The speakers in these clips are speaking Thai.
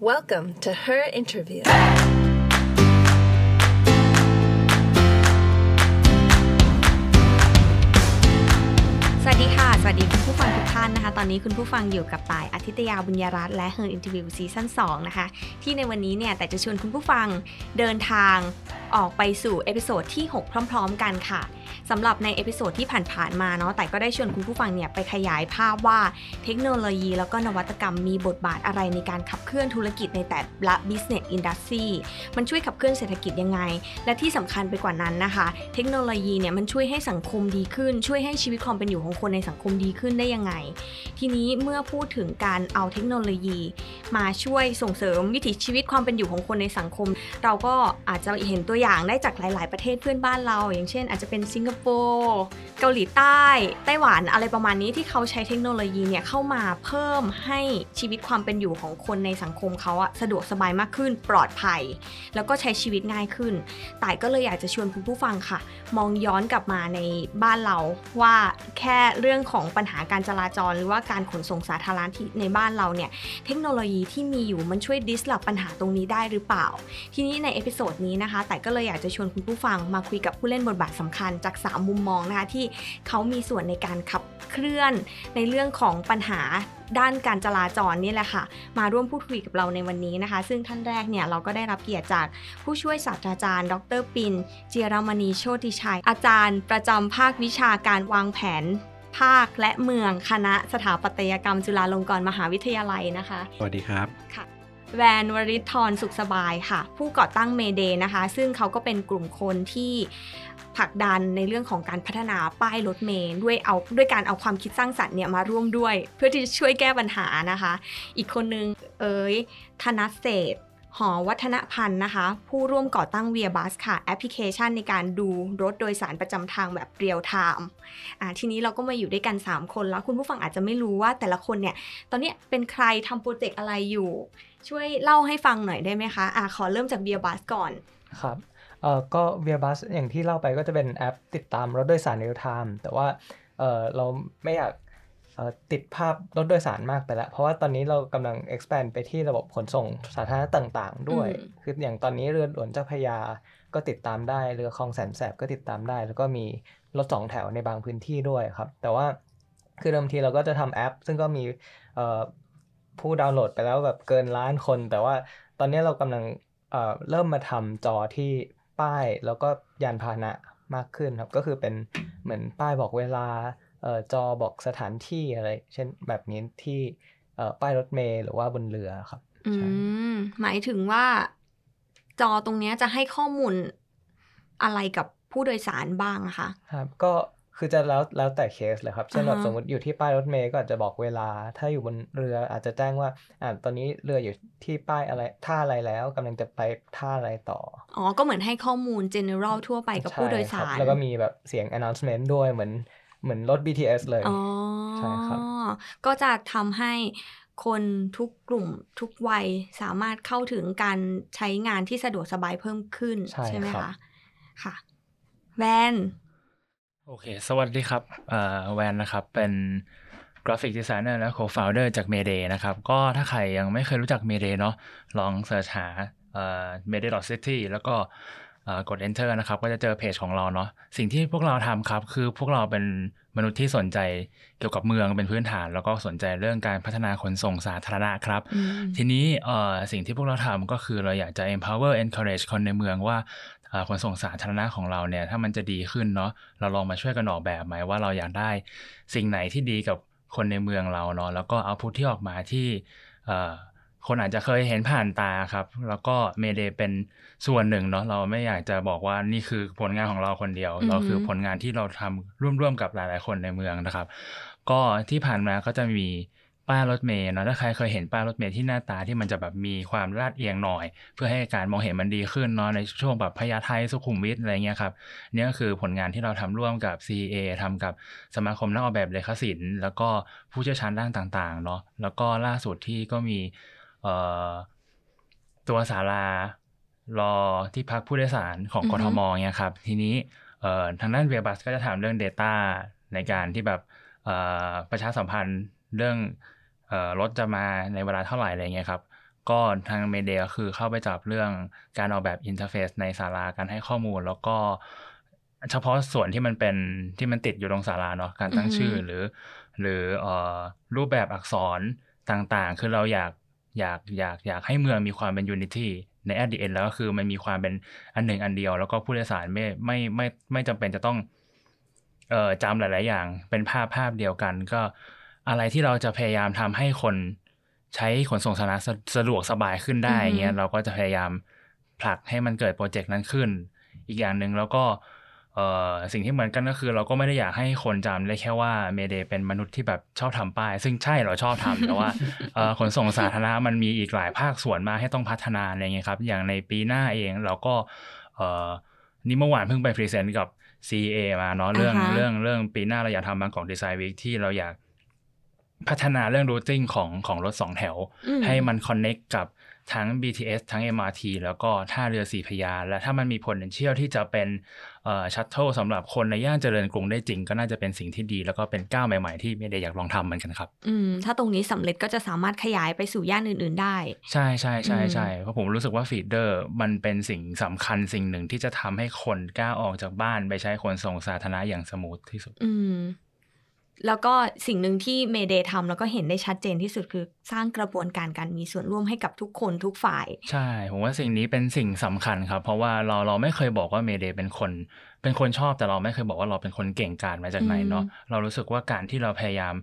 Welcome to her interview. สวัสดีค่ะ สวัสดีคุณผู้ฟังทุกท่านนะคะ ตอนนี้คุณผู้ฟังอยู่กับต่ายอาทิตยาบุญยรัตน์และ Her Interview ซีซั่น2นะคะ ที่ในวันนี้เนี่ย ต่ายจะชวนคุณผู้ฟังเดินทางออกไปสู่ episode ที่ 6 พร้อม ๆ กันค่ะ สำหรับใน episode ที่ผ่านๆมาเนาะต่ายก็ได้ชวนคุณผู้ฟังเนี่ยไปขยายภาพว่าเทคโนโลยีแล้วก็นวัตกรรมมีบทบาทอะไรในการขับเคลื่อนธุรกิจในแต่ละ business industry มันช่วยขับเคลื่อนเศรษฐกิจยังไง และที่สำคัญไปกว่านั้นนะคะ เทคโนโลยีเนี่ยมันช่วยให้สังคมดีขึ้น ช่วยให้ชีวิตความเป็นอยู่ของคนในสังคมดีขึ้นได้ยังไง ทีนี้เมื่อพูดถึงการเอาเทคโนโลยี มาช่วยส่งเสริมวิถีชีวิตความเป็นอยู่ของคนในสังคม เราก็อาจจะเห็นตัวอย่างได้จากหลาย ๆ ประเทศเพื่อนบ้านเรา อย่างเช่น อาจจะเป็นสิงคโปร์เกาหลีใต้ไต้หวันอะไรประมาณนี้ที่เขาใช้เทคโนโลยีเนี่ยเข้ามาเพิ่มให้ชีวิตความเป็นอยู่ของคนในสังคมเขาอะสะดวกสบายมากขึ้นปลอดภัย แล้วก็ใช้ชีวิตง่ายขึ้นต่ายก็เลยอยากจะชวนคุณผู้ฟังค่ะ มองย้อนกลับมาในบ้านเราว่าแค่เรื่องของปัญหาการจราจร หรือว่าการขนส่งสาธารณะในบ้านเราเนี่ยเทคโนโลยีที่มีอยู่มันช่วยดิ solve ปัญหาตรงนี้ได้หรือเปล่า ทีนี้ใน episode นี้นะคะ ต่ายก็เลยอยากจะชวนคุณผู้ฟังมาคุยกับผู้เล่นบทบาทสำคัญจาก 3 มุมมองนะคะที่เขามีส่วนในการขับเคลื่อน ในเรื่องของปัญหาด้านการจราจรนี่แหละค่ะ มาร่วมพูดคุยกับเราในวันนี้นะคะ ซึ่งท่านแรกเนี่ยเราก็ได้รับเกียรติจากผู้ช่วยศาสตราจารย์ ดรปินเจยรมณีโชติชัย อาจารย์ ประจำภาควิชาการวางแผน ภาคและเมืองคณะสถาปัตยกรรมจุฬาลงกรณ์มหาวิทยาลัยนะคะ สวัสดีครับค่ะแวนวริทรสุขสบายค่ะ ผู้ก่อตั้งเมเดนะคะ ซึ่งเขาก็เป็นกลุ่มคนที่ ผลักดันในเรื่องของการพัฒนาป้ายรถเมล์ด้วยเอาด้วยการเอาความคิดสร้างสรรค์เนี่ยมาร่วมด้วย เพื่อที่จะช่วยแก้ปัญหานะคะ อีกคนนึงเอ๋ยธนเศรษฐหอวัฒนพันธ์นะคะ ผู้ร่วมก่อตั้ง ViaBus ค่ะ แอปพลิเคชันในการดูรถโดยสารประจำทางแบบ real-time อ่าทีนี้เราก็มาอยู่ด้วยกัน 3 คนแล้วคุณผู้ฟังอาจจะไม่รู้ว่าแต่ละคนเนี่ย ตอนนี้เป็นใครทำ project อะไรอยู่ ช่วยเล่าให้ฟังหน่อยได้ไหมคะอ่าขอเริ่มจาก ViaBus ก่อนครับ เอ่อก็ v i a b u s อย่างที่เล่าไปก็จะเป็นแอปติดตามรถโดยสาร real-time แต่ว่าเอ่อเราไม่อยากเอ่อติดภาพรถโดยสารมากไปแล้ว เพราะว่าตอนนี้เรากำลัง expand ไปที่ระบบขนส่งสาธารณะต่าง ๆ ด้วยอืมคืออย่างตอนนี้เรือด่วนเจ้าพระยาก็ติดตามได้ เรือคลองแสนแสบก็ติดตามได้ แล้วก็มีรถสองแถวในบางพื้นที่ด้วยครับ แต่ว่าคือเดิมทีเราก็จะทำแอป ซึ่งก็มีเอ่อผู้ดาวน์โหลดไปแล้วแบบเกินล้านคน แต่ว่าตอนนี้เรากำลังเอ่อเริ่มมาทำจอที่ ป้ายแล้วก็ยานพาหนะมากขึ้นครับ ก็คือเป็นเหมือนป้ายบอกเวลาเอ่อจอบอกสถานที่อะไร เช่นแบบนี้ที่เอ่อป้ายรถเมล์หรือว่าบนเรือครับอืใช่มหมายถึงว่าจอตรงเนี้ยจะให้ข้อมูลอะไรกับผู้โดยสารบ้างอะคะครับ ก็ คือจะแล้วแล้วแต่เคสเลยครับ เช่นแบบอ่าฮะสมมติอยู่ที่ป้ายรถเมล์ก็อาจจะบอกเวลา ถ้าอยู่บนเรืออาจจะแจ้งว่าอ่าตอนนี้เรืออยู่ที่ป้ายอะไรท่าอะไรแล้วกำลังจะไปท่าอะไรต่อ อ๋อ ก็เหมือนให้ข้อมูล general ทั่วไปกับผู้โดยสาใช่ครบแล้วก็มีแบบเสียง announcement ด้วยเหมือนเหมือนรถ BTS เลย อ๋อ ใช่ครับ ก็จะทำให้คนทุกกลุ่มทุกวัยสามารถเข้าถึงการใช้งานที่สะดวกสบายเพิ่มขึ้นใช่ไหมครับคะ ค่ะ แวน โอเค สวัสดีครับเอ่อแวนนะครับ เป็น graphic designer และ co-founder จาก Mayday นะครับ ก็ถ้าใครยังไม่เคยรู้จัก Mayday เนาะ ลอง search หาเอ่อ mayday.city แล้วก็เอ่อกด enter นะครับ ก็จะเจอเพจของเราเนาะ สิ่งที่พวกเราทำครับ คือพวกเราเป็นมนุษย์ที่สนใจเกี่ยวกับเมืองเป็นพื้นฐาน แล้วก็สนใจเรื่องการพัฒนาขนส่งสาธารณะครับอืมทีนี้เอ่อสิ่งที่พวกเราทำก็คือเราอยากจะ empower encourage คนในเมืองว่าเอ่อ ขนส่งสาธารณะของเราเนี่ยถ้ามันจะดีขึ้นเนาะเราลองมาช่วยกันออกแบบไหมว่าเราอยากได้สิ่งไหนที่ดีกับคนในเมืองเราเนาะแล้วก็เอาพุทที่ออกมาที่เอ่อคนอาจจะเคยเห็นผ่านตาครับ แล้วก็เมเดเป็นส่วนหนึ่งเนาะเราไม่อยากจะบอกว่านี่คือผลงานของเราคนเดียวอือฮึเราคือผลงานที่เราทำร่วมๆกับหลาย ๆ คนในเมืองนะครับ ก็ที่ผ่านมาก็จะมี ป้ายรถเมล์เนาะถ้าใครเคยเห็นป้ายรถเมล์ที่หน้าตาที่มันจะแบบมีความลาดเอียงหน่อย เพื่อให้การมองเห็นมันดีขึ้นเนาะในช่วงแบบพญาไทสุขุมวิทอะไรเงี้ยครับเนี่ยก็คือผลงานที่เราทำร่วมกับ CA ทำกับสมาคมนักออกแบบเลขาศิลป์แล้วก็ผู้เชี่ยวชาญด้านต่างๆเนาะแล้วก็ล่าสุดที่ก็มีเอ่อตัวศาลารอที่พักผู้โดยสารของอือฮึกทมเนี่ยครับทีนี้เอ่อทางด้านเวียบัสก็จะถามเรื่อง Data ในการที่แบบเอ่อประชาสัมพันธ์เรื่องเอ่อ รถจะมาในเวลาเท่าไหร่อะไรเงี้ยครับ ก็ทาง Mayday ก็คือเข้าไปจับเรื่องการออกแบบ interface ในศาลาการให้ข้อมูล แล้วก็เฉพาะส่วนที่มันเป็นที่มันติดอยู่ตรงศาลาเนาะการตั้งชื่อหรือ หรือเอ่อรูปแบบอักษรต่างๆ คือเราอยากอยากอยากอยากให้เมืองมีความเป็น unity ใน identity แล้วก็คือมันมีความเป็นอันหนึ่งอันเดียว แล้วก็ผู้โดยสารไม่ไม่ไม่ไม่จำเป็นจะต้องเอ่อจำหลาย ๆ อย่างเป็นภาพภาพเดียวกัน ก็ อะไรที่เราจะพยายามทำให้คนใช้ขนส่งสาธารณะสะสะดวกสบายขึ้นได้อือฮึเงี้ยเราก็จะพยายามผลักให้มันเกิดโปรเจกต์นั้นขึ้น อีกอย่างหนึ่งแล้วก็เอ่อสิ่งที่เหมือนกันก็คือเราก็ไม่ได้อยากให้คนจำได้แค่ว่าเมเดเป็นมนุษย์ที่แบบชอบทำป้าย ซึ่งใช่เราชอบทำแต่ว่าเอ่อขนส่งสาธารณะมันมีอีกหลายภาคส่วนมากให้ต้องพัฒนาอะไรเงี้ยครับ อย่างในปีหน้าเองเราก็เอ่อนี่เมื่อวานเพิ่งไปพรีเซนต์กับ CA มาเนาะเรื่องอ่าฮะเรื่องเรื่องปีหน้าเราอยากทำ Bangkok Design Week ที่เราอยาก พัฒนาเรื่อง routing ของของรถสองแถวอืมให้มัน connect กับทั้ง BTS ทั้ง MRT แล้วก็ท่าเรือสีพระยา และถ้ามันมี potential ที่จะเป็น shuttle สำหรับคนในย่านเจริญกรุงได้จริง ก็น่าจะเป็นสิ่งที่ดี แล้วก็เป็นก้าวใหม่ๆ ที่ไม่ได้อยากลองทำเหมือนกันครับอืมถ้าตรงนี้สำเร็จก็จะสามารถขยายไปสู่ย่านอื่นๆได้ ใช่ใช่ใช่อืมใช่เพราะผมรู้สึกว่า feeder มันเป็นสิ่งสำคัญสิ่งหนึ่งที่จะทำให้คนกล้าออกจากบ้านไปใช้ขนส่งสาธารณะอย่าง smooth ที่สุด อืม แล้วก็สิ่งหนึ่งที่ Mayday ทำแล้วก็เห็นได้ชัดเจนที่สุดคือสร้างกระบวนการการมีส่วนร่วมให้กับทุกคนทุกฝ่าย ใช่ ผมว่าสิ่งนี้เป็นสิ่งสำคัญครับ เพราะว่าเราเราไม่เคยบอกว่า Mayday เป็นคน เป็นคนชอบแต่เราไม่เคยบอกว่าเราเป็นคนเก่งกาจมาจากไหนเนาะอืมเรารู้สึกว่าการที่เราพยายาม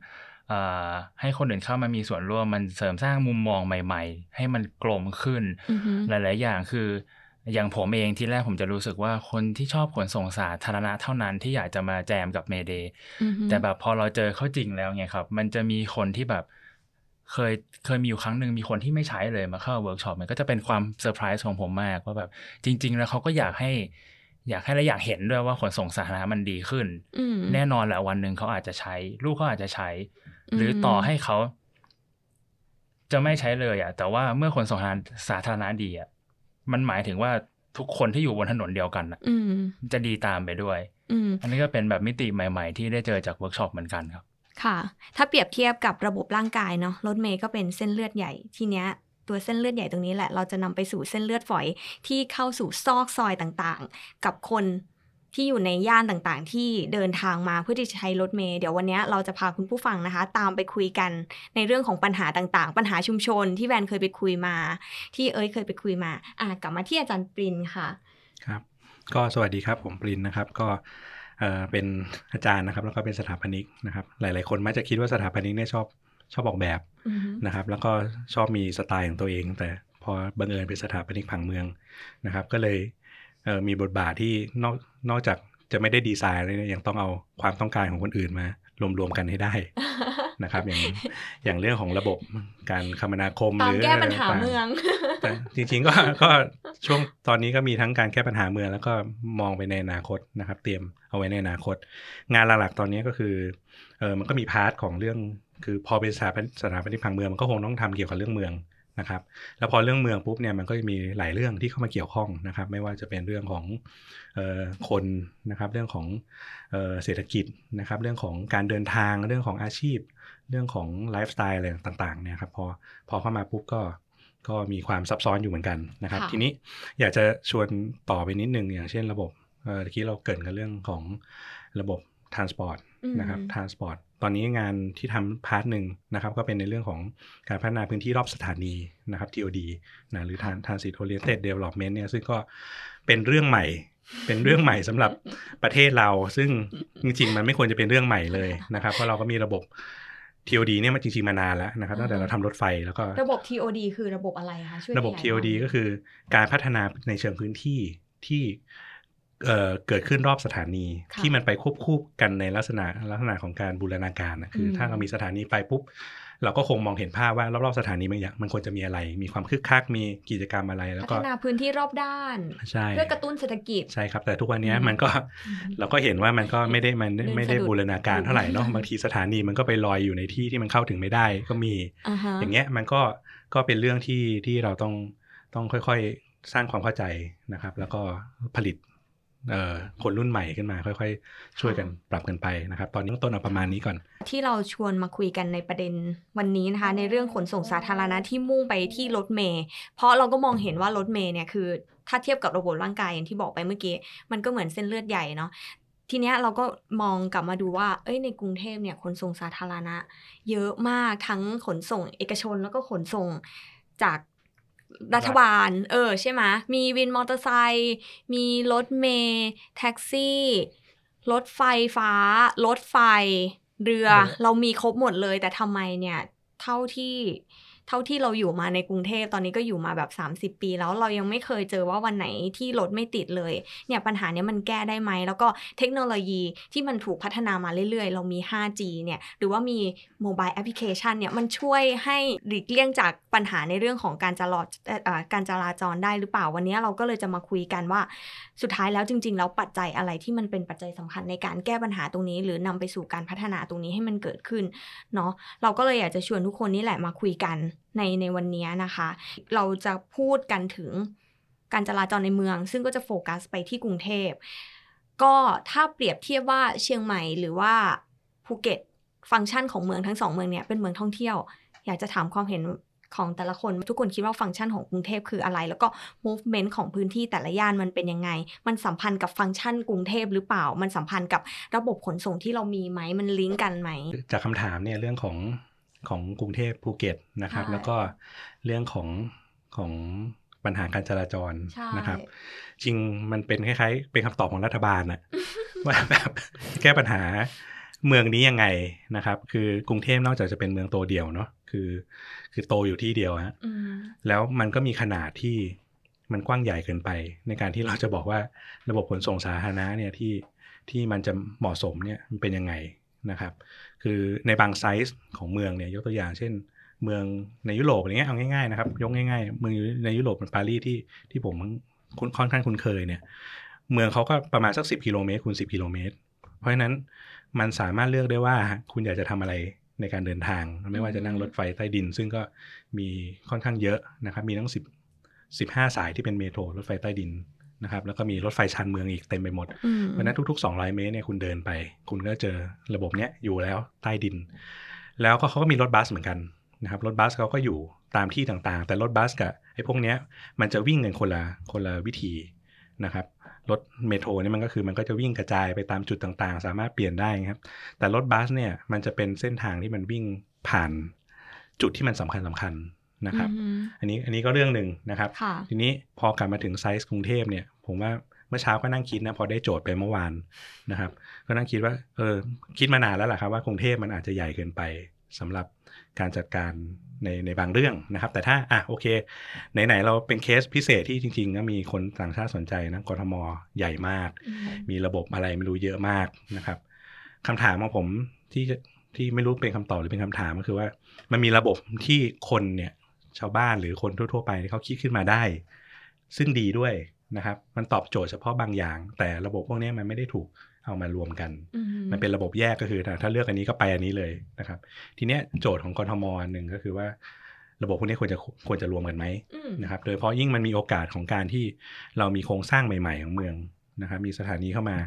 เอ่อให้คนอื่นเข้ามามีส่วนร่วมมันเสริมสร้างมุมมองใหม่ ๆ ให้มันกลมขึ้นอือฮึหลาย ๆ อย่างคือ อย่างผมเองที่แรกผมจะรู้สึกว่าคนที่ชอบขนส่งสาธารณะเท่านั้นที่อยากจะมาแจมกับ Mayday อือฮึแต่แบบพอเราเจอเขาจริงแล้วไงครับ มันจะมีคนที่แบบเคยเคยมีอยู่ครั้งหนึ่งมีคนที่ไม่ใช้เลยมาเข้าเวิร์กช็อปมันก็จะเป็นความเซอร์ไพรส์ของผมมากว่าแบบจริง ๆ แล้วเขาก็อยากให้ อยากให้และอยากเห็นด้วยว่าขนส่งสาธารณะมันดีขึ้นอืมแน่นอนแหละวันหนึ่งเขาอาจจะใช้ ลูกเขาอาจจะใช้อืมหรือต่อให้เขาจะไม่ใช้เลยอะแต่ว่าเมื่อขนส่งสาธารณะดีอะ มันหมายถึงว่าทุกคนที่อยู่บนถนนเดียวกันน่ะอืมจะดีตามไปด้วยอืมอันนี้ก็เป็นแบบมิติใหม่ ๆ ที่ได้เจอจากเวิร์กช็อปเหมือนกันครับ ค่ะ ถ้าเปรียบเทียบกับระบบร่างกายเนาะรถเมล์ก็เป็นเส้นเลือดใหญ่ทีเนี้ยตัวเส้นเลือดใหญ่ตรงนี้แหละ เราจะนำไปสู่เส้นเลือดฝอยที่เข้าสู่ซอกซอยต่างๆ กับคน ที่อยู่ในย่านต่างๆ ที่เดินทางมาเพื่อที่จะใช้รถเมย์เดี๋ยววันเนี้ยเราจะพาคุณผู้ฟังนะคะ ตามไปคุยกันในเรื่องของปัญหาต่างๆ ปัญหาชุมชนที่แวนเคยไปคุยมา ที่เอ้ยเคยไปคุยมาอะกลับมาที่อาจารย์ปรินค่ะครับ ก็สวัสดีครับผมปรินนะครับ ก็เอ่อเป็นอาจารย์นะครับ แล้วก็เป็นสถาปนิกนะครับ หลาย ๆ คนมักจะคิดว่าสถาปนิกเนี่ยชอบชอบออกแบบอือฮึนะครับ แล้วก็ชอบมีสไตล์ของตัวเอง แต่พอบังเอิญเป็นสถาปนิกผังเมืองนะครับ ก็เลยเอ่อ มีบทบาทที่นอกนอกจากจะไม่ได้ดีไซน์เลยเนี่ยยังต้องเอาความต้องการของคนอื่นมารวมๆกันให้ได้นะครับ อย่างอย่างเรื่องของระบบการคมนาคมตามหรือแก้ปัญหาอะไรต่างๆเมืองแต่จริงๆก็ก็ช่วงตอนนี้ก็มีทั้งการแก้ปัญหาเมือง แล้วก็มองไปในอนาคตนะครับ เตรียมเอาไว้ในอนาคต งานหลักๆตอนนี้ก็คือเออมันก็มี part ของเรื่องคือพอเป็นสถาปนิกสถาปนิกผังเมืองมันก็คงต้องทำเกี่ยวกับเรื่องเมือง นะครับแล้วพอเรื่องเมืองปุ๊บเนี่ยมันก็จะมีหลายเรื่องที่เข้ามาเกี่ยวข้องนะครับ ไม่ว่าจะเป็นเรื่องของเอ่อคนนะครับ เรื่องของเอ่อเศรษฐกิจนะครับ เรื่องของการเดินทางเรื่องของอาชีพ เรื่องของไลฟ์สไตล์อะไรต่างๆเนี่ยครับพอพอเข้ามาปุ๊บก็ก็มีความซับซ้อนอยู่เหมือนกันนะครับค่ะทีนี้อยากจะชวนต่อไปนิดนึงอย่างเช่นระบบเอ่อเมื่อกี้เราเกรินกันเรื่องของระบบ transport อืมนะครับ transport ต อนนี้งานที่ทำ part หนึ่งนะครับก็เป็นในเรื่องของการพัฒนาพื้นที่รอบสถานีนะครับ TOD นะหรือ Tran- Transit Oriented Development เนี่ยซึ่งก็เป็นเรื่องใหม่ เป็นเรื่องใหม่สำหรับประเทศเรา ซึ่งจริงๆ มันไม่ควรจะเป็นเรื่องใหม่เลยนะครับ เพราะเราก็มีระบบ TOD เนี่ยมันจริงๆมานานแล้วนะครับตั้งแต่เราทำรถไฟแล้วก็ระบบ TOD คือระบบอะไรคะช่วยระบบขยาย TOD ความก็คือการพัฒนาในเชิงพื้นที่ที่ เอ่อเกิดขึ้นรอบสถานีค่ะที่มันไปควบคู่กันในลักษณะลักษณะของการบูรณาการนะคืออมถ้าเรามีสถานีไปปุ๊บเราก็คงมองเห็นภาพว่ารอบๆสถานีมันอยากมันควรจะมีอะไร มีความคึกคักมีกิจกรรมอะไร แล้วพัก็ฒนาพื้นที่รอบด้านใช่เพื่อกระตุ้นเศรษฐกิจใช่ครับ แต่ทุกวันเนี้ยอืมมันก็เราก็เห็นว่ามันก็ไม่ได้มันเดินไม่ได้สะดุดบูรณาการเท่าไหร่เนาะอืมบางทีสถานีมันก็ไปลอยอยู่ในที่ที่มันเข้าถึงไม่ได้ก็มีอ่าฮะอย่างเงี้ยมันก็ก็เป็นเรื่องที่ที่เราต้องต้องค่อยๆสร้างความเข้าใจนะครับ แล้วก็ผลิตเอ่อ คนรุ่นใหม่ขึ้นมาค่อย ๆ ช่วยกันปรับกันไปนะครับ ตอนนี้ต้นเอาประมาณนี้ก่อน ที่เราชวนมาคุยกันในประเด็นวันนี้นะคะ ในเรื่องขนส่งสาธารณะที่มุ่งไปที่รถเมย์เพราะเราก็มองเห็นว่ารถเมย์เนี่ยคือ ถ้าเทียบกับระบบร่างกายอย่างที่บอกไปเมื่อกี้มันก็เหมือนเส้นเลือดใหญ่เนาะทีเนี้ยเราก็มองกลับมาดูว่า เอ้ย ในกรุงเทพเนี่ยขนส่งสาธารณะ เยอะมากทั้งขนส่งเอกชนแล้วก็ขนส่งจาก รัฐบาล เออ ใช่ไหมมีวินมอเตอร์ไซค์มีรถเมย์แท็กซี่ รถไฟฟ้า รถไฟเรือเรือ เรามีครบหมดเลย แต่ทำไมเนี่ย เท่าที่ เท่าที่เราอยู่มาในกรุงเทพตอนนี้ก็อยู่มาแบบ 30 ปี แล้วเรายังไม่เคยเจอว่าวันไหนที่รถไม่ติดเลยเนี่ยปัญหาเนี้ยมันแก้ได้ไหมแล้วก็เทคโนโลยีที่มันถูกพัฒนามาเรื่อยๆ เรามี 5G เนี่ยหรือว่ามีโมบายแอปพลิเคชันเนี่ยมันช่วยให้หลีกเลี่ยงจากปัญหาในเรื่องของการจราการจราจรได้หรือเปล่าวันนี้เราก็เลยจะมาคุยกันว่าสุดท้ายแล้วจริง ๆ แล้วปัจจัยอะไรที่มันเป็นปัจจัยสำคัญในการแก้ปัญหาตรงนี้ หรือนำไปสู่การพัฒนาตรงนี้ให้มันเกิดขึ้นเนาะเราก็เลยอยากจะชวนทุกคนนี่แหละมาคุยกันในในวันนี้นะคะ เราจะพูดกันถึงการจราจรในเมือง ซึ่งก็จะโฟกัสไปที่กรุงเทพ ก็ถ้าเปรียบเทียบว่าเชียงใหม่หรือว่าภูเก็ตฟังก์ชันของเมืองทั้งสองเมืองเนี่ยเป็นเมืองท่องเที่ยว อยากจะถามความเห็นของแต่ละคน ทุกคนคิดว่าฟังก์ชันของกรุงเทพคืออะไร แล้วก็ movement ของพื้นที่แต่ละย่านมันเป็นยังไง มันสัมพันธ์กับฟังก์ชันกรุงเทพหรือเปล่า มันสัมพันธ์กับระบบขนส่งที่เรามีไหมมันลิงก์กันไหม จากคำถามเนี่ยเรื่องของ ของกรุงเทพภูเก็ตนะครับใช่แล้วก็เรื่องของของปัญหาการจราจรใช่นะครับ จริงมันเป็นคล้ายๆ เป็นคำตอบของรัฐบาลอะว่าแบบแก้ปัญหาเมืองนี้ยังไงนะครับ คือกรุงเทพนอกจากจะเป็นเมืองโตเดียวเนาะคือ คือโตอยู่ที่เดียวฮะอืมแล้วมันก็มีขนาดที่มันกว้างใหญ่เกินไป ในการที่เราจะบอกว่าระบบขนส่งสาธารณะเนี่ยที่ที่มันจะเหมาะสมเนี่ยมันเป็นยังไงนะครับ คือในบางไซส์ของเมืองเนี่ยยกตัวอย่างเช่น เมืองในยุโรปอะไรเงี้ยเอาง่ายๆนะครับยกง่ายๆ เมืองในยุโรปเป็นปารีสที่ที่ผมคุ้นค่อนข้างคุ้นเคยเนี่ย เมืองเขาก็ประมาณสักสิบกิโลเมตรคูณสิบกิโลเมตรเพราะฉะนั้นมันสามารถเลือกได้ว่าคุณอยากจะทำอะไรในการเดินทาง ไม่ว่าจะนั่งรถไฟใต้ดิน ซึ่งก็มีค่อนข้างเยอะนะครับมีทั้งสิบสิบห้าสายที่เป็นเมโทรรถไฟใต้ดิน นะครับ แล้วก็มีรถไฟชานเมืองอีกเต็มไปหมดอืมเพราะฉะนั้นทุก ๆ 200 เมตรเนี่ยคุณเดินไป คุณก็เจอระบบเนี้ยอยู่แล้วใต้ดิน แล้วก็เขาก็มีรถบัสเหมือนกันนะครับ รถบัสเขาก็อยู่ตามที่ต่างๆ แต่รถบัสกับไอ้พวกเนี้ยมันจะวิ่งกันคนละคนละวิธีนะครับรถ metro เนี่ยมันก็คือมันก็จะวิ่งกระจายไปตามจุดต่างๆ สามารถเปลี่ยนได้ครับ แต่รถบัสเนี่ยมันจะเป็นเส้นทางที่มันวิ่งผ่านจุดที่มันสำคัญสำคัญๆนะครับอืมอันนี้อันนี้ก็เรื่องหนึ่งนะครับค่ะทีนี้พอกลับมาถึงไซส์กรุงเทพเนี่ย ผมว่าเมื่อเช้าก็นั่งคิดนะพอได้โจทย์ไปเมื่อวานนะครับ ก็นั่งคิดว่าเออคิดมานานแล้วแหละครับว่ากรุงเทพมันอาจจะใหญ่เกินไปสำหรับการจัดการในในบางเรื่องนะครับ แต่ถ้าอะโอเค ไหน ๆ เราเป็นเคสพิเศษที่จริง ๆ ก็มีคนต่างชาติสนใจนะกทมใหญ่มากอืมมีระบบอะไรไม่รู้เยอะมากนะครับคำถามของผมที่จะที่ไม่รู้เป็นคำตอบหรือเป็นคำถามก็คือว่า มันมีระบบที่คนเนี่ยชาวบ้านหรือคนทั่ว ๆ ไปที่เขาคิดขึ้นมาได้ ซึ่งดีด้วย นะครับมันตอบโจทย์เฉพาะบางอย่าง แต่ระบบพวกนี้มันไม่ได้ถูกเอามารวมกันอืมันเป็นระบบแยกก็คือถ้าถ้าเลือกอันนี้ก็ไปอันนี้เลยนะครับ ทีเนี้ยโจทย์ของกทมอันหนึ่งก็คือว่า ระบบพวกนี้ควรจะควรจะรวมกันไหมอืมนะครับ โดยเฉพาะยิ่งมันมีโอกาสของการที่เรามีโครงสร้างใหม่ ๆ ของเมืองนะครับ มีสถานีเข้ามา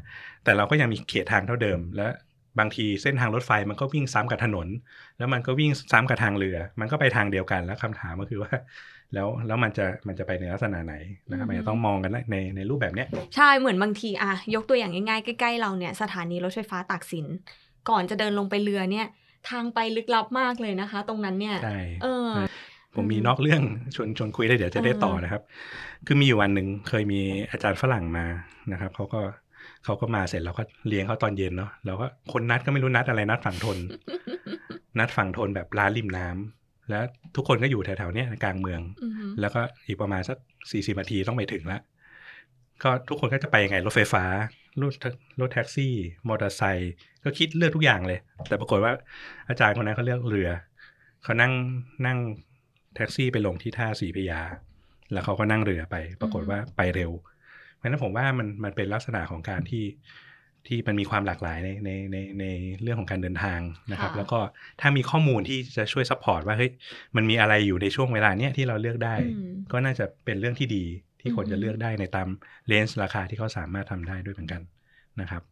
แต่เราก็ยังมีเขตทางเท่าเดิม และบางทีเส้นทางรถไฟมันก็วิ่งซ้ำกับถนน แล้วมันก็วิ่งซ้ำกับทางเรือ มันก็ไปทางเดียวกันแล้วคำถามก็คือว่า แล้วแล้วมันจะมันจะไปในลักษณะไหนนะครับมันจะต้องมองกันในในรูปแบบเนี้ยใช่เหมือนบางทีอะยกตัวอย่างง่ายๆ ใกล้ๆเราเนี่ยสถานีรถไฟฟ้าตากสิน ก่อนจะเดินลงไปเรือเนี่ย ทางไปลึกลับมากเลยนะคะ ตรงนั้นเนี่ยใช่เออผมมีนอกเรื่องชวนชวนคุยได้เดี๋ยวจะได้ต่อนะครับ คือมีอยู่วันหนึ่งเคยมีอาจารย์ฝรั่งมานะครับเขาก็เขาก็มาเสร็จเราก็เลี้ยงเขาตอนเย็นเนาะเราก็คนนัดก็ไม่รู้นัดอะไรนัดฝั่งทน นัดฝั่งทนแบบร้านริมน้ำ แล้วทุกคนก็อยู่แถวๆเนี้ยกลางเมืองอือหือแล้วก็อีกประมาณสักสี่สิบนาทีต้องไปถึงแล้วก็ทุกคนก็จะไปยังไงรถไฟฟ้ารถรถแท็กซี่ มอเตอร์ไซค์ก็คิดเลือกทุกอย่างเลย แต่ปรากฏว่าอาจารย์คนนั้นเขาเลือกเรือเขานั่งนั่งแท็กซี่ไปลงที่ท่าสีพระยา แล้วเขาก็นั่งเรือไป ปรากฏว่าไปเร็ว เพราะฉะนั้นผมว่ามันมันเป็นลักษณะของการที่ ที่มันมีความหลากหลายในในในในเรื่องของการเดินทางนะครับค่ะแล้วก็ถ้ามีข้อมูลที่จะช่วย support ว่าเฮ้ยมันมีอะไรอยู่ในช่วงเวลาเนี้ยที่เราเลือกได้อืมก็น่าจะเป็นเรื่องที่ดีที่คนอืมจะเลือกได้ในตาม range ราคาที่เขาสามารถทำได้ด้วยเหมือนกันนะครับ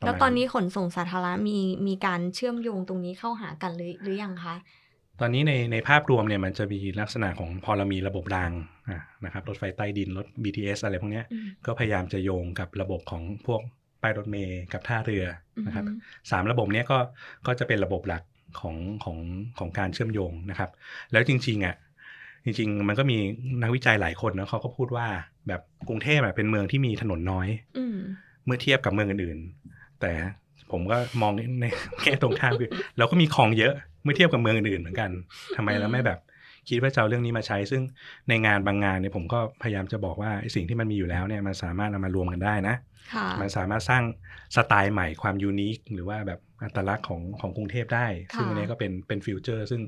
ประมาณแล้วตอนนี้ขนส่งสาธารณะมีมีการเชื่อมโยงตรงนี้เข้าหากันหรือหรือยังคะตอนนี้ในในภาพรวมเนี่ยมันจะมีลักษณะของพอเรามีระบบรางอะนะครับรถไฟใต้ดินรถ BTS อะไรพวกเนี้ยอืมก็พยายามจะโยงกับระบบของพวก ป้ายรถเมย์กับท่าเรือนะครับอืมสามระบบเนี้ยก็ก็จะเป็นระบบหลักของของของการเชื่อมโยงนะครับ แล้วจริงๆอะจริงๆ มันก็มีนักวิจัยหลายคนนะเขาก็พูดว่าแบบกรุงเทพอะเป็นเมืองที่มีถนนน้อยอืมเมื่อเทียบกับเมืองอื่นๆ แต่ผมก็มองในแง่ตรงข้ามคือเราก็มีของเยอะเมื่อเทียบกับเมืองอื่นๆเหมือนกันทำไมเราไม่แบบ คิดว่าจะเอาเรื่องนี้มาใช้ ซึ่งในงานบางงานเนี่ยผมก็พยายามจะบอกว่าไอ้สิ่งที่มันมีอยู่แล้วเนี่ยมันสามารถนำมารวมกันได้นะค่ะมันสามารถสร้างสไตล์ใหม่ความ unique หรือว่าแบบอัตลักษณ์ของของกรุงเทพได้ค่ะซึ่งอันนี้ก็เป็นเป็น future ซึ่ง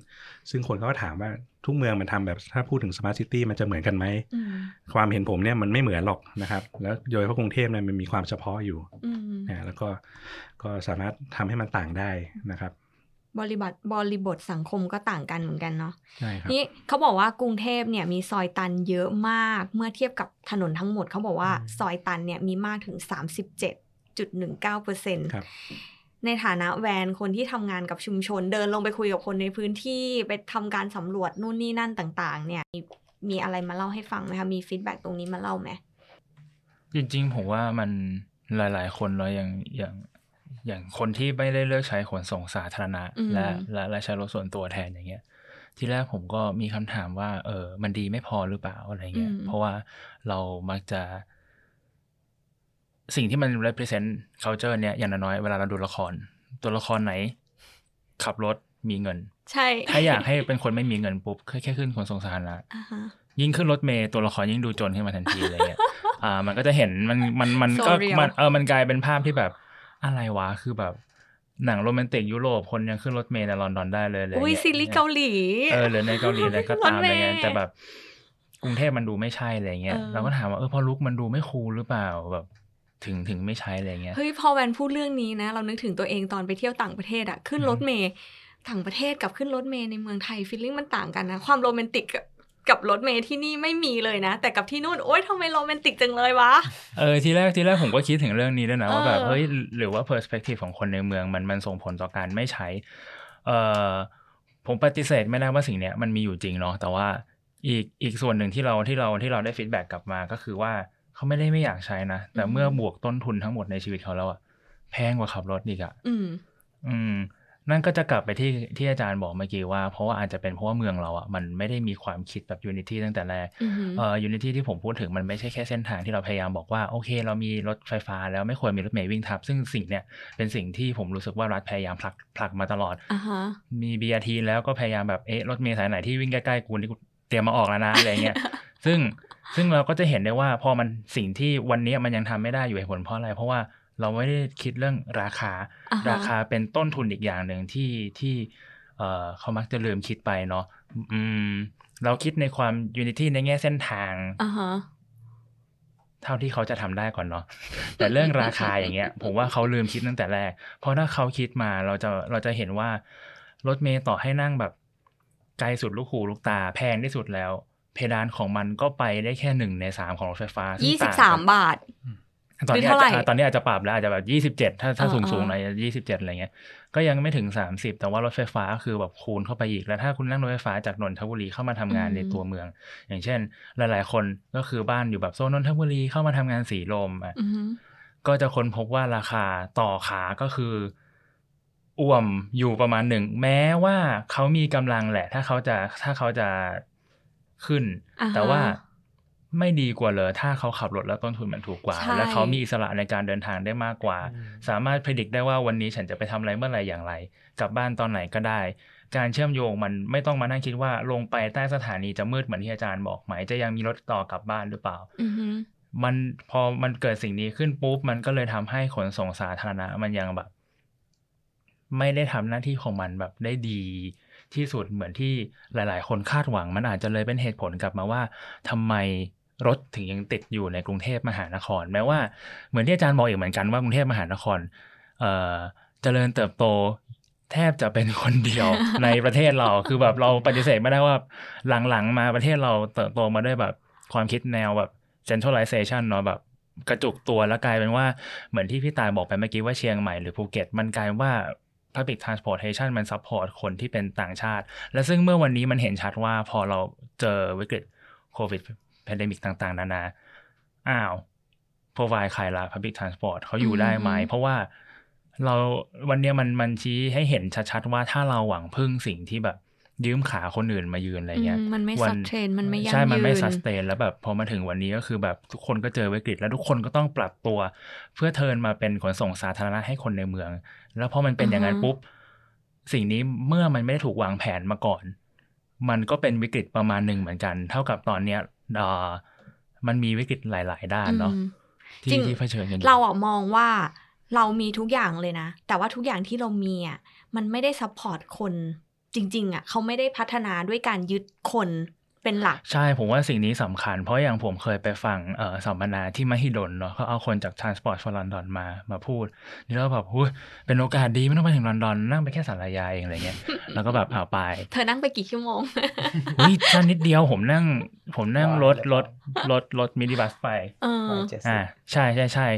ซึ่งคนเขาก็ถามว่าทุกเมืองมันทำแบบถ้าพูดถึง smart city มันจะเหมือนกันไหมอืมความเห็นผมเนี่ยมันไม่เหมือนหรอกนะครับ แล้วโดยเฉพาะกรุงเทพเนี่ยมันมีความเฉพาะอยู่อืมนะแล้วก็ก็สามารถทำให้มันต่างได้นะครับ บริบทบริบทสังคมก็ต่างกันเหมือนกันเนาะใช่ครับนี่เขาบอกว่ากรุงเทพเนี่ยมีซอยตันเยอะมากเมื่อเทียบกับถนนทั้งหมดเขาบอกว่าอืมซอยตันเนี่ยมีมากถึง 37.19เปอร์เซ็นต์ครับในฐานะแวนคนที่ทำงานกับชุมชน เดินลงไปคุยกับคนในพื้นที่ไปทำการสำรวจนู่นนี่นั่นต่าง ๆ เนี่ยมีมีอะไรมาเล่าให้ฟังไหมคะมีฟีดแบ็ตรงนี้มาเล่าไหมจริง ๆ ผมว่ามันหลาย ๆ คนเราอย่างอย่าง อย่างคนที่ไม่ได้เลือกใช้ขนส่งสาธารณะอืมและและและใช้รถส่วนตัวแทนอย่างเงี้ยที่แรกผมก็มีคำถามว่า เออ มันดีไม่พอหรือเปล่าอะไรเงี้ย เพราะว่าเรามักจะ สิ่งที่มัน represent culture เนี่ย อย่างน้อยๆเวลาเราดูละคร ตัวละครไหน ขับรถมีเงิน ใช่ ถ้าอยากให้เป็นคนไม่มีเงินปุ๊บแค่แค่ขึ้นขนส่งสาธารณะอ่าฮะยิ่งขึ้นรถเมย์ตัวละครยิ่งดูจนขึ้นมาทันทีอะไรเงี้ย อ่า มันก็จะเห็นมันมันมัน So ก็ real มันเออมันกลายเป็นภาพที่แบบ อะไรวะคือแบบหนังโรแมนติกยุโรปคนยังขึ้นรถเมย์ในลอนดอนได้เลยอะไรอุ้ยเงี้ยซีรีส์เกาหลี เออหรือในเกาหลีอะไรก็ตามรถอะเมไรล์เงี้ยแต่แบบกรุงเทพมันดูไม่ใช่อะไรเงี้ยเออเราก็ถามว่าเออพอลุกมันดูไม่คูลหรือเปล่าแบบถึงถึงไม่ใช้อะไรเงี้ยเฮ้ยพอแวนพูดเรื่องนี้นะ เรานึกถึงตัวเองตอนไปเที่ยวต่างประเทศอะขึ้นรถเมย์ต่างประเทศกับขึ้นรถเมย์ในเมืองไทยฟีลลิ่งมันต่างกันนะ ความโรแมนติก กับกับรถเมย์ที่นี่ไม่มีเลยนะ แต่กับที่นู่นโอ๊ยทำไมโรแมนติกจังเลยวะเออทีแรกทีแรกผมก็คิดถึงเรื่องนี้ด้วยนะว่าแบบเออเฮ้ยหรือว่า perspective ของคนในเมืองมันมันส่งผลต่อการไม่ใช้เอ่อผมปฏิเสธไม่ได้ว่าสิ่งเนี้ยมันมีอยู่จริงเนาะแต่ว่าอีกอีกส่วนหนึ่งที่เราที่เราที่เราได้ feedback กลับมาก็คือว่าเขาไม่ได้ไม่อยากใช้นะ แต่อืมเมื่อบวกต้นทุนทั้งหมดในชีวิตเขาแล้วอะแพงกว่าขับรถอีกอะอืมอืม นั่นก็จะกลับไปที่ที่อาจารย์บอกเมื่อกี้ว่า เพราะว่าอาจจะเป็นเพราะว่าเมืองเราอะมันไม่ได้มีความคิดแบบ unity ตั้งแต่แรกอือหือเอ่อ unity ที่ผมพูดถึงมันไม่ใช่แค่เส้นทางที่เราพยายามบอกว่าโอเค เรามีรถไฟฟ้าแล้วไม่ควรมีรถเมล์วิ่งทับ ซึ่งสิ่งเนี้ยเป็นสิ่งที่ผมรู้สึกว่ารัฐพยายามผลักผลักมาตลอดอ่าฮะมี BRT แล้วก็พยายามแบบเอ๊ะรถเมล์สายไหนที่วิ่งใกล้ๆกูนี่กูเตรียมมาออกแล้วนะอะไรเงี้ยซึ่งซึ่งเราก็จะเห็นได้ว่าพอมันสิ่งที่วันนี้มันยังทำไม่ได้อยู่เหตุผลเพราะอะไรเพราะว่า เราไม่ได้คิดเรื่องราคาอ่าฮะราคาเป็นต้นทุนอีกอย่างหนึ่งที่ที่เอ่อเขามักจะลืมคิดไปเนาะอืม เราคิดในความ unity ในแง่เส้นทางอ่าฮะเท่าที่เขาจะทำได้ก่อนเนาะแต่เรื่องราคาอย่างเงี้ย ผมว่าเขาลืมคิดตั้งแต่แรก เพราะถ้าเขาคิดมาเราจะเราจะเห็นว่ารถเมย์ต่อให้นั่งแบบไกลสุดลูกหูลูกตาแพงที่สุดแล้ว เพดานของมันก็ไปได้แค่หนึ่งในสามของรถไฟฟ้าซึ่งยี่สิบต่งสากัมนบาท ตอนนี้หรือเท่าไหร่อาจจะตอนนี้อาจจะปรับแล้วอาจจะแบบยี่สิบเจ็ดถ้าถ้าเออสูงสูงเออหน่อยยี่สิบเจ็ดอะไรเงี้ยก็ยังไม่ถึงสามสิบแต่ว่ารถไฟฟ้าคือแบบคูณเข้าไปอีกแล้วถ้าคุณนั่งรถไฟฟ้าจากนนทบุรีเข้ามาทำงานในตัวเมือง อย่างเช่น หลาย ๆ คนก็คือบ้านอยู่แบบโซนนนทบุรีเข้ามาทำงานสีลมอะอือหือก็จะค้นพบว่าราคาต่อขาก็คืออ่วมอยู่ประมาณหนึ่งแม้ว่าเขามีกำลังแหละ ถ้าเขาจะถ้าเขาจะขึ้นอ่าฮะแต่ว่า ไม่ดีกว่าเลยถ้าเขาขับรถแล้วต้นทุนมันถูกกว่าใช่และเขามีอิสระในการเดินทางได้มากกว่าอืมสามารถพิจิตได้ว่าวันนี้ฉันจะไปทำอะไรเมื่อไหร่อย่างไร กลับบ้านตอนไหนก็ได้ การเชื่อมโยงมันไม่ต้องมานั่งคิดว่าลงไปใต้สถานีจะมืดเหมือนที่อาจารย์บอกไหมจะยังมีรถต่อกลับบ้านหรือเปล่าอือหือมันพอมันเกิดสิ่งนี้ขึ้นปุ๊บมันก็เลยทำให้ขนส่งสาธารณะมันยังแบบ ไม่ได้ทำหน้าที่ของมันแบบได้ดีที่สุดเหมือนที่หลาย ๆ คนคาดหวัง มันอาจจะเลยเป็นเหตุผลกลับมาว่าทำไม รถถึงยังติดอยู่ในกรุงเทพมหานคร แม้ว่าเหมือนที่อาจารย์บอกอีกเหมือนกันว่ากรุงเทพมหานครเอ่อเจริญเติบโตแทบจะเป็นคนเดียวในประเทศเรา คือแบบเราปฏิเสธไม่ได้ว่าหลังๆ มาประเทศเราเติบโตมาด้วยแบบความคิดแนวแบบ centralization เนาะแบบกระจุกตัวแล้วกลายเป็นว่าเหมือนที่พี่ตายบอกไปเมื่อกี้ว่าเชียงใหม่หรือภูเก็ต มันกลายว่า public transportation มัน support คนที่เป็นต่างชาติ และซึ่งเมื่อวันนี้มันเห็นชัดว่าพอเราเจอวิกฤตโควิด pandemic ต่างๆ นานา อ้าว provide ใครละ public transport เขาอยู่ได้ไหมอืมเพราะว่าเราวันเนี้ยมันมันชี้ให้เห็นชัดๆว่าถ้าเราหวังพึ่งสิ่งที่แบบยืมขาคนอื่นมายืนอะไรเงี้ยอืมมันไม่ sustainมันไม่ยั่งใช่ มันไม่ยืน standแล้วแบบพอมาถึงวันนี้ก็คือแบบทุกคนก็เจอวิกฤต แล้วทุกคนก็ต้องปรับตัว เพื่อ turn มาเป็นขนส่งสาธารณะให้คนในเมือง แล้วพอมันเป็นอย่างนั้นอือฮะปุ๊บ สิ่งนี้เมื่อมันไม่ได้ถูกวางแผนมาก่อน มันก็เป็นวิกฤตประมาณหนึ่งเหมือนกัน เท่ากับตอนเนี้ยเอ่อ มันมีวิกฤตหลาย ๆ ด้านเนาะอืมที่จริงที่เผชิญกันอยู่เราอะมองว่าเรามีทุกอย่างเลยนะ แต่ว่าทุกอย่างที่เรามีอะมันไม่ได้ support คนจริง ๆอะเขาไม่ได้พัฒนาด้วยการยึดคน เป็นหลัก ใช่ผมว่าสิ่งนี้สำคัญ เพราะอย่างผมเคยไปฟังเอ่อสัมมนาที่มหิดลเนาะเขาเอาคนจาก Transport for London มามาพูดนี่เราแบบหุ้ยเป็นโอกาสดีไม่ต้องไปถึงลอนดอนนั่งไปแค่ศาลายาเองอะไรเงี้ยแล้วก็แบบเอาไป เธอนั่งไปกี่ชั่วโมงอุ้ยสั้นนิดเดียวผมนั่ง ผมนั่งรถรถรถรถมินิบัสไปเออร้อยเจ็ดสิบอ่าใช่ใช่ใช่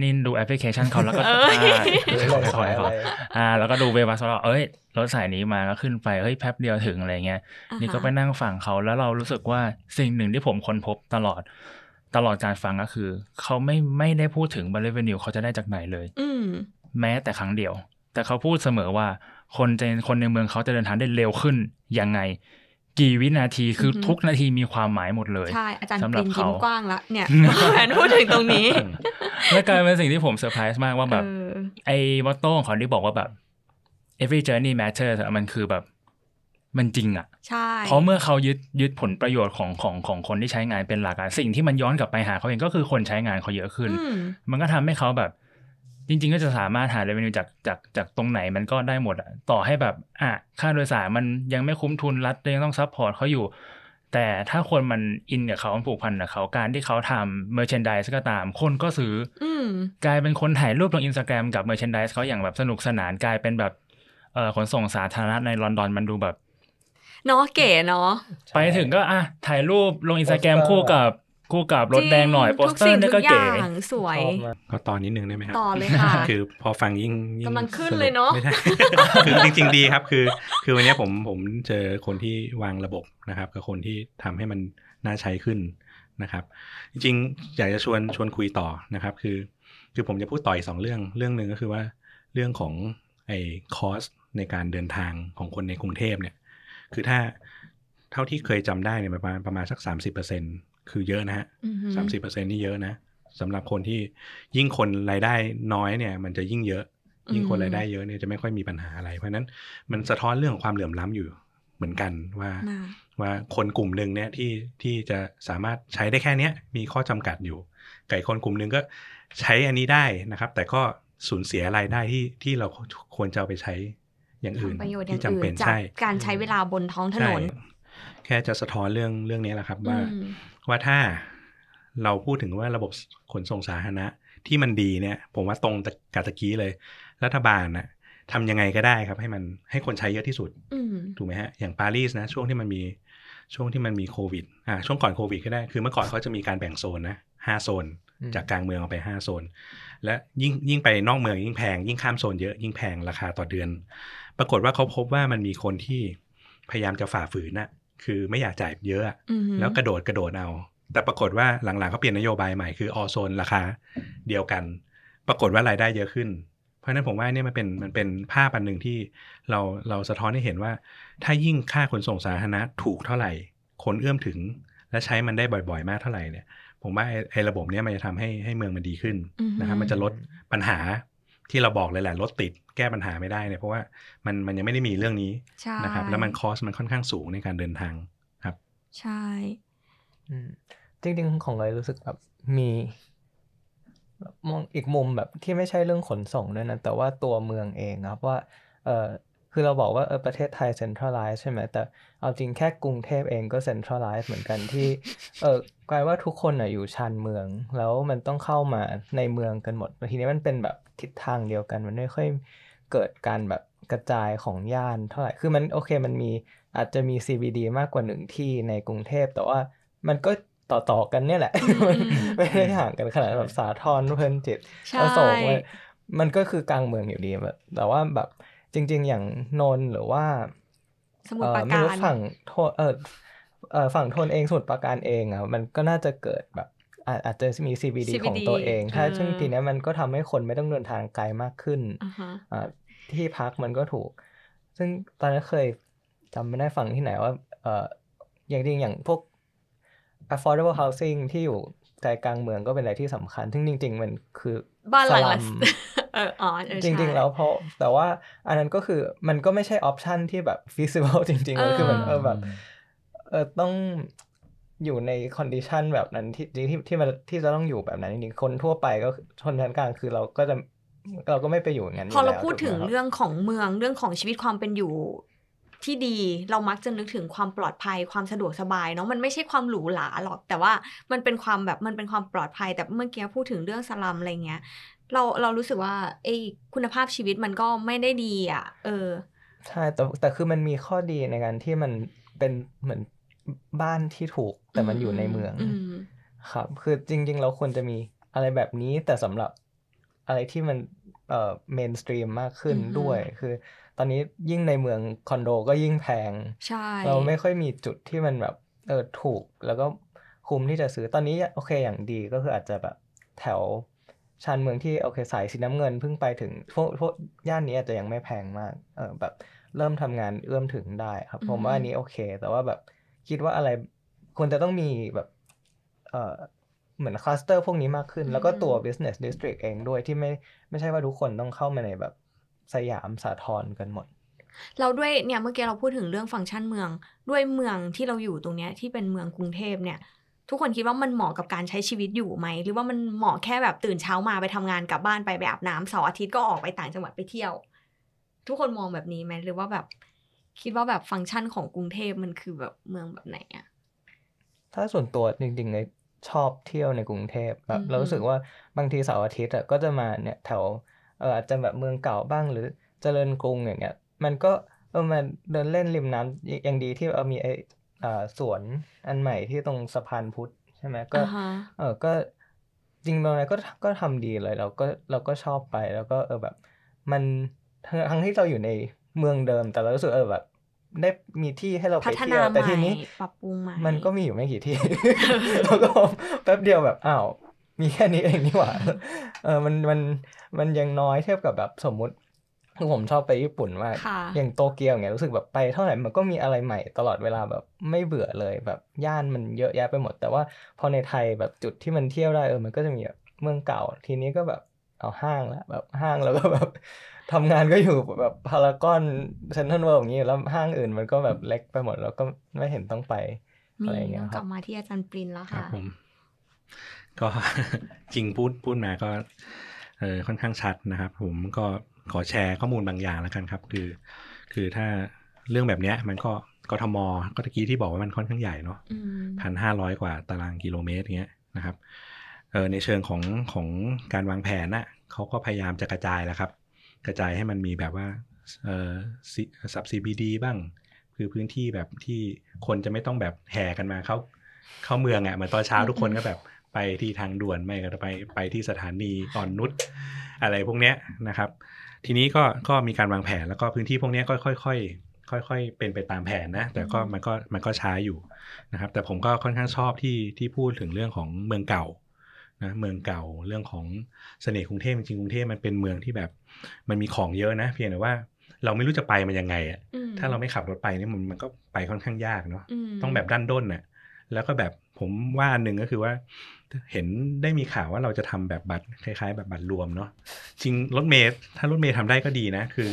นี่ดูแอปพลิเคชันเขาแล้วก็เอ้ยอ่าหรือขลองงขสายองอะไรอ่า แล้วก็ดูเวบัสว่าเอ้ยรถสายนี้มาก็ขึ้นไปเฮ้ยแป๊บเดียวถึงอะไรเงี้ยอ่าฮะนี่ก็ไปนั่งฟังเขาแล้วเรารู้สึกว่าสิ่งหนึ่งที่ผมค้นพบตลอด ตลอดการฟังก็คือ เขาไม่ไม่ได้พูดถึงบริเวณเขาจะได้จากไหนเลย อืมแม้แต่ครั้งเดียว แต่เขาพูดเสมอว่าคนจะคนในเมืองเขาจะเดินทางได้เร็วขึ้นยังไง กี่วินาทีคือออฮึทุกนาทีมีความหมายหมดเลยใช่อาจารย์สำหปรัริบนยิ้เขามกว้าละเนี่ยแผนพูดถึงตรงนี้และกลายเป็นสิ่งที่ผมเซอร์ไพรส์มากว่าแบบเออไอ้ motto ของเขาที่บอกว่าแบบ every journey matters อะมันคือแบบมันจริงอะใช่เพราะเมื่อเขายึดยึดผลประโยชน์ของของของคนที่ใช้งานเป็นหลักอะสิ่งที่มันย้อนกลับไปหาเขาเองก็คือคนใช้งานเขาเยอะขึ้นอืมมันก็ทำให้เขาแบบ จริง ๆ ก็จะสามารถหา revenue จากจากจากตรงไหนมันก็ได้หมดอะต่อให้แบบอะค่าโดยสารมันยังไม่คุ้มทุนรัฐยังต้อง support เขาอยู่ แต่ถ้าคนมัน in กับเขามันผูกพันกับเขาการที่เขาทำ merchandise ก็ตาม คนก็ซื้อออืมกลายเป็นคนถ่ายรูปลงอินสตาแกรมกับ merchandise เขาอย่างแบบสนุกสนานกลายเป็นแบบเอ่อขนส่งสาธารณะในลอนดอนมันดูแบบเนาะเก๋เนาะไปถึงก็อะถ่ายรูปลงอินสตาแกรมโปสเตอร์คู่กับ คู่กับรถแดงหน่อยจริโปสเตอร์นี่ก็ทุเก๋สิ่งทุอย่างสวยชอบมากก็ตอนนิดนึงได้ไหมครับต่อเลยค่ะคือพอฟังยิ่งยิ่งกำลังขึ้นสเลยเนอะไม่ใช่คือจริง ๆ ดีครับคือ คือวันนี้ผมผมเจอคนที่วางระบบนะครับ กับคนที่ทำให้มันน่าใช้ขึ้นนะครับ จริงๆอยากจะชวนชวนคุยต่อนะครับ คือ คือผมจะพูดต่ออีกสองเรื่องเรื่องหนึ่งก็คือว่าเรื่องของไอ้คอสในการเดินทางของคนในกรุงเทพเนี่ย คือถ้าเท่าที่เคยจำได้เนี่ยประมาณประมาณสักสามสิบเปอร์เซ็น คือเยอะนะฮะอือหือสามสิบเปอร์เซ็นนี่เยอะนะสำหรับคนที่ยิ่งคนรายได้น้อยเนี่ย มันจะยิ่งเยอะ ยิ่งคนรายได้เยอะเนี่ยจะไม่ค่อยมีปัญหาอะไร เพราะฉะนั้นมันสะท้อนเรื่องของความเหลื่อมล้ำอยู่เหมือนกันว่าน่ะว่าคนกลุ่มหนึ่งเนี่ยที่ที่จะสามารถใช้ได้แค่เนี้ยมีข้อจำกัดอยู่ไก่คนกลุ่มหนึ่งก็ใช้อันนี้ได้นะครับ แต่ก็สูญเสียรายได้ที่ที่เราควรจะเอาไปใช้อย่างอื่นทำประโยชน์อที่ย่างจำเป็อื่นนจากใช่การใช้เวลาบนท้องถนนใช่แค่จะสะท้อนเรื่องเรื่องนี้แหละครับว่าอืม ว่าถ้าเราพูดถึงว่าระบบขนส่งสาธารณะที่มันดีเนี่ย ผมว่าตรงกับตะกี้เลย รัฐบาลนะทำยังไงก็ได้ครับ ให้มันให้คนใช้เยอะที่สุดอืมถูกไหมฮะอย่างปารีสนะช่วงที่มันมีช่วงที่มันมีโควิดอ่าช่วงก่อนโควิดก็ได้คือเมื่อก่อนเขาจะมีการแบ่งโซนนะห้าโซนอืมจากกลางเมืองออกไปห้าโซน และยิ่งยิ่งไปนอกเมืองยิ่งแพง ยิ่งข้ามโซนเยอะยิ่งแพงราคาต่อเดือน ปรากฏว่าเขาพบว่ามันมีคนที่พยายามจะฝ่าฝืนน่ะ คือไม่อยากจ่ายเยอะอะอือหือแล้วกระโดดกระโดดเอา แต่ปรากฏว่าหลังๆเขาเปลี่ยนนโยบายใหม่คือออโซนราคาเดียวกัน ปรากฏว่ารายได้เยอะขึ้น เพราะฉะนั้นผมว่าเนี่ยมันเป็นมันเป็นภาพอันหนึ่งที่เราเราสะท้อนให้เห็นว่า ถ้ายิ่งค่าขนส่งสาธารณะถูกเท่าไหร่ คนเอื้อมถึงและใช้มันได้บ่อยๆ มากเท่าไหร่เนี่ยผมว่าไอ้ไอ้ระบบเนี้ยมันจะทำให้ให้เมืองมันดีขึ้นนะครับมันจะลดปัญหา ที่เราบอกเลยแหละรถติดแก้ปัญหาไม่ได้เนี่ยเพราะว่ามันมันยังไม่ได้มีเรื่องนี้ใช่นะครับแล้วมันคอสมันค่อนข้างสูงในการเดินทางครับ ใช่อืมจริงๆของเลยรู้สึกแบบมีแบบมองอีกมุมแบบที่ไม่ใช่เรื่องขนส่งด้วยนะ แต่ว่าตัวเมืองเองครับว่าเออคือเราบอกว่าเออประเทศไทยเซ็นทรัลไลซ์ใช่ไหมแต่เอาจริงแค่กรุงเทพเองก็เซ็นทรัลไลซ์เหมือนกันที่เออกลายว่าทุกคนอะอยู่ชานเมือง แล้วมันต้องเข้ามาในเมืองกันหมดทีนี้มันเป็นแบบ ทิศทางเดียวกัน มันไม่ค่อยเกิดการแบบกระจายของย่านเท่าไหร่ คือมันโอเคมันมีอาจจะมี CBD มากกว่าหนึ่งที่ในกรุงเทพ แต่ว่ามันก็ต่อต่อๆกันเนี่ยแหละมันไม่ได้ห่างกันขนาดแบบสาทรเพลินจิตใช่อโศกมันมันก็คือกลางเมืองอยู่ดีแบบแต่ว่าแบบจริง ๆ อย่างนนท์หรือว่า สมุทรปราเอ่อไม่การรู้ฝั่งโทนเออเออฝั่งโทนเองสมุทรปราการเองอะมันก็น่าจะเกิดแบบ อาอาจจะมี CBD ของตัวเองถ้าเออซึ่งทีเนี้ยมันก็ทำให้คนไม่ต้องเดินทางไกลมากขึ้นอ่าฮะอ่าที่พักมันก็ถูก ซึ่งตอนนั้นเคยจำไม่ได้ฟังที่ไหนว่าเอออย่างจริงอย่างพวก affordable housing ที่อยู่ใจกลางเมืองก็เป็นอะไรที่สำคัญ ซึ่งจริง ๆ มันคือบ้านหลังละสมเอออ๋อเออจริงใช่ๆแลแล้วเพราะแต่ว่าอันนั้นก็คือมันก็ไม่ใช่ option ที่แบบ feasible จริงๆมันคือมันเออเออแบบเออต้อง อยู่ใน condition แบบนั้นที่ที่ที่มันที่จะต้องอยู่แบบนั้นจริงๆคนทั่วไปก็คือชนชั้นกลางคือเราก็จะเราก็ไม่ไปอยู่อย่างนั้นพอเราอยู่แล้วพูดถึงถูกไหมครับเรืเรื่องของเมืองเรื่องของชีวิตความเป็นอยู่ที่ดีเรามักจะนึกถึงความปลอดภัยความสะดวกสบายเนาะมันไม่ใช่ความหรูหราหรอก แต่ว่ามันเป็นความแบบมันเป็นความปลอดภัย แต่เมื่อกี้พูดถึงเรื่องสลัมอะไรเงี้ย เราเรารู้สึกว่าไอ้คุณภาพชีวิตมันก็ไม่ได้ดีอะ เออ ใช่แต่แต่คือมันมีข้อดีในการที่มันเป็นเหมือนบ้านที่ถูก แต่มันอยู่ในเมืองอืมครับ คือจริง ๆ เราควรจะมีอะไรแบบนี้แต่สำหรับอะไรที่มันเอ่อ mainstream มากขึ้นอือฮึด้วย คือ ตอนนี้ยิ่งในเมืองคอนโดก็ยิ่งแพงใช่เราไม่ค่อยมีจุดที่มันแบบเออถูกแล้วก็คุ้มที่จะซื้อตอนนี้โอเคอย่างดีก็คืออาจจะแบบแถวชานเมืองที่โอเคสายสีน้ำเงินเพิ่งไปถึงพวกพวกย่านนี้อาจจะยังไม่แพงมากเออแบบเริ่มทำงานเอื้อมถึงได้ครับ ผมว่าอันนี้โอเค แต่ว่าแบบคิดว่าอะไร ควรจะต้องมีแบบเออเหมือนคลัสเตอร์พวกนี้มากขึ้น แล้วก็ตัว business district เองด้วยที่ไม่ไม่ใช่ว่าทุกคนต้องเข้ามาในแบบสยามสาทรกันหมด เราด้วยเนี่ยเมื่อกี้เราพูดถึงเรื่องฟังก์ชันเมือง ด้วยเมืองที่เราอยู่ตรงเนี้ยที่เป็นเมืองกรุงเทพเนี่ย ทุกคนคิดว่ามันเหมาะกับการใช้ชีวิตอยู่ไหม หรือว่ามันเหมาะแค่แบบตื่นเช้ามาไปทำงานกลับบ้านไปไปอาบน้ำเสาร์อาทิตย์ก็ออกไปต่างจังหวัดไปเที่ยว ทุกคนมองแบบนี้ไหมหรือว่าแบบคิดว่าแบบฟังก์ชันของกรุงเทพมันคือแบบเมืองแบบไหนอะ ถ้าส่วนตัวจริงๆเลยชอบเที่ยวในกรุงเทพแบบอือฮึเรารู้สึกว่าบางทีเสาร์อาทิตย์อะก็จะมาเนี่ยแถวเอออาจจะแบบเมืองเก่าบ้างหรือเจริญกรุงอย่างเงี้ย มันก็เออมาเดินเล่นริมน้ำยังดีที่เออมีไออ่าสวนอันใหม่ที่ตรงสะพานพุทธใช่ไหมก็อ่าฮะเออก็จริงๆตรงนั้นก็ก็ทำดีเลยเราก็เราก็ชอบไปแล้วก็เออแบบ มันทั้งทั้งที่เราอยู่ในเมืองเดิม แต่เรารู้สึกเออแบบ ได้มีที่ให้เราไปพัฒเที่นายวใหแต่ม่ทีนี้ปรับปรุงใหม่มันก็มีอยู่ไม่กี่ที่แล้วก็แป๊บเดียวแบบอ้าวมีแค่นี้เองนี่หว่าเออมันมันมันยังน้อยเทียบกับแบบสมมุติคือผมชอบไปญี่ปุ่นมากค่ะอย่างโตเกียวเนี่ยรู้สึกแบบไปเท่าไหร่มันก็มีอะไรใหม่ตลอดเวลาแบบไม่เบื่อเลยแบบย่านมันเยอะแยะไปหมด แต่ว่าพอในไทยแบบจุดที่มันเที่ยวได้เออมันก็จะมีแบบเมืองเก่าทีนี้ก็แบบ เอาห้างละแบบห้างแล้วก็แบบทำงานก็อยู่แบบพารากอนเซ็นทรัลเวิลด์อย่างนี้แล้วห้างอื่นมันก็แบบเล็กไปหมดแล้วก็ไม่เห็นต้องไปมีอะไรอย่างเงี้ยต้องคกรัลับบมาที่อาจารย์ปรินแล้วครัค่ะบผมก็จริงพูดพูดมาก็เออค่อนข้างชัดนะครับ ผมก็ขอแชร์ข้อมูลบางอย่างแล้วกันครับ คือ คือถ้าเรื่องแบบเนี้ย มันก็กทมก็ตะกี้ที่บอกว่ามันค่อนข้างใหญ่เนาะอืมพันห้าร้อยกว่าตารางกิโลเมตรเงี้ยนะครับเออ ในเชิงของของการวางแผนน่ะเขาก็พยายามจะกระจายแหล้วครับ กระจายให้มันมีแบบว่าเออสับ CBD บ้าง คือพื้นที่แบบที่คนจะไม่ต้องแบบแห่กันมาเข้าเข้าเมืองอะ่ะเหมือนตอนเช้าทุกคนก็แบบไปที่ทางด่วนไม่ก็ไปไปที่สถานีอ่อนนุชอะไรพวกเนี้ยนะครับ ทีนี้ก็ก็มีการวางแผนแล้วก็พื้นที่พวกเนี้ยก็ค่อยๆค่อยๆเป็นไปตามแผนนะ แต่ก็อืมมันก็มันก็ช้าอยู่นะครับ แต่ผมก็ค่อนข้างชอบที่ที่พูดถึงเรื่องของเมืองเก่า นะเมืองเก่าเรื่องของเสน่ห์กรุงเทพจริงๆกรุงเทพมันเป็นเมืองที่แบบ มันมีของเยอะนะ เพียงแต่ว่าเราไม่รู้จะไปมันยังไงอะอืมถ้าเราไม่ขับรถไปนี่มันมันก็ไปค่อนข้างยากเนาะมต้องแบบด้านด้นน่ะแล้วก็แบบผมว่าอันหนึ่งก็คือว่า เห็นได้มีข่าวว่าเราจะทำแบบบัตรคล้าย ๆ แบบบัตรรวมเนาะจริงรถเมล์ถ้ารถเมล์ทำได้ก็ดีนะ คือ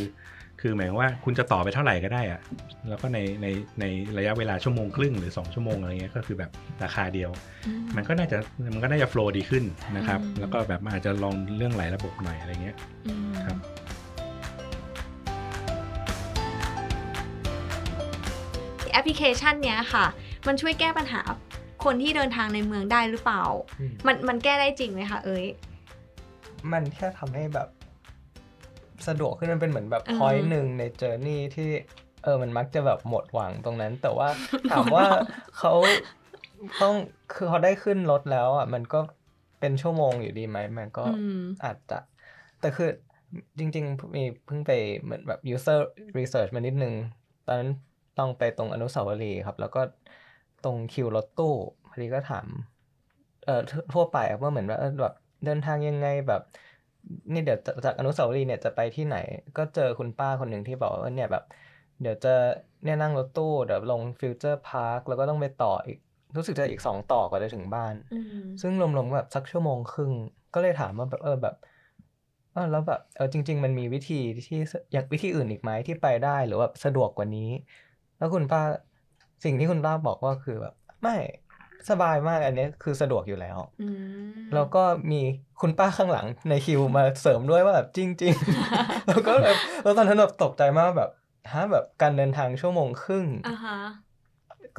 คือหมายความว่าคุณจะต่อไปเท่าไหร่ก็ได้อะแล้วก็ในในในระยะเวลาชั่วโมงครึ่งหรือ 2 ชั่วโมงอะไรเงี้ยก็คือแบบราคาเดียวอืมันก็น่าจะมันก็น่าจะโฟล์ดีขึ้นนะครับอืมแล้วก็แบบอาจจะลองเรื่องหลายระบบหน่อยอะไรเงี้ยอืมครับแอปพลิเคชันเนี้ยค่ะ มันช่วยแก้ปัญหาคนที่เดินทางในเมืองได้หรือเปล่าอืมมันมันแก้ได้จริงไหมคะเอ้ย มันแค่ทำให้แบบ สะดวกขึ้นมันเป็นเหมือนแบบเออ point หนึ่งใน journey ที่เออมันมักจะแบบหมดหวังตรงนั้น แต่ว่าถามว่าเขาต้องคือเขาได้ขึ้นรถแล้วอะมันก็เป็นชั่วโมงอยู่ดีไหมมันก็อืมอาจจะ แต่คือจริงๆมีเพิ่งไปเหมือนแบบ user research มานิดนึง ตอนนั้นต้องไปตรงอนุสาวรีย์ครับ แล้วก็ตรงคิวรถตู้พอดีก็ถามเอ่อทั่วทั่วไปอะว่าเหมือนว่าเออแบบเดินทางยังไงแบบ นี่เดี๋ยวจากอนุสาวรีย์เนี่ยจะไปที่ไหน ก็เจอคุณป้าคนหนึ่งที่บอกว่าเนี่ยแบบ เดี๋ยวจะเนี่ยนั่งรถตู้เดี๋ยวลงฟิวเจอร์พาร์คแล้วก็ต้องไปต่ออีกรู้สึกจะอีกสองต่อกว่าจะถึงบ้าน ซึ่งรวมๆแบบสักชั่วโมงครึ่ง ก็เลยถามว่าแบบเออแบบเออแล้วแบบเออจริง ๆ มันมีวิธีที่อย่างวิธีอื่นอีกไหมที่ไปได้หรือว่าสะดวกกว่านี้ แล้วคุณป้าสิ่งที่คุณป้าบอกก็คือแบบ ไม่ สบายมากอันนี้คือสะดวกอยู่แล้วอืมแล้วก็มีคุณป้าข้างหลังในคิวมาเสริมด้วยว่าแบบจริงๆแล้วก็แบบแล้วตอนนั้นแบบตกใจมากแบบฮะแบบการเดินทางชั่วโมงครึ่งอ่าฮะ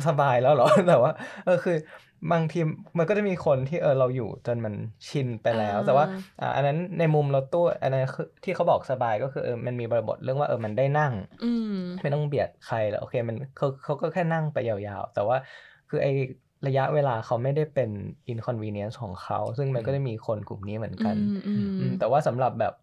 สบายแล้วเหรอแต่ว่าเออคือบางทีมันก็จะมีคนที่เออเราอยู่จนมันชินไปแล้วอ่าแต่ว่าอ่าอันนั้นในมุมรถตู้อันนั้นคือที่เขาบอกสบายก็คือเออมันมีบริบทเรื่องว่าเออมันได้นั่งอืมไม่ต้องเบียดใครแล้วโอเคมันเขาเขาก็แค่นั่งไปยาวๆ แต่ว่าคือไอ ระยะเวลาเขาไม่ได้เป็น inconvenience ของเขา ซึ่งมันก็จะมีคนกลุ่มนี้เหมือนกันอืมอืมอืมแต่ว่าสำหรับแบบ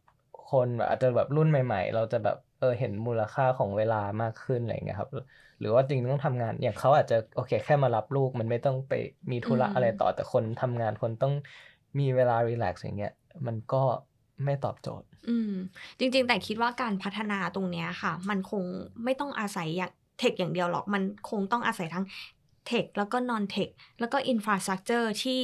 คนแบบอาจจะแบบรุ่นใหม่ ๆ เราจะแบบเออเห็นมูลค่าของเวลามากขึ้นอะไรอย่างเงี้ยครับ หรือว่าจริงๆต้องทำงาน อย่างเขาอาจจะโอเคแค่มารับลูก มันไม่ต้องไปมีธุระอืมอะไรต่อแต่คนทำงานคนต้องมีเวลารีแลกซ์อย่างเงี้ยมันก็ไม่ตอบโจทย์ อืม จริง ๆ แต่คิดว่าการพัฒนาตรงเนี้ยค่ะ มันคงไม่ต้องอาศัยอย่าง tech อย่างเดียวหรอก มันคงต้องอาศัยทั้ง tech แล้วก็ non-tech แล้วก็ infrastructure ที่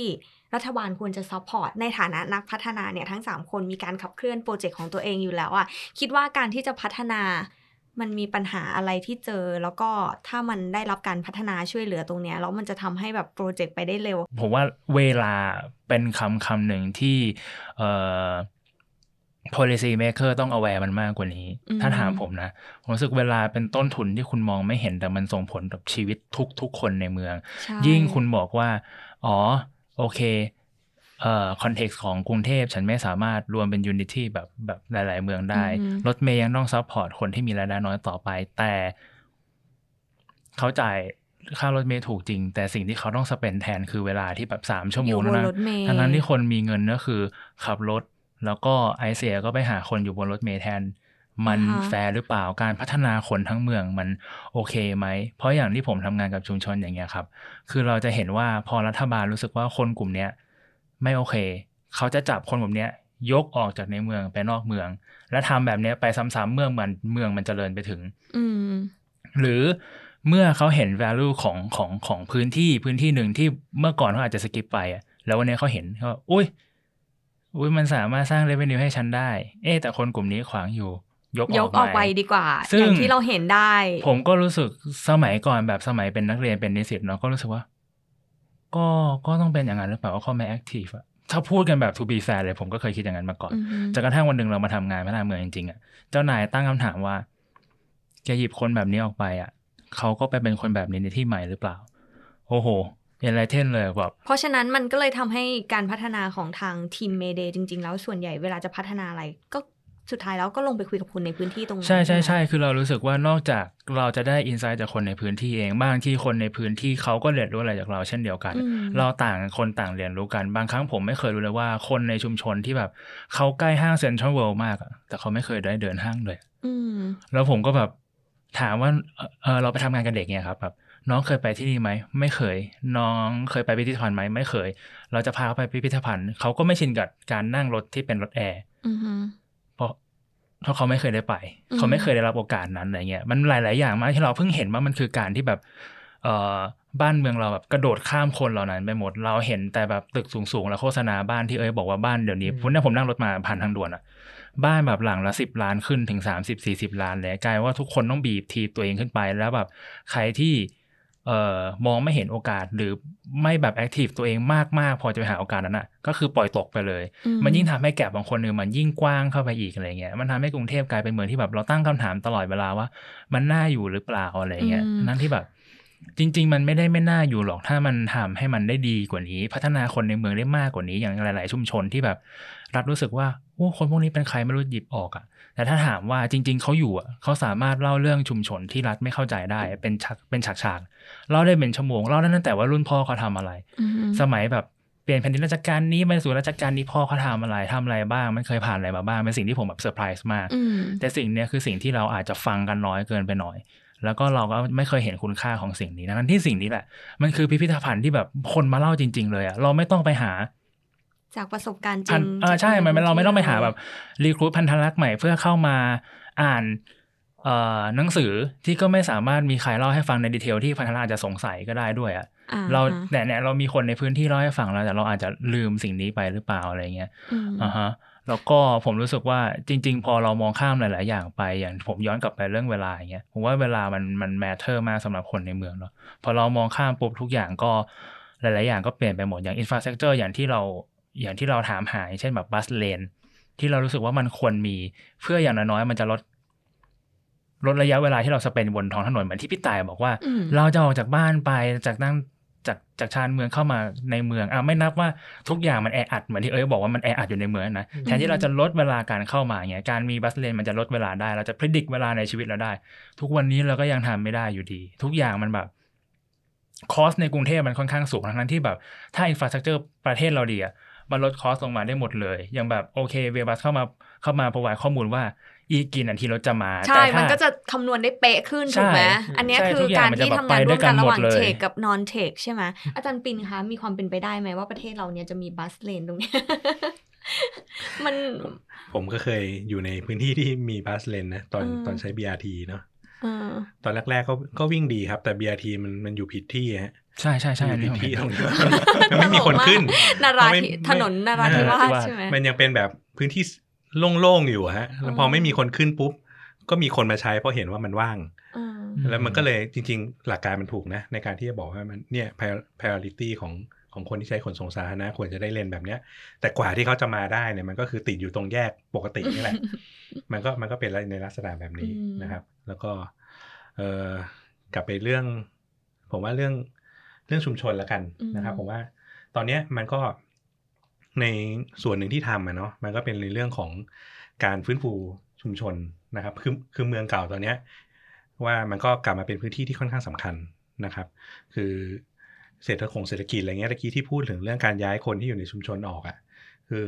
รัฐบาลควรจะ support ในฐานะนักพัฒนาเนี่ยทั้ง 3 คนมีการขับเคลื่อนโปรเจกต์ของตัวเองอยู่แล้วอะคิดว่าการที่จะพัฒนามันมีปัญหาอะไรที่เจอ แล้วก็ถ้ามันได้รับการพัฒนาช่วยเหลือตรงเนี้ยแล้วมันจะทำให้แบบโปรเจกต์ไปได้เร็ว ผมว่าเวลาเป็นคำคำหนึ่งที่เอ่อ policy maker ต้อง aware มันมากกว่านี้อืมถ้าถามผมนะ ผมรู้สึกเวลาเป็นต้นทุนที่คุณมองไม่เห็นแต่มันส่งผลกับชีวิตทุกทุกคนในเมืองใช่ยิ่งคุณบอกว่า อ๋อ โอเคเอ่อ context ของกรุงเทพฉันไม่สามารถรวมเป็น unity แบบแบบหลาย ๆ เมืองได้อืมรถเมล์ยังต้อง support คนที่มีรายได้น้อยต่อไป แต่เขาจ่ายค่ารถเมล์ถูกจริง แต่สิ่งที่เขาต้อง spend แทนคือเวลาที่แบบสามชั่วโมงอยู่บนนะรถเมล์ทั้งนั้นที่คนมีเงินก็คือ ขับรถ แล้วก็ไอเสียก็ไปหาคนอยู่บนรถเมล์แทน มันอ่าฮะแฟร์หรือเปล่าการพัฒนาคนทั้งเมืองมันโอเคไหม เพราะอย่างที่ผมทำงานกับชุมชนอย่างเงี้ยครับ คือเราจะเห็นว่าพอรัฐบาลรู้สึกว่าคนกลุ่มเนี้ยไม่โอเค เขาจะจับคนกลุ่มเนี้ยยกออกจากในเมืองไปนอกเมือง และทำแบบเนี้ยไปซ้ำๆเมื่อมันเมืองมันเจริญไปถึง อืมหรือเมื่อเขาเห็น value ของของของพื้นที่พื้นที่หนึ่งที่เมื่อก่อนเขาอาจจะสกิปไปอะแล้ววันนี้เขาเห็นเขาอุ้ย อุ้ยมันสามารถสร้าง revenue ให้ฉันได้ เอ๊ะแต่คนกลุ่มนี้ขวางอยู่ ยกยอกอกออกไปไปดีกว่า ซึ่งอย่างที่เราเห็นได้ ผมก็รู้สึกสมัยก่อนแบบสมัยเป็นนักเรียนเป็นนิสิตเนาะก็รู้สึกว่า ก็ก็ต้องเป็นอย่างนั้นหรือเปล่าว่าเขาไม่ active อะถ้าพูดกันแบบ to be fair เลยผมก็เคยคิดอย่างนั้นมาก่อนอือฮึจนกระทั่งวันหนึ่งเรามาทำงานพัฒนาเมืองจริงๆอะเจ้านายตั้งคำถามว่าแกหยิบคนแบบนี้ออกไปอะเขาก็ไปเป็นคนแบบนี้ในที่ใหม่หรือเปล่า โอ้โห เอนไลเทนเลยแบบเพราะฉะนั้นมันก็เลยทำให้การพัฒนาของทางทีมเมเดจริง ๆ แล้วส่วนใหญ่เวลาจะพัฒนาอะไรก็สุดท้ายแล้วก็ลงไปคุยกับคุณในพื้นที่ตรงนั้นใช่ใช่ใช่ไหมคือเรารู้สึกว่านอกจากเราจะได้อินไซต์จากคนในพื้นที่เองบางที่คนในพื้นที่เขาก็เรียนรู้อะไรจากเราเช่นเดียวกันอืมเราต่างคนต่างเรียนรู้กันบางครั้งผมไม่เคยรู้เลยว่าคนในชุมชนที่แบบเขาใกล้ห้างเซ็นทรัลเวิลด์มากอะแต่เขาไม่เคยได้เดินห้างเลยอืมแล้วผมก็แบบถามว่าเอ่อเออเราไปทำงานกับเด็กเนี่ยครับแบบ น้องเคยไปที่นี่ไหม ไม่เคย น้องเคยไปพิพิธภัณฑ์ไหม ไม่เคย เราจะพาเขาไปพิพิธภัณฑ์เขาก็ไม่ชินกับการนั่งรถที่เป็นรถแอร์อือฮึเพราะเพราะเขาไม่เคยได้ไปอืมเขาไม่เคยได้รับโอกาสนั้นอะไรเงี้ย มันหลาย ๆ อย่างมากที่เราเพิ่งเห็นว่ามันคือการที่แบบ เอ่อบ้านเมืองเราแบบกระโดดข้ามคนเหล่านั้นไปหมด เราเห็นแต่แบบตึกสูงๆ แล้วโฆษณาบ้านที่เอ้ยบอกว่าบ้านเดี๋ยวนี้อืมผมเนี่ยผมนั่งรถมาผ่านทางด่วนอะบ้านแบบหลังละสิบล้านขึ้นถึงสามสิบสี่สิบล้านเลยกลายว่าทุกคนต้องบีบทีบตัวเองขึ้นไปแล้วแบบใครที่ เอ่อมองไม่เห็นโอกาสหรือไม่แบบแอคทีฟตัวเองมากๆ พอจะไปหาโอกาสนั้นอะก็คือปล่อยตกไปเลยอืมันยิ่งทำให้แก็บบางคนหนึ่งมันยิ่งกว้างเข้าไปอีกอะไรเงี้ยมันทำให้กรุงเทพกลายเป็นเมืองที่แบบเราตั้งคำถามตลอดเวลาว่า มันน่าอยู่หรือเปล่าอะไรเงี้ยอืมนั่นที่แบบจริง ๆ มันไม่ได้ไม่น่าอยู่หรอกถ้ามันทำให้มันได้ดีกว่านี้ พัฒนาคนในเมืองได้มากกว่านี้อย่างหลาย ๆ ชุมชนที่แบบ รัฐรู้สึกว่าโอ้คนพวกนี้เป็นใครไม่รู้หยิบออกอะ แต่ถ้าถามว่าจริง ๆเขาอยู่อะเขาสามารถเล่าเรื่องชุมชนที่รัฐไม่เข้าใจได้ เป็นฉากเป็นฉากๆเล่าได้เป็นชั่วโมงเล่าได้ตั้งแต่ว่ารุ่นพ่อเขาทำอะไรอืมสมัยแบบเปลี่ยนแผ่นดินราชการนี้ไปสู่ราชการนี้พ่อเขาทำอะไรทำอะไรบ้างมันเคยผ่านอะไรมาบ้างเป็นสิ่งที่ผมแบบเซอร์ไพรส์มากอืมแต่สิ่งเนี้ยคือสิ่งที่เราอาจจะฟังกันน้อยเกินไปหน่อย แล้วก็เราก็ไม่เคยเห็นคุณค่าของสิ่งนี้นะทั้งที่สิ่งนี้แหละ มันคือพิพิธภัณฑ์ที่แบบคนมาเล่าจริง ๆ เลยอะเราไม่ต้องไปหา จากประสบการณ์จพัรินงเออใช่จกมันเราไม่ต้องไปหาที่แบบรีครูทพันธลักษณ์ใหม่เพื่อเข้ามาอ่านเอ่อหนังสือที่ก็ไม่สามารถมีใครเล่าให้ฟังในดีเทลที่พันธลักษณ์อาจจะสงสัยก็ได้ด้วยอะอ่เราฮะแต่เนี่ยเรามีคนในพื้นที่เล่าให้ฟังแล้วแต่เราอาจจะลืมสิ่งนี้ไปหรือเปล่าอะไรเงี้ยอืมอ่าฮะแล้วก็ผมรู้สึกว่าจริง ๆ พอเรามองข้ามหลาย ๆ อย่างไปอย่างผมย้อนกลับไปเรื่องเวลาอย่างเงี้ยผมว่าเวลามันมันแมทเทอร์มากสำหรับคนในเมืองเนาะพอเรามองข้ามปุ๊บทุกอย่างก็หลาย ๆ อย่างก็เปลี่ยนไปหมดอย่าง infrastructure อย่างที่เรา อย่างที่เราถามหาอย่างเช่นแบบ bus lane ที่เรารู้สึกว่ามันควรมีเพื่ออย่างน้อยๆมันจะลดลดระยะเวลาที่เรา spend บนท้องถนนเหมือนที่พี่ต่ายบอกว่าอืมเราจะออกจากบ้านไปจากนั่งจากจากชานเมืองเข้ามาในเมืองอะไม่นับว่าทุกอย่างมันแออัดเหมือนที่เอ้ยบอกว่ามันแออัดอยู่ในเมืองนะแทนที่เราจะลดเวลาการเข้ามาเงี้ยการมี bus lane มันจะลดเวลาได้ เราจะ predict เวลาในชีวิตเราได้ ทุกวันนี้เราก็ยังทำไม่ได้อยู่ดี ทุกอย่างมันแบบ cost ในกรุงเทพมันค่อนข้างสูงทั้งนั้นที่แบบ ถ้า infrastructure ประเทศเราดีอะ มันลด cost ลงมาได้หมดเลย อย่างแบบโอเค ViaBus เข้ามาเข้ามา predict ข้อมูลว่าอีกกี่นาทีที่รถจะมา ใช่แต่ถ้ามันก็จะคำนวณได้เป๊ะขึ้นใช่ถูกไหมอันเนี้ยใช่คือทุกอย่าการงมันจะที่แบบทำงานร่วมกันไปด้วยกันระหว่างหมดเลยเทคกับ non-tech ใช่ไหมอาจารย์ปินคะมีความเป็นไปได้ไหมว่าประเทศเราเนี่ยจะมี bus lane ตรงเนี้ยมันผมก็เคยอยู่ในพื้นที่ที่มีบัสเลนนะตอนอืมตอนใช้ BRT เนาะเออตอนแรกๆก็ก็วิ่งดีครับ แต่ BRT มันมันอยู่ผิดที่ฮะ ใช่ใช่ใช่ออันยู่นี้ผิดผมที่เห็นตรงนี้มันไม่มีคนขึ้นนาราไม่ธิไม่ถนนนาราธิวาสใช่ไหมมันยังเป็นแบบพื้นที่โล่งๆอยู่ฮะแล้วพอไม่มีคนขึ้นปุ๊บ ก็มีคนมาใช้เพราะเห็นว่ามันว่างเออแล้วมันก็เลยจริง ๆ หลักการมันถูกนะ ในการที่จะบอกว่ามันเนี่ย priority ของของคนที่ใช้ขนส่งสาธารณะควรจะได้เลนแบบเนี้ย แต่กว่าที่เขาจะมาได้เนี่ยมันก็คือติดอยู่ตรงแยกปกตินี่แหละ มันก็มันก็เป็นในลักษณะแบบนี้อืมนะครับ แล้วก็ เอ่อกลับไปเรื่อง ผมว่าเรื่อง เรื่องชุมชนแล้วกันนะครับ ผมว่าตอนเนี้ยมันก็ในส่วนหนึ่งที่ทำอะเนาะมันก็เป็นในเรื่องของการฟื้นฟูชุมชนนะครับคือคือเมืองเก่าตอนเนี้ยว่ามันก็กลับมาเป็นพื้นที่ที่ค่อนข้างสำคัญนะครับ คือเศรษฐคงเศรษฐกิจอะไรเงี้ยตะกี้ที่พูดถึงเรื่องการย้ายคนที่อยู่ในชุมชนออกอะ่ะคือ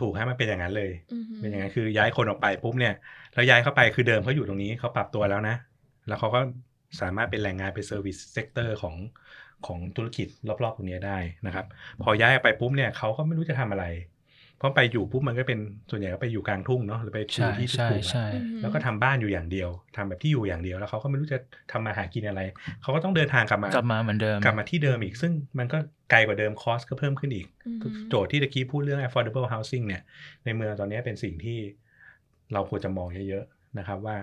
ถูกให้มันเป็นอย่างนั้นเลยอือฮึเป็นอย่างนั้นคือย้ายคนออกไปปุ๊บเนี่ยแล้วย้ายเข้าไปคือเดิมเขาอยู่ตรงนี้เขาปรับตัวแล้วนะ แล้วเขาก็สามารถเป็นแรงงานเป็น service sector ของ ของธุรกิจรอบๆตรงนี้ได้นะครับ พอย้ายออกไปปุ๊บเนี่ยเขาก็ไม่รู้จะทำอะไร เพราะไปอยู่ปุ๊บมันก็เป็นส่วนใหญ่ก็ไปอยู่กลางทุ่งเนาะหรือไปอยู่ใช่ที่ใช่ถูกๆอะใช่อืมแล้วก็ทำบ้านอยู่อย่างเดียวทำแบบที่อยู่อย่างเดียวแล้วเขาก็ไม่รู้จะทำมาหากินอะไรเขาก็ต้องเดินทางกลับมากลับมาเหมือนเดิมกลับมาที่เดิมอีก ซึ่งมันก็ไกลกว่าเดิมคอสก็เพิ่มขึ้นอีกอืมโจทย์ที่ตะกี้พูดเรื่อง affordable housing เนี่ย ในเมืองตอนนี้เป็นสิ่งที่เราควรจะมองเยอะๆนะครับว่า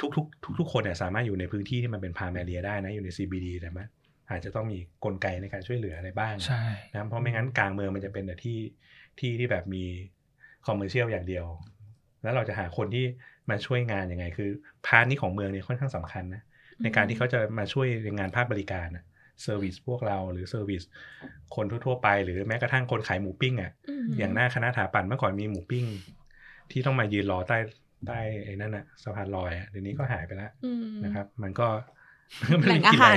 ทุกๆทุกๆคนเนี่ยสามารถอยู่ในพื้นที่ที่มันเป็นพา m มเรียได้นะอยู่ใน CBD แต่มัน อาจจะต้องมีกลไกในการช่วยเหลืออะไรบ้างใช่นะครับเพราะไม่งั้นกลางเมืองมันจะเป็นแต่ที่ที่ที่แบบมีcommercial อย่างเดียว แล้วเราจะหาคนที่มาช่วยงานยังไง คือ part นี้ของเมืองเนี่ยค่อนข้างสำคัญนะในการที่เขาจะมาช่วยในงานภาคบริการนะ service พวกเราหรือ service คนทั่วๆไป หรือแม้กระทั่งคนขายหมูปิ้งอะมอย่างหน้าคณะถาปัตย์เมื่อก่อนมีหมูปิ้ง ที่ต้องมายืนรอใต้ใต้ไอ้นั่นอะสะพานลอยอะเดี๋ยวนี้ก็หายไปแล้วอืมนะครับ มันก็แหล่งอาหาร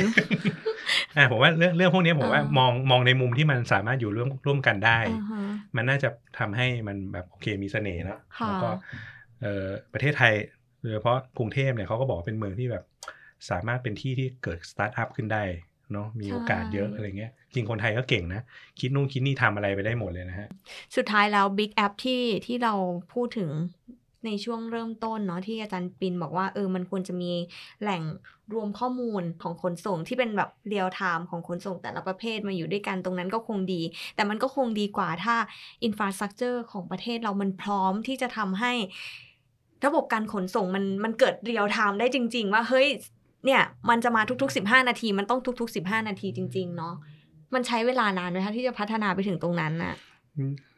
อะผมว่าเรื่องเรื่องพวกนี้ผมว่าอ่ามมองมองในมุมที่มันสามารถอยู่ร่วมร่วมกันได้อ่าฮะมันน่าจะทำให้มันแบบโอเคมีเสน่ห์เนอะค่ะแล้วก็เอ่อประเทศไทยโดยเฉพาะกรุงเทพเนี่ยเขาก็บอกว่าเป็นเมืองที่แบบสามารถเป็นที่ที่เกิดสตาร์ทอัพขึ้นได้เนาะมีโอกาสเยอะอะไรเงี้ย จริงคนไทยก็เก่งนะ คิดนู่นคิดนี่ทำอะไรไปได้หมดเลยนะฮะ สุดท้ายแล้ว Big App ที่ที่เราพูดถึงในช่วงเริ่มต้นเนาะที่อาจารย์ปินบอกว่าเออมันควรจะมีแหล่ง รวมข้อมูลของขนส่งที่เป็นแบบ real-time ของขนส่งแต่ละประเภทมาอยู่ด้วยกันตรงนั้นก็คงดี แต่มันก็คงดีกว่าถ้า infrastructure ของประเทศเรามันพร้อมที่จะทำให้ ระบบการขนส่งมันมันเกิด real-time ได้จริง ๆ ว่าเฮ้ยเนี่ยมันจะมาทุก ๆ 15 นาที มันต้องทุก ๆ 15 นาทีจริง ๆ เนาะมันใช้เวลานานไหมคะที่จะพัฒนาไปถึงตรงนั้นน่ะ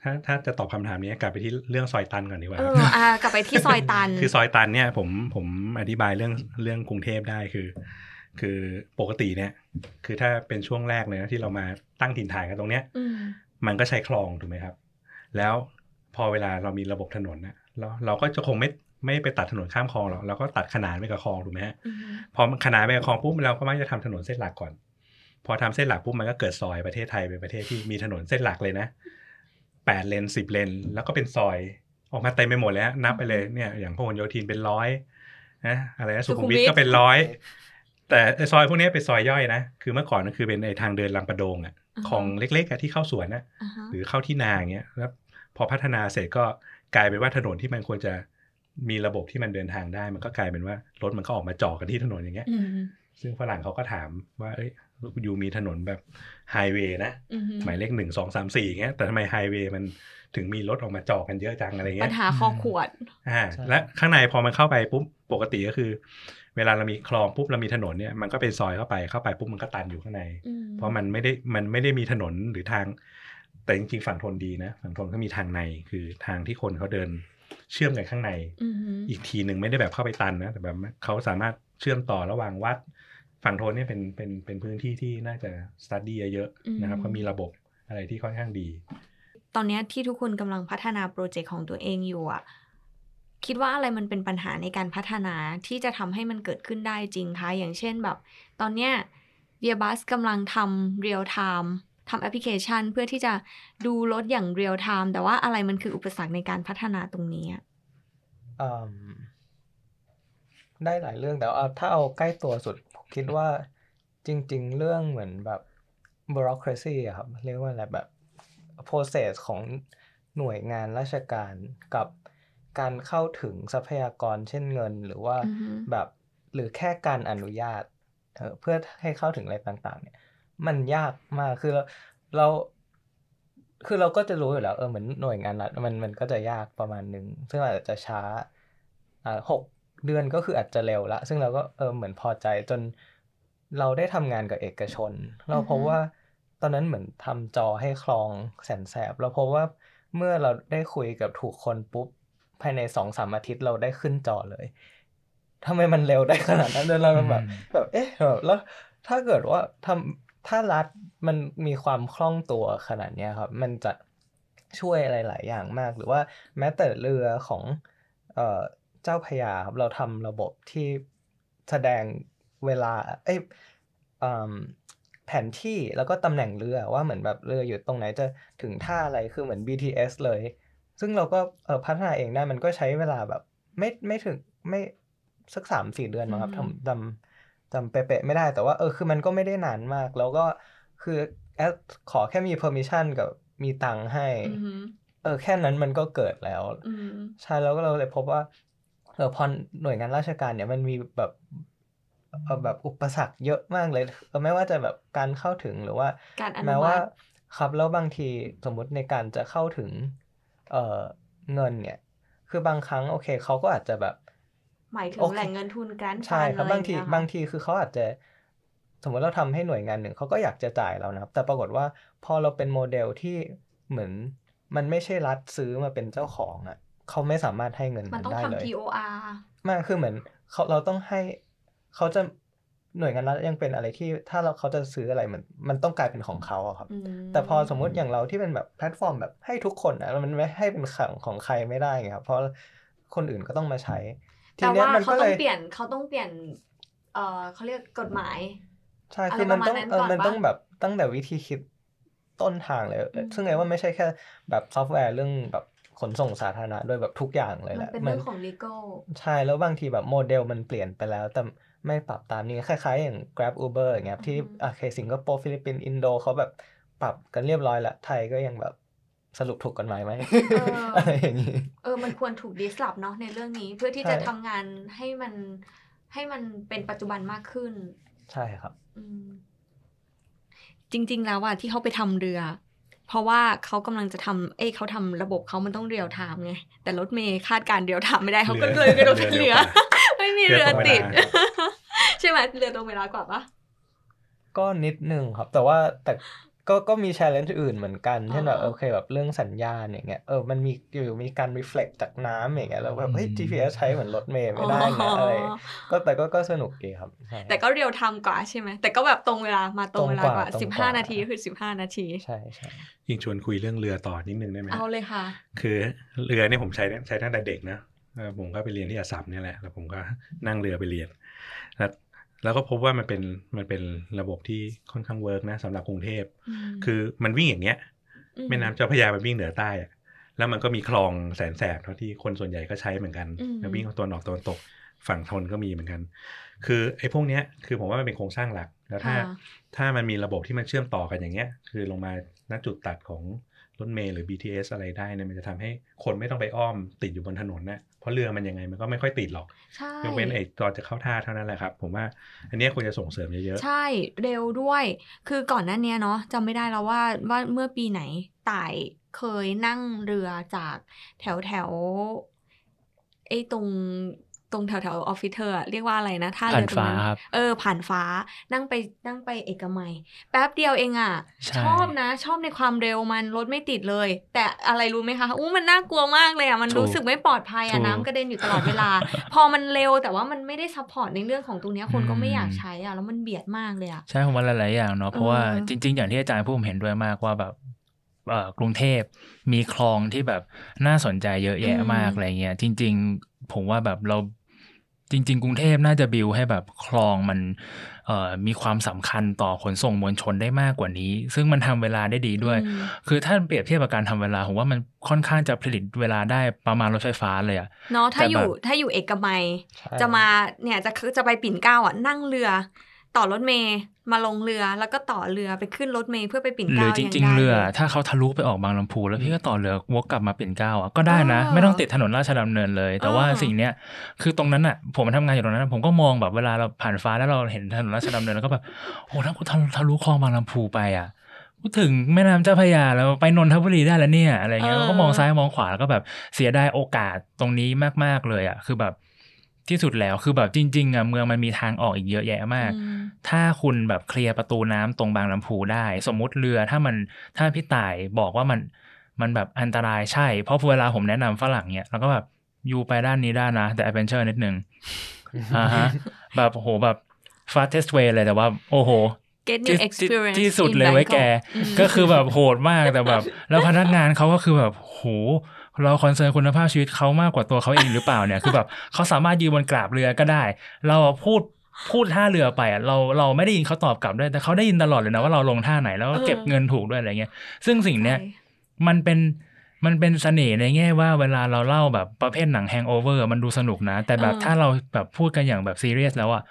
ถ้าถ้าจะตอบคำถามนี้กลับไปที่เรื่องซอยตันก่อนดีกว่าเอออ่ากลับไปที่ซอยตัน คือซอยตันเนี่ยผมผมอธิบายเรื่องเรื่องกรุงเทพได้คือ คือปกติเนี่ย คือถ้าเป็นช่วงแรกเลยนะที่เรามาตั้งถิ่นฐานกันตรงเนี้ยอืมมันก็ใช้คลองถูกไหมครับ แล้วพอเวลาเรามีระบบถนนนะเราเราก็จะคงไม่ไม่ไปตัดถนนข้ามคลองหรอกเราก็ตัดขนานไปกับคลองถูกไหมฮะอือฮึพอมันขนานไปกับคลองปุ๊บเราก็มักจะทำถนนเส้นหลักก่อน พอทำเส้นหลักปุ๊บมันก็เกิดซอยประเทศไทยเป็นประเทศที่มีถนนเส้นหลักเลยนะ แปดเลนสิบเลน แล้วก็เป็นซอย ออกมาเต็มไปหมดเลยฮะนับไปเลยเนี่ย อย่างพหลโยธินเป็นร้อยนะอะไรนะสุขุมวิทก็เป็นร้อย แต่ไอ้ซอยพวกนี้เป็นซอยย่อยนะ คือเมื่อก่อนก็คือเป็นไอ้ทางเดินลำประโดงอะของเล็กๆอะที่เข้าสวนนะอ่าฮะหรือเข้าที่นาอย่างเงี้ยแล้วพอพัฒนาเสร็จก็กลายเป็นว่าถนนที่มันควรจะมีระบบที่มันเดินทางได้ มันก็กลายเป็นว่ารถมันก็ออกมาจอดกันที่ถนนอย่างเงี้ยอืมซึ่งฝรั่งเขาก็ถามว่าเอ้ย อยู่มีถนนแบบไฮเวย์นะอือฮึหมายเลขหนึ่งสองสามสี่เงี้ยแต่ทำไมไฮเวย์มันถึงมีรถออกมาจอดกันเยอะจังอะไรปัเงี้ญยหาคอขวดอ่าใช่และข้างในพอมันเข้าไปปุ๊บปกติก็คือ เวลาเรามีคลองปุ๊บเรามีถนนเนี่ยมันก็เป็นซอยเข้าไปเข้าไปปุ๊บมันก็ตันอยู่ข้างในอืมเพราะมันไม่ได้มันไม่ได้มีถนนหรือทาง แต่จริงๆฝั่งทนดีนะ ฝั่งทนเขามีทางในคือทางที่คนเขาเดินเชื่อมกันข้างในอือฮึอีกทีหนึ่งไม่ได้แบบเข้าไปตันนะแต่แบบเขาสามารถเชื่อมต่อระหว่างวัด ฝั่งโทนเนี่ยเป็นเป็นเป็นพื้นที่ที่น่าจะสตัดดี้เยอะๆนะครับเขามีระบบอะไรที่ค่อนข้างดี ตอนเนี้ยที่ทุกคนกำลังพัฒนาโปรเจกต์ของตัวเองอยู่อะคิดว่าอะไรมันเป็นปัญหาในการพัฒนาที่จะทำให้มันเกิดขึ้นได้จริงคะ อย่างเช่นแบบ ตอนเนี้ย ViaBus กำลังทำ real-time ทำแอปพลิเคชันเพื่อที่จะดูรถอย่าง real-time แต่ว่าอะไรมันคืออุปสรรคในการพัฒนาตรงนี้อะอืมได้หลายเรื่องแต่ว่าถ้าเอาใกล้ตัวสุดผม คิดว่าจริง ๆ เรื่องเหมือนแบบ bureaucracy อะครับ เรียกว่าอะไรแบบ process ของหน่วยงานราชการกับการเข้าถึงทรัพยากรเช่นเงิน หรือว่าอือฮึแบบหรือแค่การอนุญาตเอ่อเพื่อให้เข้าถึงอะไรต่าง ๆ เนี่ย มันยากมากคือเราเราคือเราก็จะรู้อยู่แล้วเออเหมือนหน่วยงานรัฐมันมันก็จะยากประมาณหนึ่งซึ่งอาจจะช้าอ่าหก เดือนก็คืออาจจะเร็วละ ซึ่งเราก็เออเหมือนพอใจจนเราได้ทำงานกับเอกชน เราพบอือฮึว่าตอนนั้นเหมือนทำจอให้คลองแสนแสบ เราพบว่าเมื่อเราได้คุยกับถูกคนปุ๊บ ภายในสองสามอาทิตย์เราได้ขึ้นจอเลยทำไมมันเร็วได้ขนาดนั้นเดินเราแบบอืมแบบเอ๊ะแบบแล้วถ้าเกิดว่าทำถ้ารัฐมันมีความคล่องตัวขนาดเนี้ยครับ มันจะช่วยอะไรหลายอย่างมาก หรือว่าแม้แต่เรือของ เอ่อเจ้าพระยาครับเราทำระบบที่แสดงเวลาเอ้ยอืมแผนที่แล้วก็ตำแหน่งเรือว่าเหมือนแบบเรืออยู่ตรงไหนจะถึงท่าอะไรคือเหมือน BTS เลย ซึ่งเราก็เออพัฒนาเองได้มันก็ใช้เวลาแบบไม่ไม่ถึงไม่สักสามสี่เดือนมั้งครับอืมทำจำจำเป๊ะๆไม่ได้แต่ว่าเออคือมันก็ไม่ได้นานมาก แล้วก็คือแอดขอแค่มี permission กับมีตังค์ให้อือฮึเออแค่นั้นมันก็เกิดแล้วอืมใช่แล้วก็เราเลยพบว่า เออพอหน่วยงานราชการเนี่ยมันมีแบบเออแบบอุปสรรคเยอะมากเลยเออไม่ว่าจะแบบการเข้าถึงหรือว่าการอนุแม้มัว่าติครับแล้วบางทีสมมุติในการจะเข้าถึง เอ่อเงินเนี่ย คือบางครั้งโอเคเขาก็อาจจะแบบ หมายถึงโอเคแหล่งเงินทุนแกรนด์ใช่ครับอะไรบางทีอย่เยค่ะบางทีคือเขาอาจจะ สมมติเราทำให้หน่วยงานหนึ่งเขาก็อยากจะจ่ายเรานะครับ แต่ปรากฏว่าพอเราเป็นโมเดลที่เหมือน มันไม่ใช่รัฐซื้อมาเป็นเจ้าของอะ เขาไม่สามารถให้เงินมันต้องได้เลยทำ TOR ไมากคือเหมือนเขาเราต้องให้เขาจะหน่วยงานรัฐยังเป็นอะไรที่ถ้าเราเขาจะซื้ออะไรมันมันต้องกลายเป็นของเขาอะครับอืมแต่พอสมมุติอย่างเราที่เป็นแบบแพลตฟอร์มแบบให้ทุกคนนะแล้วมันไม่ให้เป็นของของใครไม่ได้ไงครับ เพราะคนอื่นก็ต้องมาใช้ทีแต่เนี้ยว่ามันเขาก็ต้เลองยเปลี่ยนเขาต้องเปลี่ยนเอ่อเขาเรียกกฎหมายใช่อะไรคือมันต้องประมาณนั้นเออก่อนมันปะต้องแบบตั้งแต่วิธีคิดต้นทางเลยอืมซึ่งไงว่าไม่ใช่แค่แบบซอฟต์แวร์เรื่องแบบ ขนส่งสาธารณะด้วยแบบทุกอย่างเลยมัแหนละเป็นมัเรื่องของ legal ใช่แล้วบางทีแบบโมเดลมันเปลี่ยนไปแล้ว แต่ไม่ปรับตามนี้คล้ายๆ อย่าง Grab Uber อย่างเงี้ยครับที่อือฮึอะเคสิงคโปร์ฟิลิปปินส์อินโดเขาแบบปรับกันเรียบร้อยแล้วไทยก็ยังแบบสรุปถูกกฎหมายไหมอะไรอย่างนี้เออมันควรถูก disrupt เนาะในเรื่องนี้เพื่อที่ใช่จะทำงานให้มันให้มันเป็นปัจจุบันมากขึ้น ใช่ครับอืมจริง ๆ แล้วอะที่เขาไปทำเรือ เพราะว่าเขากำลังจะทำเอ้ยเขาทำระบบเขามันต้อง real-time ไง แต่รถเมย์คาดการณ์ real-time ไม่ได้เขาก็เรือเลยกระโดดเรือเรือเร็วกว่าไม่มีเรืเรืออตรงเวลาติด ใช่ไหมเรือตรงเวลากว่าปะก็นิดนึงครับ แต่ว่าแต่ ก็ก็มี challenge อื่นเหมือนกันเช่นแบบอ๋อโอเคแบบเรื่องสัญญาณอย่างเงี้ยเออมันมีอยู่มีการ reflect จากน้ำอย่างเงี้ยแล้วแบบเฮ้ยอืม GPS ใช้เหมือนรถเมล์ไม่ได้นะอะไรก็แต่ก็ก็สนุกดีครับใช่แต่ก็ real-time กว่าใช่ไหมแต่ก็แบบตรงเวลามาตรงเวลากว่าตรงกว่าตรงกว่า15 นาทีคือ15 นาทีใช่ใช่ยิ่งชวนคุยเรื่องเรือต่อนิดนึงได้ไหมเอาเลยค่ะ คือเรือเนี่ยผมใช้ใช้ตั้งแต่เด็กนะเออผมก็ไปเรียนที่อัสสัมเนี่ยแหละแล้วผมก็นั่งเรือไปเรียนแล้ว แล้วก็พบว่ามันเป็นมันเป็นระบบที่ค่อนข้าง work นะสำหรับกรุงเทพ คือมันวิ่งอย่างเงี้ยแม่น้ำเจ้าพระยามันวิ่งเหนือใต้อะแล้วมันก็มีคลองแสนแสบเท่าที่คนส่วนใหญ่ก็ใช้เหมือนกันอืมแล้ววิ่งตะวันออกตะวันตกฝั่งทนก็มีเหมือนกัน คือไอ้พวกเนี้ยคือผมว่ามันเป็นโครงสร้างหลัก แล้วถ้าค่ะถ้ามันมีระบบที่มันเชื่อมต่อกันอย่างเงี้ย คือลงมาณจุดตัดของ รถเมล์หรือ BTS อะไรได้เนี่ยมันจะทำให้คนไม่ต้องไปอ้อมติดอยู่บนถนนนะเพราะเรือมันยังไงมันก็ไม่ค่อยติดหรอกใช่ยกเว้นไอ้ตอนจะเข้าท่าเท่านั้นแหละครับ ผมว่าอันเนี้ยควรจะส่งเสริมเยอะใช่เร็วด้วย คือก่อนหน้าเนี้ยเนาะจำไม่ได้แล้วว่าว่าเมื่อปีไหนต่ายเคยนั่งเรือจากแถวแถวไอ้ตรง ตรงแถวแถวออฟฟิศเธออะเรียกว่าอะไรนะท่าเรือตรงนั้นผ่านฟ้าครับเออ ผ่านฟ้านั่งไปนั่งไปเอกมัย แป๊บเดียวเองอะใช่ชอบนะ ชอบในความเร็วมันรถไม่ติดเลย แต่อะไรรู้ไหมคะอู้มันน่ากลัวมากเลยอะมันถูกรู้สึกไม่ปลอดภัยถูอะกน้ำกระเด็นอยู่ตลอดเวลา พอมันเร็วแต่ว่ามันไม่ได้ support ในเรื่องของตรงเนี้ยคนก็ไม่อืมอยากใช้อะแล้วมันเบียดมากเลยอะใช่ผมว่าหลายๆอย่างเนาะเพราะว่าเออจริง ๆ อย่างที่อาจารย์พูดผมเห็นด้วยมากว่าแบบเอ่อกรุงเทพมีคลองที่แบบน่าสนใจเยอะแยะมากอะไรเงี้ยจริง ๆ ผมว่าแบบเรา จริง ๆ กรุงเทพน่าจะบิวให้แบบคลองมันเอ่อมีความสำคัญต่อขนส่งมวลชนได้มากกว่านี้ ซึ่งมันทำเวลาได้ดีด้วยอืมคือถ้าเปรียบเทียบกับการทำเวลาผมว่ามันค่อนข้างจะผลิตเวลาได้ประมาณรถไฟฟ้าเลยอะเนาะถ้าแต่อแบบยู่ถ้าอยู่เอกมัยใช่จะมาเนี่ยจะจะไปปิ่นเกล้าอะนั่งเรือต่อรถเมย์ มาลงเรือแล้วก็ต่อเรือไปขึ้นรถเมย์เพื่อไปปิ่นหเกรืล้าอจยังริงได้ๆเรือลยถ้าเขาทะลุไปออกบางลำพู แล้วพี่ก็ต่อเรือวกกลับมาปิ่นเกล้าอะก็ได้นะเออไม่ต้องติดถนนราชดำเนินเลย แต่ว่าเออสิ่งเนี้ยคือตรงนั้นอะ ผมทำงานอยู่ตรงนั้นอะผมก็มองแบบเวลาเราผ่านฟ้าแล้วเราเห็นถนนราชดำเนินแล้วก็แบบโอ้ถ้ากูทะทะลุคลองบางลำพูไปอะกูถึงแม่น้ำเจ้าพระยาแล้วไปนนทบุรีได้แล้วเนี่ยอะไรเงี้ยเออก็มองซ้ายมองขวาแล้วก็แบบเสียดายโอกาสตรงนี้มากๆเลยอะคือแบบ ที่สุดแล้วคือแบบจริง ๆอะเมืองมันมีทางออกอีกเยอะแยะมากอืมถ้าคุณแบบเคลียร์ประตูน้ำตรงบางลำพูได้ สมมุติเรือถ้ามันถ้าพี่ต่ายบอกว่ามันมันแบบอันตรายใช่ เพราะเวลาผมแนะนำฝรั่งเนี่ยแล้วก็แบบอยู่ไปด้านนี้ได้นะ แต่ adventure นิดนึงอ่าฮะแบบโหแบบ fastest way เลยแต่ว่า โอ้โห get ที่ new experience ที่สุด in เลยไว้แก Bangkok อืมก็คือแบบโหดมากแต่แบบ แล้วพนักงานเขาก็คือแบบโห เรา concern คุณภาพชีวิตเขามากกว่าตัวเขาเองหรือเปล่าเนี่ยคือแบบเขาสามารถยืนบนกราบเรือก็ได้ เราพูดพูดท่าเรือไปอะเราเราไม่ได้ยินเขาตอบกลับด้วยแต่เขาได้ยินตลอดเลยนะว่าเราลงท่าไหนแล้วก็เก็บเออเงินถูกด้วยอะไรเงี้ย ซึ่งสิ่งเนี้ยใช่มันเป็นมันเป็นเสน่ห์ในแง่ว่าเวลาเราเล่าแบบประเภทหนัง Hangover มันดูสนุกนะ แต่แบบเออถ้าเราแบบพูดกันอย่างแบบซีเรียสแล้วอะ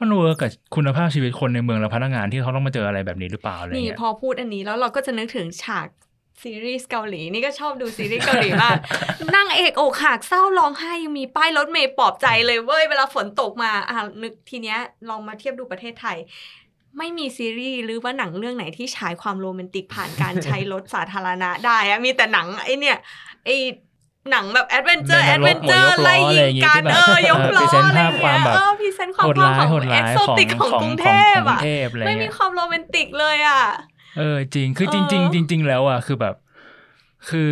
มัน work กับคุณภาพชีวิตคนในเมืองและพนักงานที่เขาต้องมาเจออะไรแบบนี้หรือเปล่าอะไรนี่เงี้ยพอพูดอันนี้แล้วเราก็จะนึกถึงฉาก ซีรีส์เกาหลีนี่ก็ชอบดูซีรีส์เกาหลีมาก นั่งเอกอกหักเศร้าร้องไห้ยังมีป้ายรถเมย์ปลอบใจเลยเว้ยเวลาฝนตกมาอะนึกทีเนี้ยลองมาเทียบดูประเทศไทย ไม่มีซีรีส์หรือว่าหนังเรื่องไหนที่ฉายความโรแมนติกผ่านการใช้รถสาธารณะได้อะมีแต่หนังไอเนี่ยไอหนังแบบแอดเวนเจอร์แม่แอดนรเวกนหมเจวอยกร์ล้อไล่อะไรยิอย่างงงี้กันที่แบบเออยกเออล้อ present อะไรภาพความเงี้ยแบบเออพรีเซนต์ความโหดภาพร้ายของโหดเอ็ร้ากยโซของติกของของกรุงเทพของกรุอะงเทพอะไรไม่มีเงี้ยความโรแมนติกเลยอะ เออจริงคือจริงเออๆจริง ๆ แล้วอะคือแบบ คือ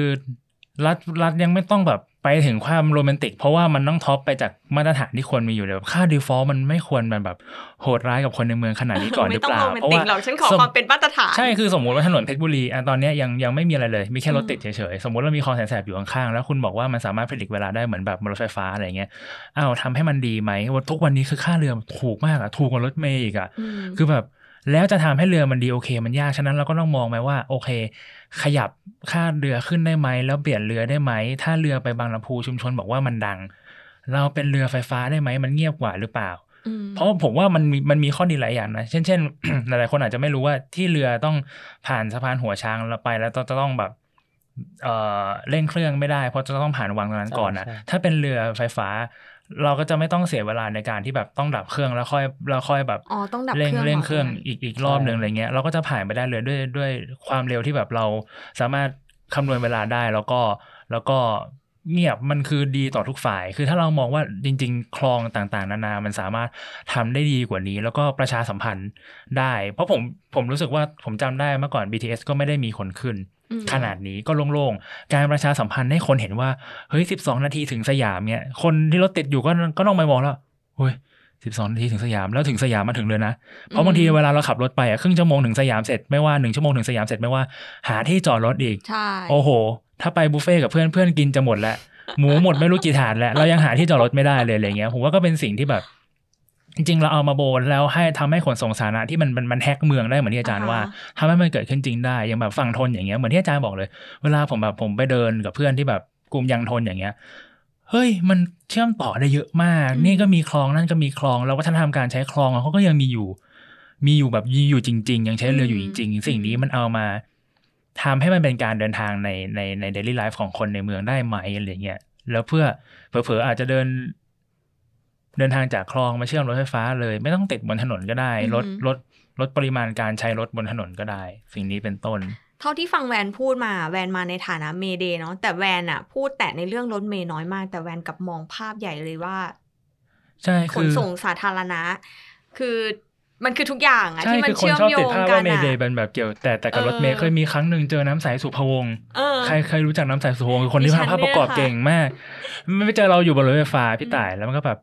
รัฐรัฐยังไม่ต้องแบบไปถึงความโรแมนติก เพราะว่ามันต้อง top ไปจากมาตรฐานที่ควรมีอยู่เลยแบบค่า default มันไม่ควรแบบแบบโหดร้ายกับคนในเมืองขนาดนี้ก่อนหรือเปล่าเพราะว่าไม่ต้อเปงโรแมนติกหรอกฉันขอความสมเป็นมาตรฐานใช่คือสมมุติว่าถนนเพชรบุรีอะตอนเนี้ยยังยังไม่มีอะไรเลย มีแค่รถติดเฉยๆ สมมติเรามีคลองแสนแสบอยู่ข้างๆ แล้วคุณบอกว่ามันสามารถผลิตเวลาได้เหมือนแบบรถไฟฟ้าอะไรเงี้ยอ้าวทำให้มันดีไหมว่าทุกวันนี้คือค่าเรือถูกมากอะถูกกว่ารถเมย์อีกอะอืมคือแบบ แล้วจะทำให้เรือมันดีโอเคมันยาก ฉะนั้นเราก็ต้องมองไหมว่าโอเค ขยับค่าเรือขึ้นได้ไหม แล้วเปลี่ยนเรือได้ไหม ถ้าเรือไปบางลำพูชุมชนบอกว่ามันดัง เราเป็นเรือไฟฟ้าได้ไหม มันเงียบกว่าหรือเปล่าอืมเพราะผมว่ามันมีมันมีข้อดีหลายอย่างนะ เช่นเช่นหลายๆคนอาจจะไม่รู้ว่าที่เรือต้องผ่านสะพานหัวช้างแล้วไปแล้วต้องจะต้องแบบเอ่อเร่งเครื่องไม่ได้ เพราะจะต้องผ่านวังตรงนั้นก่อนนะใช่ใช่ถ้าเป็นเรือไฟฟ้า เราก็จะไม่ต้องเสียเวลาในการที่แบบต้องดับเครื่องแล้วค่อยแล้วค่อยแบบอ๋อต้องดับเร่งเครื่องเร่งก่อนเครื่องใช่ไหมอีกอีกรอบหนึ่งอะไรเงี้ยเราก็จะผ่านไปได้เลยด้วยด้วยความเร็วที่แบบเราสามารถคำนวณเวลาได้แล้วก็แล้วก็เงียบมันคือดีต่อทุกฝ่าย คือถ้าเรามองว่าจริง ๆ คลองต่างๆ นานา มันสามารถทำได้ดีกว่านี้ แล้วก็ประชาสัมพันธ์ได้ เพราะผมผมรู้สึกว่าผมจำได้เมื่อก่อน BTS ก็ไม่ได้มีคนขึ้นอืม ขนาดนี้ก็โล่งๆ การประชาสัมพันธ์ให้คนเห็นว่า เฮ้ย12นาทีถึงสยามเนี่ย คนที่รถติดอยู่ก็ก็ต้องไปมองแล้วเฮ้ย12นาทีถึงสยามแล้วถึงสยามมาถึงเลยนะ เพราะบางทีเวลาเราขับรถไปอะครึ่งชั่วโมงถึงสยามเสร็จไม่ว่าหนึ่งชั่วโมงถึงสยามเสร็จไม่ว่าหาที่จอดรถอีกใช่โอ้โห ถ้าไปบุฟเฟ่ต์กับเพื่อนเพื่อนกินจะหมดแล้วหมูหมดไม่รู้กี่ถาดแล้ว เรายังหาที่จอดรถไม่ได้เลยอะไรเงี้ยผมว่าก็เป็นสิ่งที่แบบ จริงๆเราเอามาโบนแล้วให้ทำให้ขนส่งสาธารณะที่มันมันมันแฮกเมืองได้เหมือนที่อาจารย์ว่าทำให้มันเกิดขึ้นจริงได้อย่างแบบฝั่งทนอย่างเงี้ยเหมือนที่อาจารย์บอกเลย เวลาผมแบบผมไปเดินกับเพื่อนที่แบบกลุ่มยังทนอย่างเงี้ยเฮ้ยมันเชื่อมต่อได้เยอะมาก นี่ก็มีคลองนั่นก็มีคลองแล้ววัฒนธรรมการใช้คลองเขาก็ยังมีอยู่ มีอยู่แบบมีอยู่จริง ๆ ยังใช้เรืออยู่จริง ๆ สิ่งนี้มันเอามาทำให้มันเป็นการเดินทางในในในเดลี่ไลฟ์ของคนในเมืองได้ไหมอะไรเงี้ยแล้วเพื่อเผลอๆอาจจะเดิน เดินทางจากคลองมาเชื่อมรถไฟฟ้าเลย ไม่ต้องติดบนถนนก็ได้ลดลดลดปริมาณการใช้รถบนถนนก็ได้ สิ่งนี้เป็นต้น เท่าที่ฟังแวนพูดมาแวนมาในฐานะเมเดย์เนาะแต่แวนอะพูดแต่ในเรื่องรถเมย์น้อยมาก แต่แวนกลับมองภาพใหญ่เลยว่า ใช่ขคืนอส่งสาธารณะ คือมันคือทุกอย่างอะใช่ที่มันคือคนเชื่อมชอบโยติดงภาพกัว่านเมอะเดย์เป็นแบบเกี่ยวแต่แต่กับเออรถเมย์เคยมีครั้งหนึ่งเจอน้ำใสสุภวงศ์เออใครใครรู้จักน้ำใสสุภวงศ์คือคนที่ดิฉัพานภาพประกอบเนี่ยค่ะเก่งมาก ไม่ไปเจอเราอยู่บนรถไฟฟ้าพี่ต่ายแล้วมันก็แบบ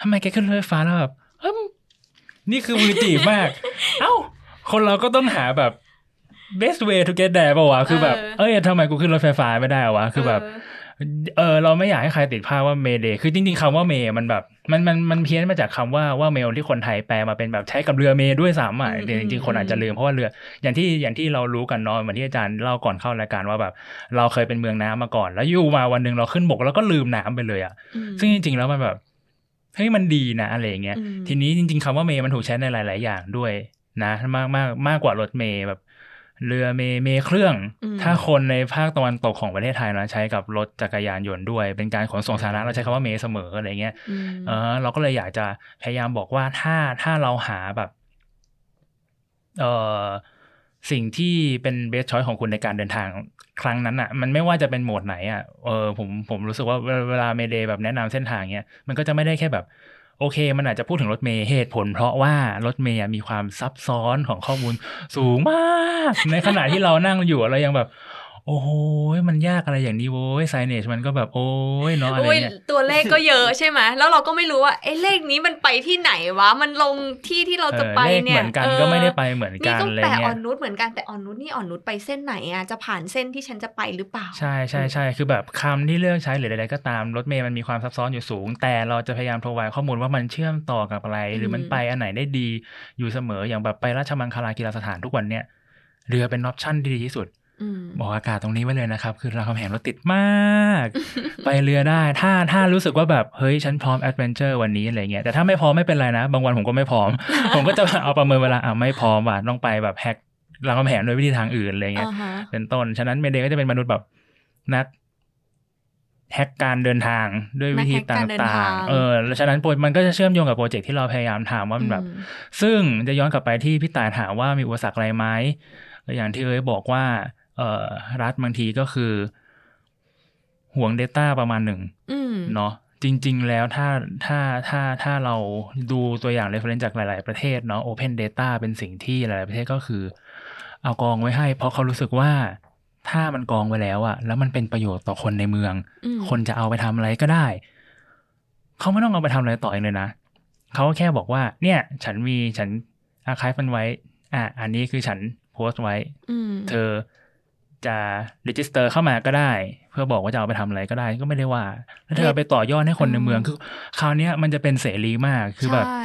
ทำไมแกขึ้นรถไฟฟ้าแล้วแบบเอ้มนี่คือมือจีบมาก เอ้า คนเราก็ต้องหาแบบ best way to get there ป่าวะคือแบบ เอ้ยทำไมกูขึ้นรถไฟฟ้าไม่ได้วะ คือแบบ เออเออเราไม่อยากให้ใครติดภาพว่าเมเดย์คือจริงๆคำว่าเมย์มันแบบ มันมันมันเพี้ยนมาจากคำว่าว่าเมลที่คนไทยแปลมาเป็นแบบใช้กับเรือเมย์ด้วยซ้ำอะอืมแต่จริงๆคนอาจจะลืมเพราะว่าเรือ อย่างที่อย่างที่เรารู้กันเนาะเหมือนที่อาจารย์เล่าก่อนเข้ารายการว่าแบบ เราเคยเป็นเมืองน้ำมาก่อน แล้วอยู่มาวันหนึ่งเราขึ้นบกแล้วก็ลืมน้ำไปเลยอะอืมซึ่งจริงๆแล้วมันแบบ เฮ้ยมันดีนะอะไรอย่างเงี้ยอืมทีนี้จริง ๆคำว่าเมย์มันถูกใช้ในหลาย ๆ อย่างด้วยนะมากมากมากกว่ารถเมย์แบบ เรือเมย์เมย์เครื่องอืมถ้าคนในภาคตะวันตกของประเทศไทยนะใช้กับรถจักรยานยนต์ด้วย เป็นการขนส่งสาธารณะเราใช้คำว่าเมย์เสมออะไรเงี้ยอืมเออเราก็เลยอยากจะพยายามบอกว่าถ้าถ้าเราหาแบบเออสิ่งที่เป็น best choice ของคุณในการเดินทาง ครั้งนั้นอะ มันไม่ว่าจะเป็นโหมดไหนอะเออผมผมรู้สึกว่าเวลาเวลาเมเดย์แบบแนะนำเส้นทางเนี้ยมันก็จะไม่ได้แค่แบบโอเค มันอาจจะพูดถึงรถเมย์เหตุผล เพราะว่ารถเมย์มีความซับซ้อนของข้อมูลสูงมาก ในขณะที่เรานั่งอยู่เรายังแบบ โอ้โหมันยากอะไรอย่างนี้โว้ย signage มันก็แบบโอ้ยเนาะอะไรโอ้ยเงี้ยตัวเลขก็เยอะใช่ไหมแล้วเราก็ไม่รู้ว่าไอ้เลขนี้มันไปที่ไหนวะมันลงที่ที่เราจะไปออเลขเนี่เหยมือนกันก็ไม่ได้ไปเหมือนนี่กันก็อะไรแต่เงี้อ่อยนนุชเหมือนกันแต่อ่อนนุชนี่อ่อนนุชไปเส้นไหนอะจะผ่านเส้นที่ฉันจะไปหรือเปล่า ใช่ใช่ใช่คือแบบคำที่เลือกใช้หรืออะไรก็ตามรถเมย์มันมีความซับซ้อนอยู่สูง แต่เราจะพยายาม provide ข้อมูลว่ามันเชื่อมต่อกับอะไร หรือมันอืมไปอันไหนได้ดีอยู่เสมออย่างแบบไปราชมังคลากีฬาสถานทุกวันเนี่ยเรือเป็นออปชั่นที่ดีที่สุดอืม บอกอากาศตรงนี้ไว้เลยนะครับ คือรามคำแหงรถติดมาก ไปเรือได้ถ้าถ้ารู้สึกว่าแบบ เฮ้ย ฉันพร้อม adventure วันนี้อะไรเงี้ยแต่ถ้าไม่พร้อมไม่เป็นไรนะ บางวันผมก็ไม่พร้อม ผมก็จะเอาประเมินเวลาอะไม่พร้อมว่ะต้องไปแบบ hack รามคำแหงโดยวิธีทางอื่นอะไรเงี้ยอ่าฮะเป็นต้น ฉะนั้นเมเดย์ก็จะเป็นมนุษย์แบบนัก hack การเดินทางด้วยวิธีนัก hack การเดินทางต่างๆ เออ แล้วฉะนั้นโปรมันก็จะเชื่อมโยงกับโปรเจกต์ที่เราพยายามถามว่ามันแบบอืมซึ่งจะย้อนกลับไปที่พี่ตายถามว่ามีอุปสรรคอะไรไหมก็อย่างที่เอ้ยบอกว่าเอ่อ รัฐบางทีก็คือห่วง Data ประมาณหนึ่งอืมเนาะจริง ๆ แล้วถ้าถ้าถ้าถ้าเราดูตัวอย่าง reference จากหลาย ๆ ประเทศเนาะ Open Data เป็นสิ่งที่หลาย ๆ ประเทศก็คือ เอากองไว้ให้ เพราะเขารู้สึกว่าถ้ามันกองไว้แล้วอะแล้วมันเป็นประโยชน์ต่อคนในเมืองอืมคนจะเอาไปทำอะไรก็ได้ เขาไม่ต้องเอาไปทำอะไรต่ออีกเลยนะเขาแค่บอกว่า เนี่ย ฉันมีฉันอาคายมันไว้ อะอันนี้คือฉันโพสต์ไว้อืมเธอ จะ register เข้ามาก็ได้ เพื่อบอกว่าจะเอาไปทำอะไรก็ได้ก็ไม่ได้ว่าแล้วเธอเอาไปต่อยอดให้คนในเมืองคือคราวเนี้ยมันจะเป็นเสรีมากคือแบบใช่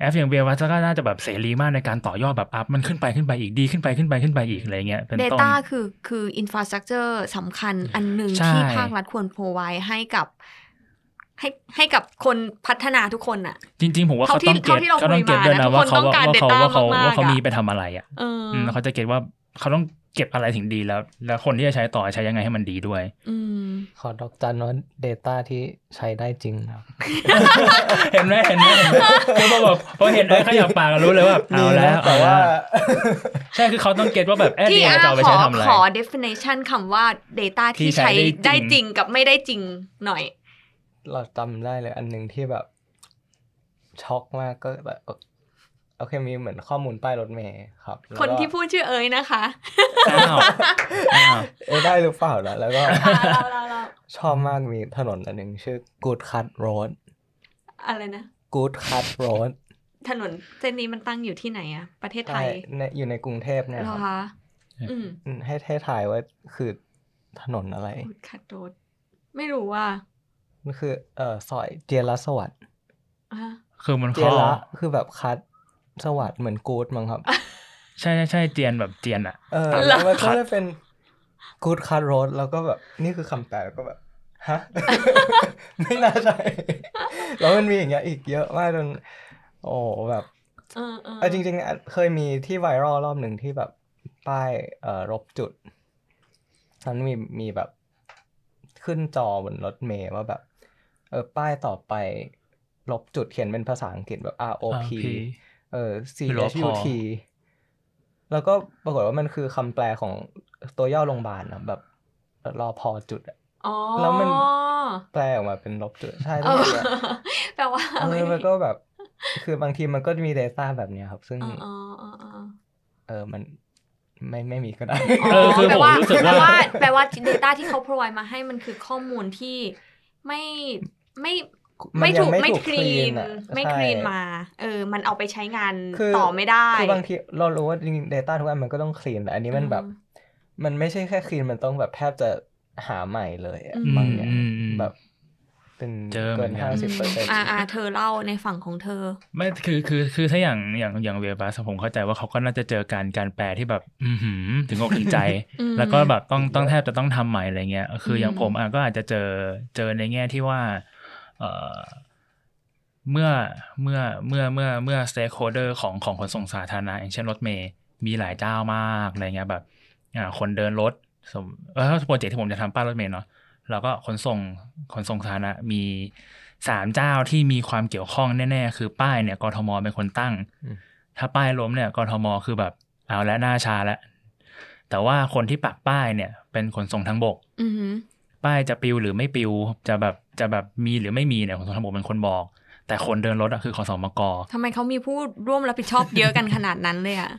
แอปอย่างเบียร์วัตก็น่าจะแบบเสรีมากในการต่อยอดแบบ up มันขึ้นไปขึ้นไปอีกดีขึ้นไปขึ้นไปขึ้นไปอีกอะไรเงี้ยเป็นต้น Data คือคือ infrastructure สำคัญอันหนึ่งใช่ที่ภาครัฐควรโพไว้ให้กับ ให้ให้กับคนพัฒนาทุกคนอะจริง ๆ ผมว่าเขาเท่าที่ต้องเก็ตเท่าที่เราเขาต้องคุยเก็ตด้วยมานะนะทุกว่าคนเขาต้องการว่าเขา data ว่าเขามากๆว่าเขาอะมีไปทำอะไรอะเอออมแล้วเขาจะเก็ตว่าเขาต้อง เก็บอะไรถึงดีแล้ว แล้วคนที่จะใช้ต่อใช้ยังไงให้มันดีด้วย อืมขอดอกจันว่า Data ที่ใช้ได้จริงครับเห็นไหมเห็นไหมเห็นไหมคือพอแบบพอเห็นไอ้ขยับปากก็รู้เลยว่าเอาแล้วแต่เอาว่าแล้วใช่คือเขาต้องเก็ตว่าแบบแอดที่เดียอาจะเอาไปขใช้อทำอะไรขอ definition คำว่า data ที่ที่ใช้ใช้ได้ได้จจริริงงกับไม่ได้จริงหน่อย เราจำได้เลยอันหนึ่งที่แบบช็อกมากก็แบบ โอเคมีเหมือนข้อมูลป้ายรถเมย์ครับแล้วคนก็ที่พูดชื่อเอ๋ยนะคะอ้าวอ้าวเอ้ยได้หรือเปล่านะแล้วก็เราเราเราชอบมากมีถนนอันหนึ่งชื่อ Good Cut Road อะไรนะ Good Cut Road ถนนเส้นนี้มันตั้งอยู่ที่ไหนอะประเทศไทใช่ยในอยู่ในกรุงเทพเนี่ยเหรคอรับคะอืมอืมให้ให้ถ่ายว่าคือถนนอะไรพูดคัดโดดไม่รู้ว่ามันคือเอ่อซอยเจียรสวัสดิ์อะคือมันเจียข้อระคือแบบคัด สวัสดิ์เหมือนกูดมั้งครับ ใช่ใช่ใช่เจียนแบบเจียนอะ เออแล้วมันก็เลยเป็นกูดคัดโรดแล้วก็แบบนี่คือคำแปลแล้วก็แบบฮะไม่น่าใช่แล้วมันมีอย่างเงี้ยอีกเยอะมากจนโอ้แบบเออเออเออจริงๆอะเคยมีที่ไวรัลรอบหนึ่งที่แบบป้ายเอ่อรบจุดมันมีมีแบบขึ้นจอบนรถเมย์ว่าแบบ เออป้ายต่อไปลบจุดเขียนเป็นภาษาอังกฤษแบบ R O P เออ C คือรอ H พ U อ T แล้วก็ปรากฏว่ามันคือคำแปลของตัวย่อโรงพยาบาลนะแบบรอพอจุดอะอ๋อแล้วมันแปลออกมาเป็นลบจุดใช่เอที่อแบบแปลว่าเออะไรอมันก็แบบ คือบางทีมันก็จะมี Data แบบเนี้ยครับ ซึ่งอ๋ออ๋ออ๋ออ๋อเออมันไม่ไม่มีก็ได้เออคือแปลผมว่ารู้สึกแปลว่าว่าแปลว่า Data ที่เขา provide มาให้มันคือข้อมูลที่ไม่ไม่มัน ไม่ยัถูงกไม่ไม่ถูกคลีน clean อะไม่ใช่คลีนมา เออ มันเอาไปใช้งานคือต่อไม่ได้ คือบางทีเรารู้ว่าจริงๆ Data ทุกอันมันก็ต้องคลีนแต่อันนี้มันแบบอืมมันไม่ใช่แค่คลีนมันต้องแบบแทบจะหาใหม่เลยอะอืมบางอย่างอืมอืมแบบเป็นเจอเหมืเกิอนนกันห้าสิบเปอร์เซ็นต์อ่าอ่าเธอเล่าในฝั่งของเธอ ไม่คือคือคือถ้าอย่างอย่างอย่างเวบัสผมเข้าใจว่าเขาก็น่าจะเจอการการแปลที่แบบอือหือถึงอกถึงใจอืมแล้วก็แบบต้องต้องแทบจะต้องทำใหม่อะไรเงี้ยคืออย่างอืมผมอะก็อาจจะเจอเจอในแง่ที่ว่า เอ่อเมื่อเมื่อเมื่อเมื่อเมื่อ stakeholder ของของขนส่งสาธารณะอย่างเช่นรถเมย์มีหลายเจ้ามากอะไรเงี้ยแบบอ่าคนเดินรถสมเออโปรเจกต์ที่ผมจะทำป้ายรถเมย์เนาะแล้วก็ขนส่งขนส่งสาธารณะมีสามเจ้าที่มีความเกี่ยวข้องแน่ๆ คือป้ายเนี่ยกทมเป็นคนตั้ง ถ้าป้ายล้มเนี่ยกทมคือแบบเอาและหน้าชาแล้วแต่ว่าคนที่ปักป้ายเนี่ย เป็นขนส่งทางบกอือหือ ป้ายจะปิวหรือไม่ปิว จะแบบจะแบบมีหรือไม่มีเนี่ยขนส่งทางบกเป็นคนบอก แต่คนเดินรถอะคือขอสมกทำไมเขามีผู้ร่วมรับผิดชอบเยอะกันขนาดนั้นเลยอะ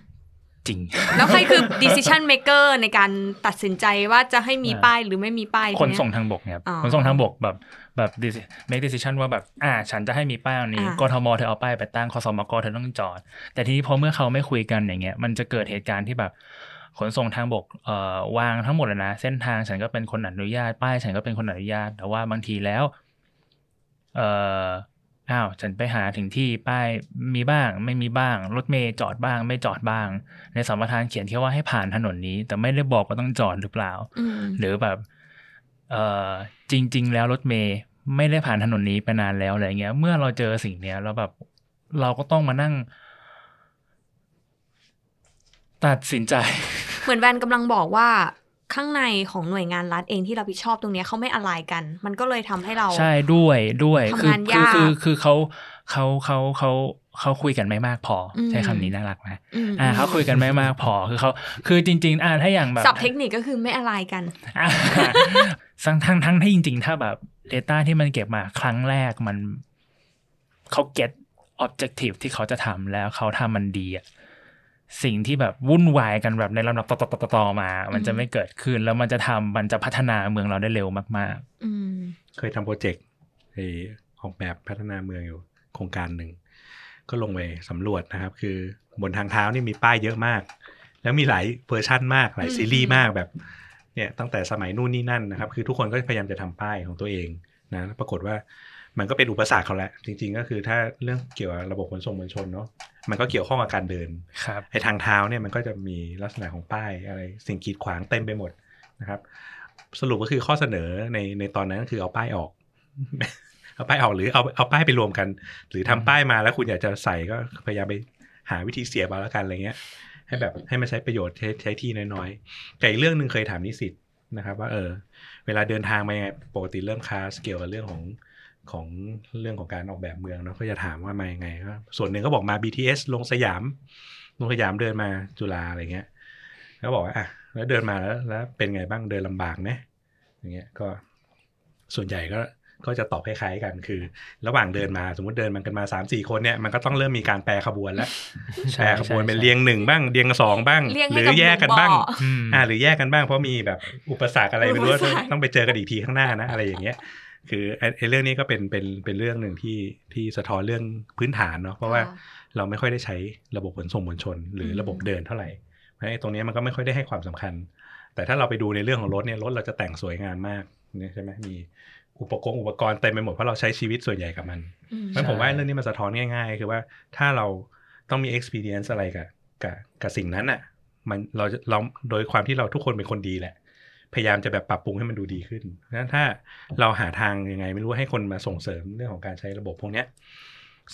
จริง แล้วใครคือ decision maker ในการตัดสินใจว่าจะให้มีอ่าป้ายหรือไม่มีป้ายขนเยส่งทางบกเนี่ยครับอ๋อขนส่งทางบกแบบแบบ deci- make decision ว่าแบบอ่า ฉันจะให้มีป้ายอันนี้อ่ากทมเธอเอาป้ายไปตั้งคสมกเธอต้องจอด แต่ทีนี้พอเมื่อเขาไม่คุยกันอย่างเงี้ยมันจะเกิดเหตุการณ์ที่แบบ ขนส่งทางบกเอ่อวางทั้งหมดเลยนะ เส้นทางฉันก็เป็นคนอนุญาต ป้ายฉันก็เป็นคนอนุญาต แต่ว่าบางทีแล้วเอ่ออ้าวฉันไปหาถึงที่ป้ายมีบ้าง ไม่มีบ้าง รถเมย์จอดบ้าง ไม่จอดบ้าง ในสัมปทานเขียนแค่ว่าให้ผ่านถนนนี้ แต่ไม่ได้บอกว่าต้องจอดหรือเปล่าอืมหรือแบบเอ่อจริง ๆ แล้วรถเมย์ไม่ได้ผ่านถนนนี้ไปนานแล้วอะไรเงี้ย เมื่อเราเจอสิ่งเนี้ยแล้วแบบเราก็ต้องมานั่ง ตัดสินใจ เหมือนแวนกำลังบอกว่าข้างในของหน่วยงานรัฐเองที่รับผิดชอบตรงเนี้ยเขาไม่อะไรกัน มันก็เลยทำให้เรา ใช่ด้วยด้วยทำคืงานคืยากคือคือเขาเขาเขาเขาเขาคุยกันไม่มากพออมใช้คำนี้น่ารักนะอืมอ่าเขาคุยกันไม่มากพอคือเขาคือจริง ๆ อ่าถ้าอย่างแบบศัพท์เทคนิคก็คือไม่อะไรกันอ่าทั้งทั้งทั้งที่จริง ๆ ถ้าแบบ Data ที่มันเก็บมาครั้งแรกมันเขา get objective ที่เขาจะทำแล้วเขาทำมันดีอะ สิ่งที่แบบวุ่นวายกันแบบในลำดับต่อๆๆๆมา มันจะไม่เกิดขึ้น แล้วมันจะทำมันจะพัฒนาเมืองเราได้เร็วมากอืมเคยทำโปรเจกต์ไอ้ออกแบบพัฒนาเมืองอยู่โครงการหนึ่ง ก็ลงไปสำรวจนะครับ คือบนทางเท้านี่มีป้ายเยอะมาก แล้วมีหลายเวอร์ชั่นมากหลายอืมซีรีส์มากแบบเนี่ยตั้งแต่สมัยนู่นนี่นั่นนะครับ คือทุกคนก็พยายามจะทำป้ายของตัวเองนะแล้วปรากฏว่า มันก็เป็นอุปสรรคเขาแหละจริง ๆ ก็คือถ้าเรื่องเกี่ยวกับระบบขนส่งมวลชนเนาะมันก็เกี่ยวข้องกับการเดินๆครับไอ้ทางเท้าเนี่ยมันก็จะมีลักษณะของป้ายอะไรสิ่งกีดขวางเต็มไปหมดนะครับ สรุปก็คือข้อเสนอในในตอนนั้นก็คือเอาป้ายออก เอาป้ายออกหรือเอาเอาป้ายไปรวมกัน หรือทำป้ายมาแล้วคุณอยากจะใส่ก็พยายามไปหาวิธีเสียบเอาแล้วกันอะไรเงี้ย ให้แบบให้มันใช้ประโยชน์ใช้ใช้ที่น้อยๆแต่อีกเรื่องหนึ่งเคยถามนิสิตนะครับว่าเออเวลาเดินทางมายังไงปกติเรื่องคลาสเกี่ยวกับเรื่องของ ของเรื่องของการออกแบบเมืองเนาะก็จะถามว่ามายังไงก็ส่วนหนึ่งก็บอกมา BTS ลงสยามลงสยามเดินมาจุฬาอะไรเงี้ยแล้วบอกว่าอะแล้วเดินมาแล้วแล้วเป็นไงบ้างเดินลำบากไหมอย่างเงี้ยก็ส่วนใหญ่ก็ก็จะตอบคล้ายๆกันคือ ระหว่างเดินมาสมมติเดินมันกันมาสามสี่คนเนี่ยมันก็ต้องเริ่มมีการแปรขบวนแล้วใช่แปรขบวนเป็นใช่เรียงหนึ่งบ้างเรียงสองบ้างเรียงหให้รือกับแยกกันบ้างหมู่บ่ออืมอ่าหรือแยกกันบ้างเพราะมีแบบอุปสรรคอะไรไม่รู้ว่าอุปสรรคต้องไปเจอกันอีกทีข้างหน้านะอะไรอย่างเงี้ย คือไอ้ไอ้เรื่องนี้ก็เป็นเป็นเป็นเรื่องหนึ่งที่ที่สะท้อนเรื่องพื้นฐานเนาะเพราะว่าค่ะเราไม่ค่อยได้ใช้ระบบขนส่งมวลชน หรือระบบเดินเท่าไหร่เพราะฉะนั้นไอ้ตรงเนี้ยมันก็ไม่ค่อยได้ให้ความสำคัญ แต่ถ้าเราไปดูในเรื่องของรถเนี่ยรถเราจะแต่งสวยงามมากเนี่ยใช่ไหมมีอุปกรณ์อุปกรณ์เต็มไปหมดเพราะเราใช้ชีวิตส่วนใหญ่กับมันอืมเพราะฉะนั้นผมว่าเรื่องนี้มันสะท้อนง่าย ๆ คือว่าถ้าเราต้องมี experience อะไรกับกับกับสิ่งนั้นอะมันเราจะเราโดยความที่เราทุกคนเป็นคนดีแหละ พยายามจะแบบปรับปรุงให้มันดูดีขึ้นนั้นถ้าเราหาทางยังไง ไม่รู้ให้คนมาส่งเสริมเรื่องของการใช้ระบบพวกเนี้ย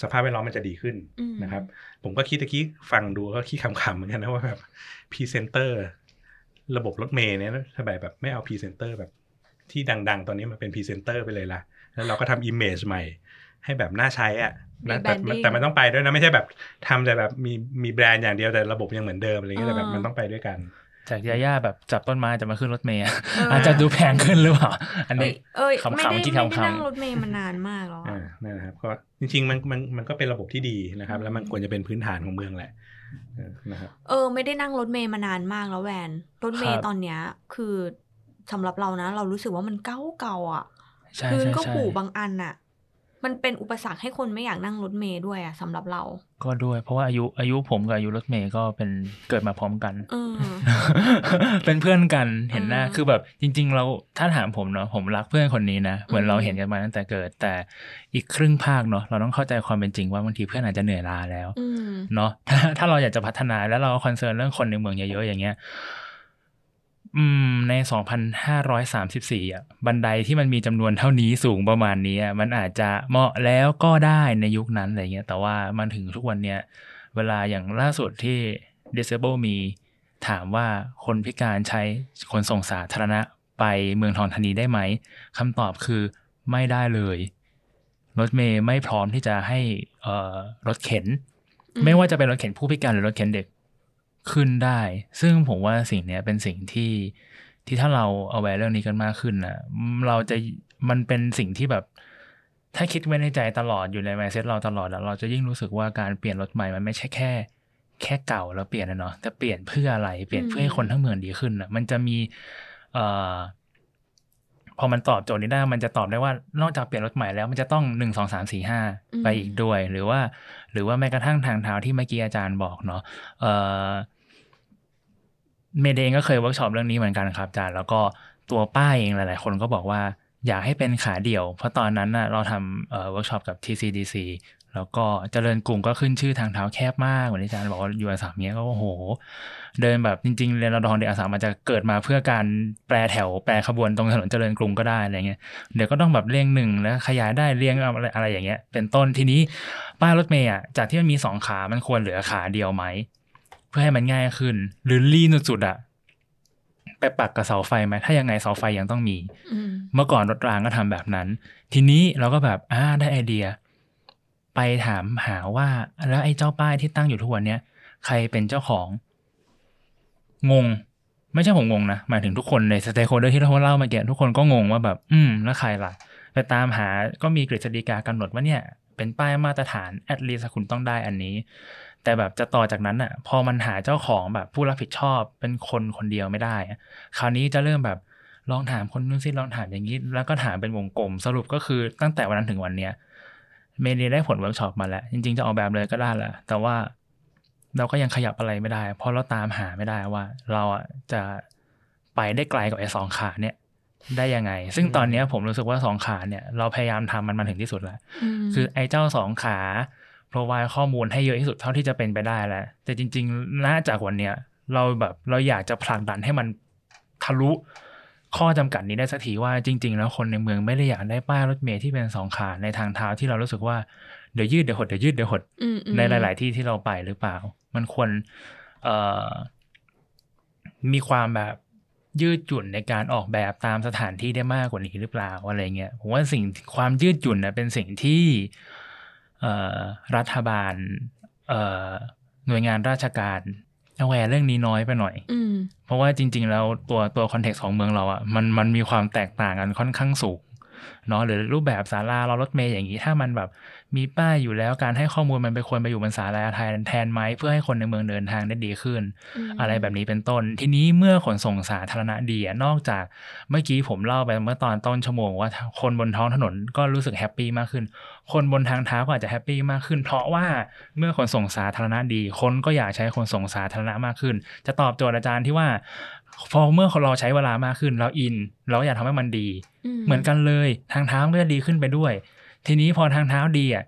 สภาพแวดล้อมมันจะดีขึ้นอืมนะครับ ผมก็คิดตะกี้ฟังดูก็คิดคำๆเหมือนกันนะว่าแบบพรีเซนเตอร์ระบบรถเมล์เนี่ยทำไมแบบไม่เอาพรีเซนเตอร์แบบที่ดัง ๆ ตอนนี้มาเป็นพรีเซนเตอร์ไปเลยล่ะแล้วเราก็ทำ image ใหม่ ให้แบบน่าใช้อะนะแต่ Rebranding แต่มันต้องไปด้วยนะ ไม่ใช่แบบทำแต่แบบมีมีแบรนด์อย่างเดียวแต่ระบบยังเหมือนเดิมอะไรเงี้ยแต่แบบอ่ามัมันต้องไปด้วยกัน จากยาย่าแบบจับต้นไม้จะมาขึ้นรถเมย์อะเออออาจจะดูแพงขึ้นหรือเปล่า อันเอ้นี้ยเอ้ยขำๆไม่ได้คิดไม่ขำๆได้นั่งรถเมย์มานานมากแล้วอะอ่านั่นนะครับก็จริงๆมันมันมันก็เป็นระบบที่ดีนะครับ แล้วมันควรจะเป็นพื้นฐานของเมืองแหละเออนะครับเออ ไม่ได้นั่งรถเมย์มานานมากแล้วแวนรถเมย์ครับตอนเนี้ย คือสำหรับเรานะ เรารู้สึกว่ามันเก่าเก่าๆอะใช่พื้นใช่ก็ใช่ผูบางอันอะ มันเป็นอุปสรรคให้คนไม่อยากนั่งรถเมย์ด้วยอะสำหรับเรา ก็ด้วย เพราะว่าอายุอายุผมกับอายุรถเมย์ก็เป็นเกิดมาพร้อมกันเออเป็นเพื่อนกันเห็นหน้าอืมคือแบบจริง ๆ เราถ้าถามผมเนาะผมรักเพื่อนคนนี้นะเหมือนอืมเราเห็นกันมาตั้งแต่เกิด แต่อีกครึ่งภาคเนาะเราต้องเข้าใจความเป็นจริงว่าบางทีเพื่อนอาจจะเหนื่อยล้าแล้วอืมเนาะถ้าถ้าเราอยากจะพัฒนาแล้วเราคอนเซิร์นเรื่องคนในเมืองเยอะๆอย่างเงี้ย อืมใน 2,534อะบันไดที่มันมีจำนวนเท่านี้สูงประมาณนี้อะมันอาจจะเหมาะแล้วก็ได้ในยุคนั้นอะไรเงี้ยแต่ว่ามันถึงทุกวันเนี้ยเวลาอย่างล่าสุดที่ Disable มีถามว่าคนพิการใช้ขนส่งสาธารณะไปเมืองทองธานีได้ไหมคำตอบคือไม่ได้เลย รถเมย์ไม่พร้อมที่จะให้รถเข็น ไม่ว่าจะเป็นรถเข็นผู้พิการหรือรถเข็นเด็ก ขึ้นได้ ซึ่งผมว่าสิ่งเนี้ยเป็นสิ่งที่ที่ถ้าเราเอาแวร์เรื่องนี้กันมากขึ้นนะเราจะมันเป็นสิ่งที่แบบ ถ้าคิดไว้ในใจตลอดอยู่ในแมสเซจเราตลอดอะเราจะยิ่งรู้สึกว่าการเปลี่ยนรถใหม่มันไม่ใช่แค่ แค่เก่าแล้วเปลี่ยนนะเนาะแต่เปลี่ยนเพื่ออะไรเปลี่ยนเพื่อให้คนทั้งเมืองดีขึ้นอะมันจะมีเอ่อพอมันตอบโจทย์นี้ได้มันจะตอบได้ว่านอกจากเปลี่ยนรถใหม่แล้ว มันจะต้องหนึ่งสองสามสี่ห้าอืมไปอีกด้วย หรือว่า หรือว่าแม้กระทั่งทางเท้าที่เมื่อกี้อาจารย์บอกเนาะเออเมเดเองก็เคยเวิร์กช็อปเรื่องนี้เหมือนกันครับอาจารย์แล้วก็ตัวป้าเองหลาย ๆ คนก็บอกว่าอยากให้เป็นขาเดี่ยว เพราะตอนนั้นนะเราทำเวิร์กช็อปกับ TCDC แล้วก็เจริญกลุ่มก็ขึ้นชื่อทางเท้าแคบมากเหมือนที่อาจารย์บอกว่าอยู่อาสามเนี้ยก็โอ้โห เดินแบบจริงๆเรียนรดองเด็กอาสามันจะเกิดมาเพื่อการแปรแถวแปรขบวนตรงถนนเจริญกรุงก็ได้อะไรเงี้ยเดี๋ยวก็ต้องแบบเรียงหนึ่งแล้วขยายได้เรียงอะไรอะไรอย่างเงี้ย เป็นต้นทีนี้ป้ายรถเมย์อะจากที่มันมีสองขามันควรเหลือขาเดียวไหมเพื่อให้มันง่ายขึ้น หรือลีนสุดๆอะไปปักกับเสาไฟไหมถ้ายังไงเสาไฟยังต้องมีอืมเมื่อก่อนรถรางก็ทำแบบนั้น ทีนี้เราก็แบบอ่าได้ไอเดีย ไปถามหาว่า แล้วไอ้เจ้าป้ายที่ตั้งอยู่ทุกวันเนี้ยใครเป็นเจ้าของ งง ไม่ใช่ผมงงนะ หมายถึงทุกคนในสเต k โ h เดอร์ที่เราเล่าเมื่อกี้ทุกคนก็งงว่าแบบ อืม แล้วใครล่ะ ไปตามหาก็มีกฤษฎีกากำหนดว่าเนี่ย เป็นป้ายมาตรฐาน at least คุณต้องได้อันนี้ แต่แบบจะต่อจากนั้นอะ พอมันหาเจ้าของแบบผู้รับผิดชอบเป็นคนคนเดียวไม่ได้ คราวนี้จะเริ่มแบบลองถามคนนู้นสิลองถามอย่างนี้ แล้วก็ถามเป็นวงกลมสรุปก็คือตั้งแต่วันนั้นถึงวันเนี้ยเมเดย์ได้ผลเวิร์กช็อปมาแล้ว จริงๆจะออกแบบเลยก็ได้แหละแต่ว่า เราก็ยังขยับอะไรไม่ได้ เพราะเราตามหาไม่ได้ว่า เราอะจะไปได้ไกลกว่าไอ้สองขาเนี่ย ได้ยังไง ซึ่งตอนเนี้ยผมรู้สึกว่าสองขาเนี่ย เราพยายามทำมันมาถึงที่สุดแล้วมคือไอ้เจ้าสองขา provide ข้อมูลให้เยอะที่สุดเท่าที่จะเป็นไปได้แล้ว แต่จริงๆน่าจากวันเนี้ยเราแบบเราอยากจะผลักดันให้มันทะลุข้อจำกัดนี้ได้สักทีว่าจริง ๆ แล้วคนในเมืองไม่ได้อยากได้ป้ายรถเมล์ที่เป็นสองขาในทางเท้าที่เรารู้สึกว่าเดี๋ยวยืดเดี๋ยวหดเดี๋ยวยืดเดี๋ยวหดอืมอืมในหลาย ๆ ที่ที่เราไปหรือเปล่า มันควรเอ่อมีความแบบยืดหยุ่นในการออกแบบตามสถานที่ได้มากกว่านี้หรือเปล่าอะไรเงี้ยผมว่าสิ่งความยืดหยุ่นนะเป็นสิ่งที่เอ่อรัฐบาลเอ่อหน่วยงานราชการ aware เรื่องนี้น้อยไปหน่อยอืมเพราะว่าจริง ๆ แล้วตัวตัว context ของเมืองเราอะ่ะมันมันมีความแตกต่างกันค่อนข้างสูง เนาะหรือรูปแบบศาลารอรถเมล์อย่างนี้ ถ้ามันแบบมีป้ายอยู่แล้วการให้ข้อมูลมันไปควรไปอยู่บนศาลาแทนแทนไหมเพื่อให้คนในเมืองเดินทางได้ดีขึ้นมอะไรแบบนี้เป็นต้น ทีนี้เมื่อขนส่งสาธารณะดีอะนอกจากเมื่อกี้ผมเล่าไปเมื่อตอนต้นชั่วโมงว่าคนบนท้องถนนก็รู้สึก happy มากขึ้น คนบนทางเท้าก็อาจจะ happy มากขึ้น เพราะว่าเมื่อขนส่งสาธารณะดี คนก็อยากใช้ขนส่งสาธารณะมากขึ้น จะตอบโจทย์อาจารย์ที่ว่า พอเมื่อเราใช้เวลามากขึ้นเราอิน เราอยากทำให้มันดี เหมือนกันเลยทางเท้าก็จะดีขึ้นไปด้วย ทีนี้พอทางเท้าดีอะ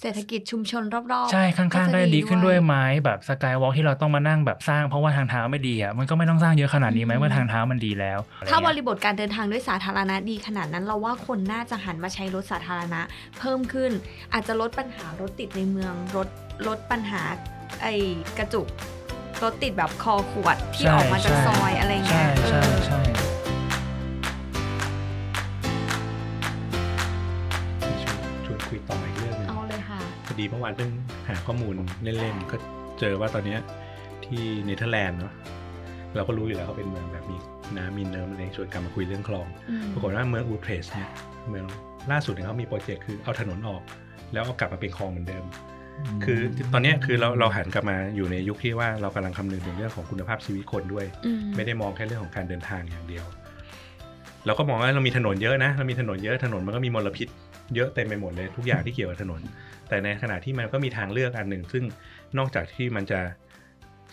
เศรษฐกิจชุมชนรอบๆ ใช่ข้างๆก็จะดีขึ้นด้วยไม้แบบสกายวอล์กที่เราต้องมานั่งแบบสร้างเพราะว่าทางเท้าไม่ดีอะมันก็ไม่ต้องสร้างเยอะขนาดนี้ไหมเมื่อทางเท้ามันดีแล้ว ถ้าบอะไรเงี้ยริบทการเดินทางด้วยสาธารณะดีขนาดนั้นเราว่าคนน่าจะหันมาใช้รถสาธารณะ เพิ่มขึ้นอาจจะลดปัญหารถติดในเมืองลดลดปัญหาไอ้กระจุก รถติดแบบคอขวดที่ออกมาจากซอยอะไรเงี้ยใช่เอใช่อใช่ชวนคุยต่ออีกเรื่องหนึ่งเอาเลยค่ะพอดีเมื่อวานเพิ่งหาข้อมูลเล่นๆก็เจอว่าตอนเนี้ยที่เนเธอร์แลนด์เนาะเราก็รู้อยู่แล้วเขาเป็นเมืองแบบมีน้ำมีเนิมอะไรชวนกันมาคุยเรื่องคลองอืมปรากฏว่าเมืองอูเทรคต์เนี่ยเมืองล่าสุดเนี่ยเขามี project คือเอาถนนออก แล้วเอากลับมาเป็นคลองเหมือนเดิม คือตอนเนี้ยคือเราเราหันกลับมาอยู่ในยุคที่ว่าเรากำลังคำนึงถึงเรื่องของคุณภาพชีวิตคนด้วยอืมไม่ได้มองแค่เรื่องของการเดินทางอย่างเดียว เราก็มองว่าเรามีถนนเยอะนะเรามีถนนเยอะถนนมันก็มีมลพิษ เยอะเต็มไปหมดเลยทุกอย่างที่เกี่ยวกับถนน แต่ในขณะที่มันก็มีทางเลือกอันหนึ่ง ซึ่งนอกจากที่มันจะ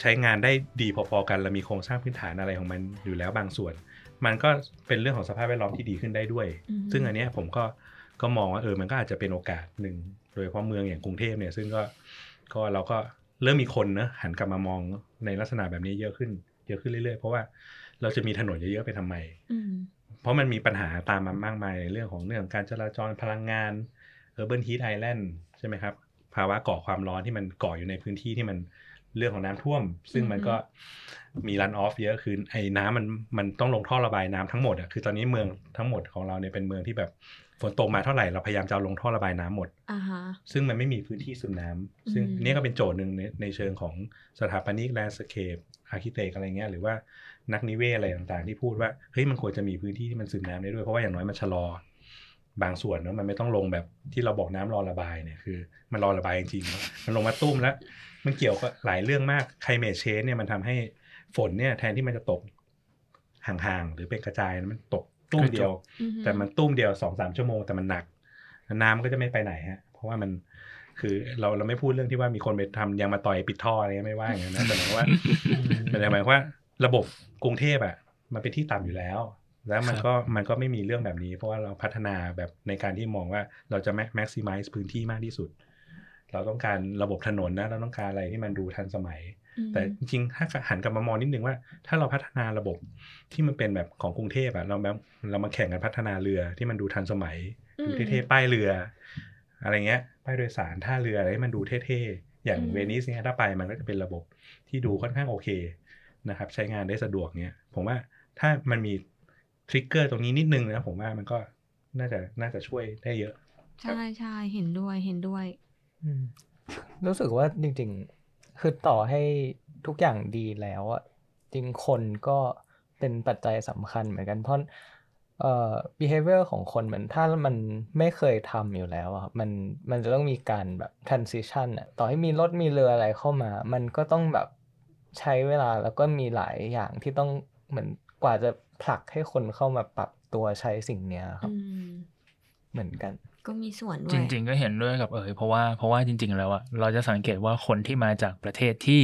ใช้งานได้ดีพอๆกันและมีโครงสร้างพื้นฐานอะไรของมันอยู่แล้วบางส่วน มันก็เป็นเรื่องของสภาพแวดล้อมที่ดีขึ้นได้ด้วยอืมซึ่งอันเนี้ยผมก็ก็มองว่าเออมันก็อาจจะเป็นโอกาสหนึ่งโดยเฉพาะเมืองอย่างกรุงเทพเนี่ยซึ่งก็ก็เราก็เริ่มมีคนเนอะหันกลับมามองในลักษณะแบบนี้เยอะขึ้นเยอะขึ้นเรื่อยๆ เพราะว่าเราจะมีถนนเยอะๆไปทำไมอืมเพราะมันมีปัญหาตามมามากมายในเรื่องของเรื่องของการจราจรพลังงาน Urban Heat Island ใช่ไหมครับ ภาวะก่อความร้อนที่มันก่ออยู่ในพื้นที่ที่มันเรื่องของน้ำท่วม ซึ่งมันก็มีรันออฟเยอะคือไอ้น้ำมันมันต้องลงท่อระบายน้ำทั้งหมดอะคือตอนนี้เมืองทั้งหมดของเราเนี่ยเป็นเมืองที่แบบ ฝนตกมาเท่าไหร่เราพยายามจะเอาลงท่อระบายน้ำหมดอ่าฮะซึ่งมันไม่มีพื้นที่ซึมน้ำซึ่งอืมอันนี้ก็เป็นโจทย์หนึ่งในในเชิงของสถาปนิก landscape architect อะไรเงี้ยหรือว่านักนิเวศอะไรต่างๆ ที่พูดว่าเฮ้ยมันควรจะมีพื้นที่ที่มันซึมน้ำได้ด้วย เพราะว่าอย่างน้อยมันชะลอบางส่วนเนอะมันไม่ต้องลงแบบที่เราบอกน้ำรอระบายเนี่ยคือ มันรอระบายจริงๆเนอะมันลงมาตุ้มแล้ว มันเกี่ยวกับหลายเรื่องมากไคลเม c เชนเนี่ยมันทำให้ฝนเนี่ยแทนที่มันจะตกห่างๆหรือเป็นกระจายมันตก ตุ้มเดียวอือฮึแต่มันตุ้มเดียวสองสามชั่วโมงแต่มันหนัก น้ำก็จะไม่ไปไหนฮะ เพราะว่ามันคือเราเราไม่พูดเรื่องที่ว่ามีคนไปทำยางมาต่อยปิดท่ออะไรเงี้ยไม่ว่าอย่างนั้นนะแต่หมายว่าแต่หมายว่าระบบกรุงเทพอะ มันเป็นที่ต่ำอยู่แล้ว แล้วมันก็มันก็ไม่มีเรื่องแบบนี้ เพราะว่าเราพัฒนาแบบในการที่มองว่าเราจะ maximize พื้นที่มากที่สุด เราต้องการระบบถนนนะ เราต้องการอะไรที่มันดูทันสมัยอืม แต่จริงๆถ้าหันกลับมามองนิดนึงว่า ถ้าเราพัฒนาระบบที่มันเป็นแบบของกรุงเทพอะเราแบบเรามาแข่งกันพัฒนาเรือที่มันดูทันสมัยอืมดูเท่ๆป้ายเรือ อะไรเงี้ยป้ายโดยสารท่าเรืออะไรให้มันดูเท่ๆอย่างอืมเวนิสเนี่ยถ้าไปมันก็จะเป็นระบบที่ดูค่อนข้างโอเคนะครับใช้งานได้สะดวกเนี่ยผมว่าถ้ามันมีทริกเกอร์ตรงนี้นิดนึงนะผมว่ามันก็น่าจะน่าจะช่วยได้เยอะ ใช่ใช่เห็นด้วยเห็นด้วยอืมรู้สึกว่าจริง ๆ คือต่อให้ทุกอย่างดีแล้วอะจริงคนก็เป็นปัจจัยสำคัญเหมือนกันเพราะเอ่อ behavior ของคนเหมือนถ้ามันไม่เคยทำอยู่แล้วอะครับมันมันจะต้องมีการแบบ transition อะต่อให้มีรถมีเรืออะไรเข้ามา มันก็ต้องแบบใช้เวลาแล้วก็มีหลายอย่างที่ต้องเหมือนกว่าจะผลักให้คนเข้ามาปรับตัวใช้สิ่งเนี้ยครับอืมเหมือนกัน ก็มีส่วนด้จวยริง ๆ ก็เห็นด้วยกับเอ๋ยเพราะว่าเพราะว่าจริง ๆ แล้วอะเราจะสังเกตว่าคนที่มาจากประเทศที่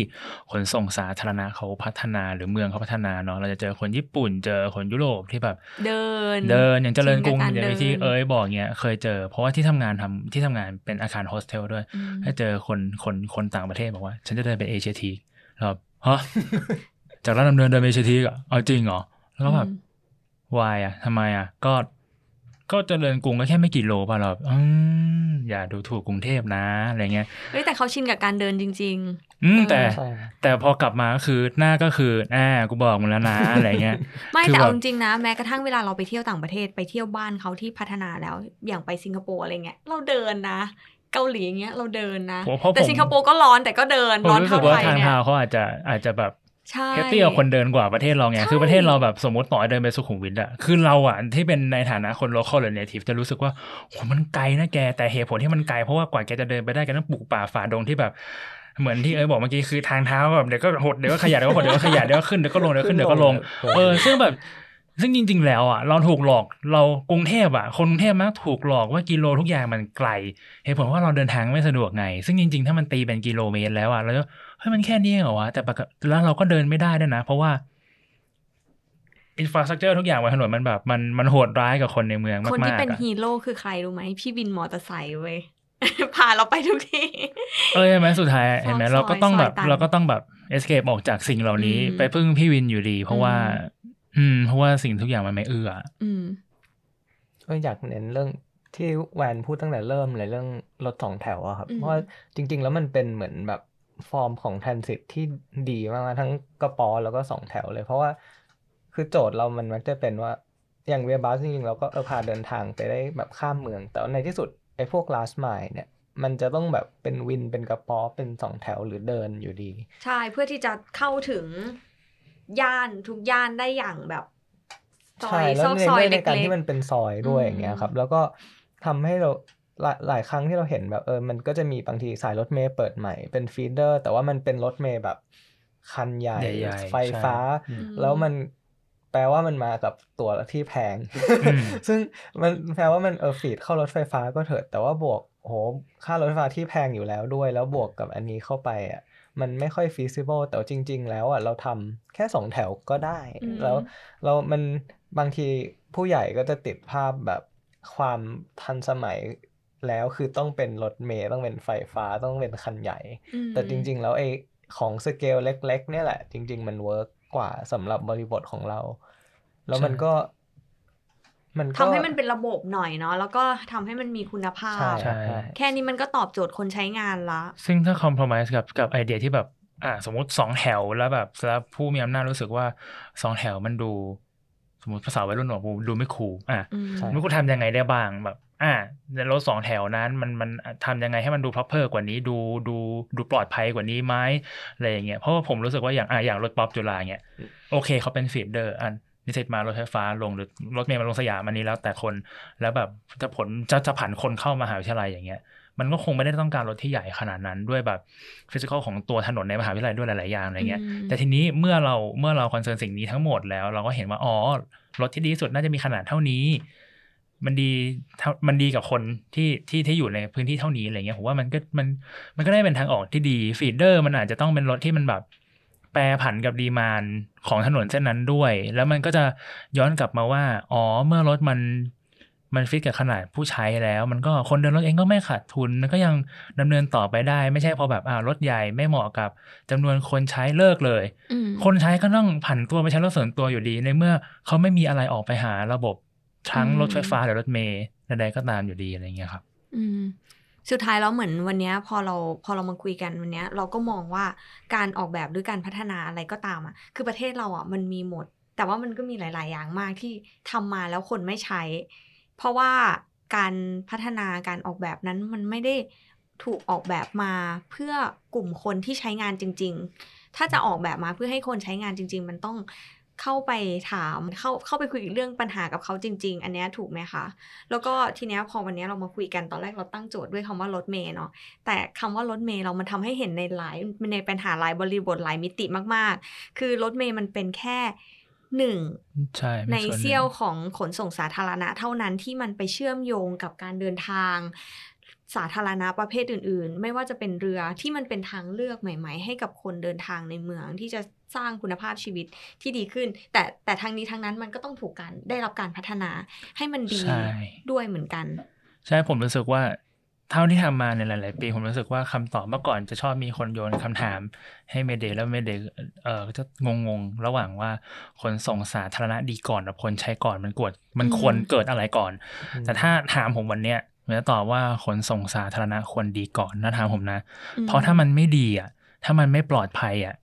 ขนส่งสาธารณะเขาพัฒนาหรือเมืองเขาพัฒนาเนาะเราจะเจอคนญี่ปุ่น เจอคนยุโรปที่แบบ เดิน เดินอย่างเจริญกรุงชินกับอย่างที่ดินเอ๋ยบอกเนี้ยเคยเจอ เพราะว่าที่ทำงานทำที่ทำงานเป็นอาคารโฮสเทลด้วยอืมถ้าเจอคนคนคนต่างประเทศบอกว่า ฉันจะเดินไปเอเชียทีแล้วแบบฮะจากร้านดำเนินเดินไปเอเชียทีอะเอาจริงเหรอแล้วก็แบบอืมวายอะทำไมอะ ก็ ก็เจริญกรุงก็แค่ไม่กี่โลป่ะเราอืมอย่าดูถูกกรุงเทพนะอะไรเงี้ยเฮ้ยแต่เขาชินกับการเดินจริงอืมแต่ใช่ครับแต่พอกลับมาก็คือหน้าก็คืออ่ากูบอกมึงแล้วนะอะไรเงี้ยไม่คือแต่แบบเอาจริงๆนะแม้กระทั่งเวลาเราไปเที่ยวต่างประเทศไปเที่ยวบ้านเขาที่พัฒนาแล้วอย่างไปสิงคโปร์อะไรเงี้ยเราเดินนะเกาหลีอย่างเงี้ยเราเดินนะผมเพราะแต่ผมสิงคโปร์ก็ร้อนแต่ก็เดินผมร้อนรู้สึเท่ากว่าไทยทางเนี่ยเท้าเขาอาจจะอาจจะแบบใช่ เฮปปี้กับคนเดินกว่าประเทศเราไงใช่คือประเทศเราแบบสมมติต่อเดินไปสุขุมวิทอะคือเราอะที่เป็นในฐานะคนโลคอลหรือเนทีฟจะรู้สึกว่าโหมันไกลนะแก แต่เหตุผลที่มันไกลเพราะว่ากว่าแกจะเดินไปได้แกต้องปลูกป่าฝ่าดงที่แบบเหมือนที่เอ้ยบอกเมื่อกี้คือทางเท้าแบบเดี๋ยวก็หดเดี๋ยวก็ขยับเดี๋ยวก็หดเดี๋ยวก็ขยับเดี๋ยวก็ขึ้นเดี๋ยวก็ลงเดี๋ยวก็ขึ้นเดี๋ยวก็ลงเออซึ่งแบบซึ่งจริง ๆ แล้วอะเราถูกหลอกเรากรุงเทพอะคนกรุงเทพมักถูกหลอกว่ากิโลทุกอย่างมันไกลเหตุผลว่าเราเดินทางไม่สะดวกไง ซึ่งจริง ๆ ถ้ามันตีเป็นกิโลเมตรแล้วอะเราจะ เฮ้ยมันแค่นี้เองเหรอวะแต่ปกติแล้วเราก็เดินไม่ได้ด้วยนะ เพราะว่า infrastructure ทุกอย่างบนถนนมันแบบมันมันโหดร้ายกับคนในเมืองมากๆคนที่เป็นอะฮีโร่คือใครรู้ไหมพี่วินมอเตอร์ไซค์เว้ยพาเราไปทุกที่เออใช่ไหมสุดท้ายเห็นไหมซอยเราก็ต้องแบบซอยตันเราก็ต้องแบบ escape ออกจากสิ่งเหล่านี้อืมไปพึ่งพี่วินอยู่ดี เพราะว่าอืมอืม เพราะว่าสิ่งทุกอย่างมันไม่เอื้ออืมก็อยากเน้นเรื่องที่แวนพูดตั้งแต่เริ่มเลยเรื่องรถสองแถวอะครับอืมเพราะว่าจริง ๆ แล้วมันเป็นเหมือนแบบ ฟอร์มของท r นสิ t ที่ดีมากๆทั้งกระป๋อแล้วก็สองแถวเลย เพราะว่าคือโจทย์เรามันมักจะเป็นว่าอย่างเวียบัสจริงๆเราก็เออพาเดินทางไปได้แบบข้ามเมือง แต่ว่าในที่สุดไอ้พวก last mile เนี่ย มันจะต้องแบบเป็นวินเป็นกระป๋อเป็นสองแถวหรือเดินอยู่ดี ใช่เพื่อที่จะเข้าถึงย่านทุกย่านได้อย่างแบบซอใช่ยแล้ซวอกในซอยเรื่องเล็ในการกที่มันเป็นซอยด้วยอย่างเงี้ยครับ แล้วก็ทำให้เรา หลายหลายครั้งที่เราเห็นแบบเออมันก็จะมีบางทีสายรถเมย์เปิดใหม่เป็นฟีเดอร์ แต่ว่ามันเป็นรถเมย์แบบคันใหญ่ใหญ่ๆไฟฟ้าใช่ๆแล้วมันแปลว่ามันมากับตั๋วที่แพงอืมซึ่งมันแปลว่ามันเออฟีดเข้ารถไฟฟ้าก็เถิด แต่ว่าบวกโหค่ารถไฟฟ้าที่แพงอยู่แล้วด้วย แล้วบวกกับอันนี้เข้าไปอะมันไม่ค่อย feasible แต่ว่าจริง ๆ แล้วอะเราทำแค่สองแถวก็ได้อืมแล้วเรามันบางทีผู้ใหญ่ก็จะติดภาพแบบความทันสมัย แล้วคือต้องเป็นรถเมล์ต้องเป็นไฟฟ้าต้องเป็นคันใหญ่อืมแต่จริง ๆ แล้วไอ้ของสเกลเล็ก ๆ เนี่ยแหละ จริง ๆ มัน work กว่าสำหรับบริบทของเรา แล้วมันใช่ก็ มันก็ทำให้มันเป็นระบบหน่อยเนาะแล้วก็ทำให้มันมีคุณภาพใช่ใช่ใช่แค่นี้มันก็ตอบโจทย์คนใช้งานละ ซึ่งถ้าคอม p r o m i s e กับกับไอเดียที่แบบอ่าสมมติสองแถวแล้วแบบแล้วผู้มีอำนาจรู้สึกว่าสองแถวมันดู สมมติภาษาวัยรุ่นบอกว่าดูไม่ cool อะอืมใช่ไม่ cool ทำยังไงได้บ้างแบบ อ่าในรถสองแถวนั้นมันมันทำยังไงให้มันดู proper กว่านี้ดูดูดูปลอดภัยกว่านี้ไหมอะไรอย่างเงี้ยเพราะว่าผมรู้สึกว่าอย่างอ่าอย่างรถป๊อปจุฬาฯเงี้ยโอเคเขาเป็น feeder อันนิสิตมารถไฟฟ้าลงหรือรถเมล์มาลงสยามอันนี้แล้วแต่คนแล้วแบบจะผลจะจะผันคนเข้ามหาวิทยาลัยอย่างเงี้ยมันก็คงไม่ได้ต้องการรถที่ใหญ่ขนาดนั้นด้วยแบบ physical ของตัวถนนในมหาวิทยาลัยด้วยหลาย ๆ อย่างอะไรเงี้ยอืมแต่ทีนี้เมื่อเราเมื่อเรา concern สิ่งนี้ทั้งหมดแล้ว เราก็เห็นว่าอ๋อรถที่ดีที่สุดน่าจะมีขนาดเท่านี้ มันดีเท่ามันดีกับคนที่ที่ที่อยู่ในพื้นที่เท่านี้อะไรเงี้ยผมว่ามันก็มันมันก็ได้เป็นทางออกที่ดี feeder มันอาจจะต้องเป็นรถที่มันแบบแปรผันกับ demand ของถนนเส้นนั้นด้วย แล้วมันก็จะย้อนกลับมาว่า อ๋อ เมื่อรถมันมันฟิตกับขนาดผู้ใช้แล้ว มันก็คนเดินรถเองก็ไม่ขาดทุน มันก็ยังดำเนินต่อไปได้ ไม่ใช่พอแบบอ่ารถใหญ่ไม่เหมาะกับจำนวนคนใช้เลิกเลยอืมคนใช้ก็ต้องผันตัวไปใช้รถส่วนตัวอยู่ดี ในเมื่อเขาไม่มีอะไรออกไปหาระบบ ทั้งอืมรถไฟฟ้าหรือรถเมล์ใดๆก็ตามอยู่ดีอะไรเงี้ยครับ อืมสุดท้ายแล้วเหมือนวันเนี้ยพอเราพอเรามาคุยกันวันเนี้ยเราก็มองว่าการออกแบบหรือการพัฒนาอะไรก็ตามอะ คือประเทศเราอะมันมีหมด แต่ว่ามันก็มีหลาย ๆ อย่างมากที่ทำมาแล้วคนไม่ใช้ เพราะว่าการพัฒนาการออกแบบนั้นมันไม่ได้ถูกออกแบบมาเพื่อกลุ่มคนที่ใช้งานจริง ๆ ถ้าจะออกแบบมาเพื่อให้คนใช้งานจริง ๆ มันต้อง เข้าไปถามเข้าเข้าไปคุยเรื่องปัญหากับเขาจริง ๆ อันเนี้ยถูกไหมคะแล้วก็ทีเนี้ยพอวันเนี้ยเรามาคุยกันตอนแรกเราตั้งโจทย์ด้วยคำว่ารถเมย์เนาะแต่คำว่ารถเมย์เรามันทำให้เห็นในหลายในปัญหาหลายบริบทหลายมิติมากๆ คือรถเมย์มันเป็นแค่หนึ่งใช่ป็ในส่วหงเซี่ยวของขนส่งสาธารณะเท่านั้นที่มันไปเชื่อมโยงกับการเดินทาง สาธารณะประเภทอื่น ๆ ไม่ว่าจะเป็นเรือที่มันเป็นทางเลือกใหม่ ๆ ให้กับคนเดินทางในเมืองที่จะสร้างคุณภาพชีวิตที่ดีขึ้น แต่แต่ทางนี้ทางนั้นมันก็ต้องถูกการได้รับการพัฒนาให้มันดีใช่ด้วยเหมือนกัน ใช่ผมรู้สึกว่าเท่าที่ทำมาในหลาย ๆ ปีผมรู้สึกว่าคำตอบเมื่อก่อนจะชอบมีคนโยนคำถาม ให้เมเดย์แล้วเมเดย์เออก็จะงงๆระหว่างว่าขนส่งสาธารณะดีก่อนกับคนใช้ก่อนมันกวดมันอืมควรเกิดอะไรก่อนอืมแต่ถ้าถามผมวันเนี้ยผม จะตอบว่าขนส่งสาธารณะควรดีก่อนนะถามผมนะอืมเพราะถ้ามันไม่ดีอะ ถ้ามันไม่ปลอดภัยอะ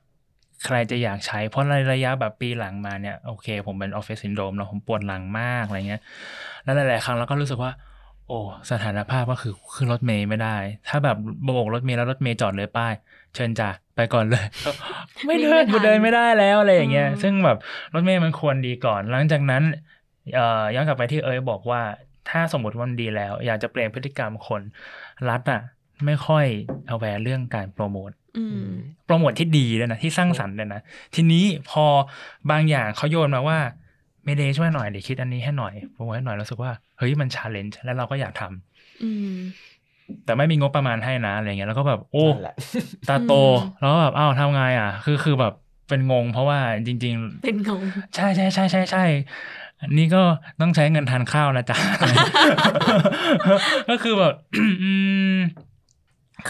ใครจะอยากใช้ เพราะในระยะแบบปีหลังมาเนี่ย โอเค ผมเป็นออฟฟิศซินโดรมเนาะผมปวดหลังมากอะไรเงี้ย แล้วหลายๆครั้งเราก็รู้สึกว่า โอ้ สถานภาพก็คือขึ้นรถเมย์ไม่ได้ ถ้าแบบโบกรถเมย์แล้วรถเมย์จอดเลยป้าย เชิญจ้ะไปก่อนเลย ไม่เดินวิ่งไม่ทันกูเดินไม่ได้แล้วอะไรอย่างเงี้ยอืมซึ่งแบบรถเมย์มันควรดีก่อน หลังจากนั้นเอ่อย้อนกลับไปที่เอ๋ยบอกว่า ถ้าสมมติว่ามันดีแล้ว อยากจะเปลี่ยนพฤติกรรมคนรัฐอะ ไม่ค่อยเอาแวร์เรื่องการโปรโมทอืมโปรโมทที่ดีเลยนะที่สร้างสรรค์เลยนะทีนี้พอบางอย่างเขาโยนมาว่าเมเดย์ช่วยหน่อยเดี๋ยวคิดอันนี้ให้หน่อยโปรโมทให้หน่อยรู้สึกว่าเฮ้ยมัน challenge แล้วเราก็อยากทำอืมแต่ไม่มีงบประมาณให้นะอะไรเงี้ยแล้วก็แบบโอ้นั่นแหละตาโตอืมแล้วก็แบบอ้าวทำไงอะ คือคือแบบเป็นงง เพราะว่าจริงเป็นงงๆใช่ใช่ใช่ใช่ใช่ อันนี้ก็ต้องใช้เงินทานข้าวนะจ๊ะ ก็คือแบบอืม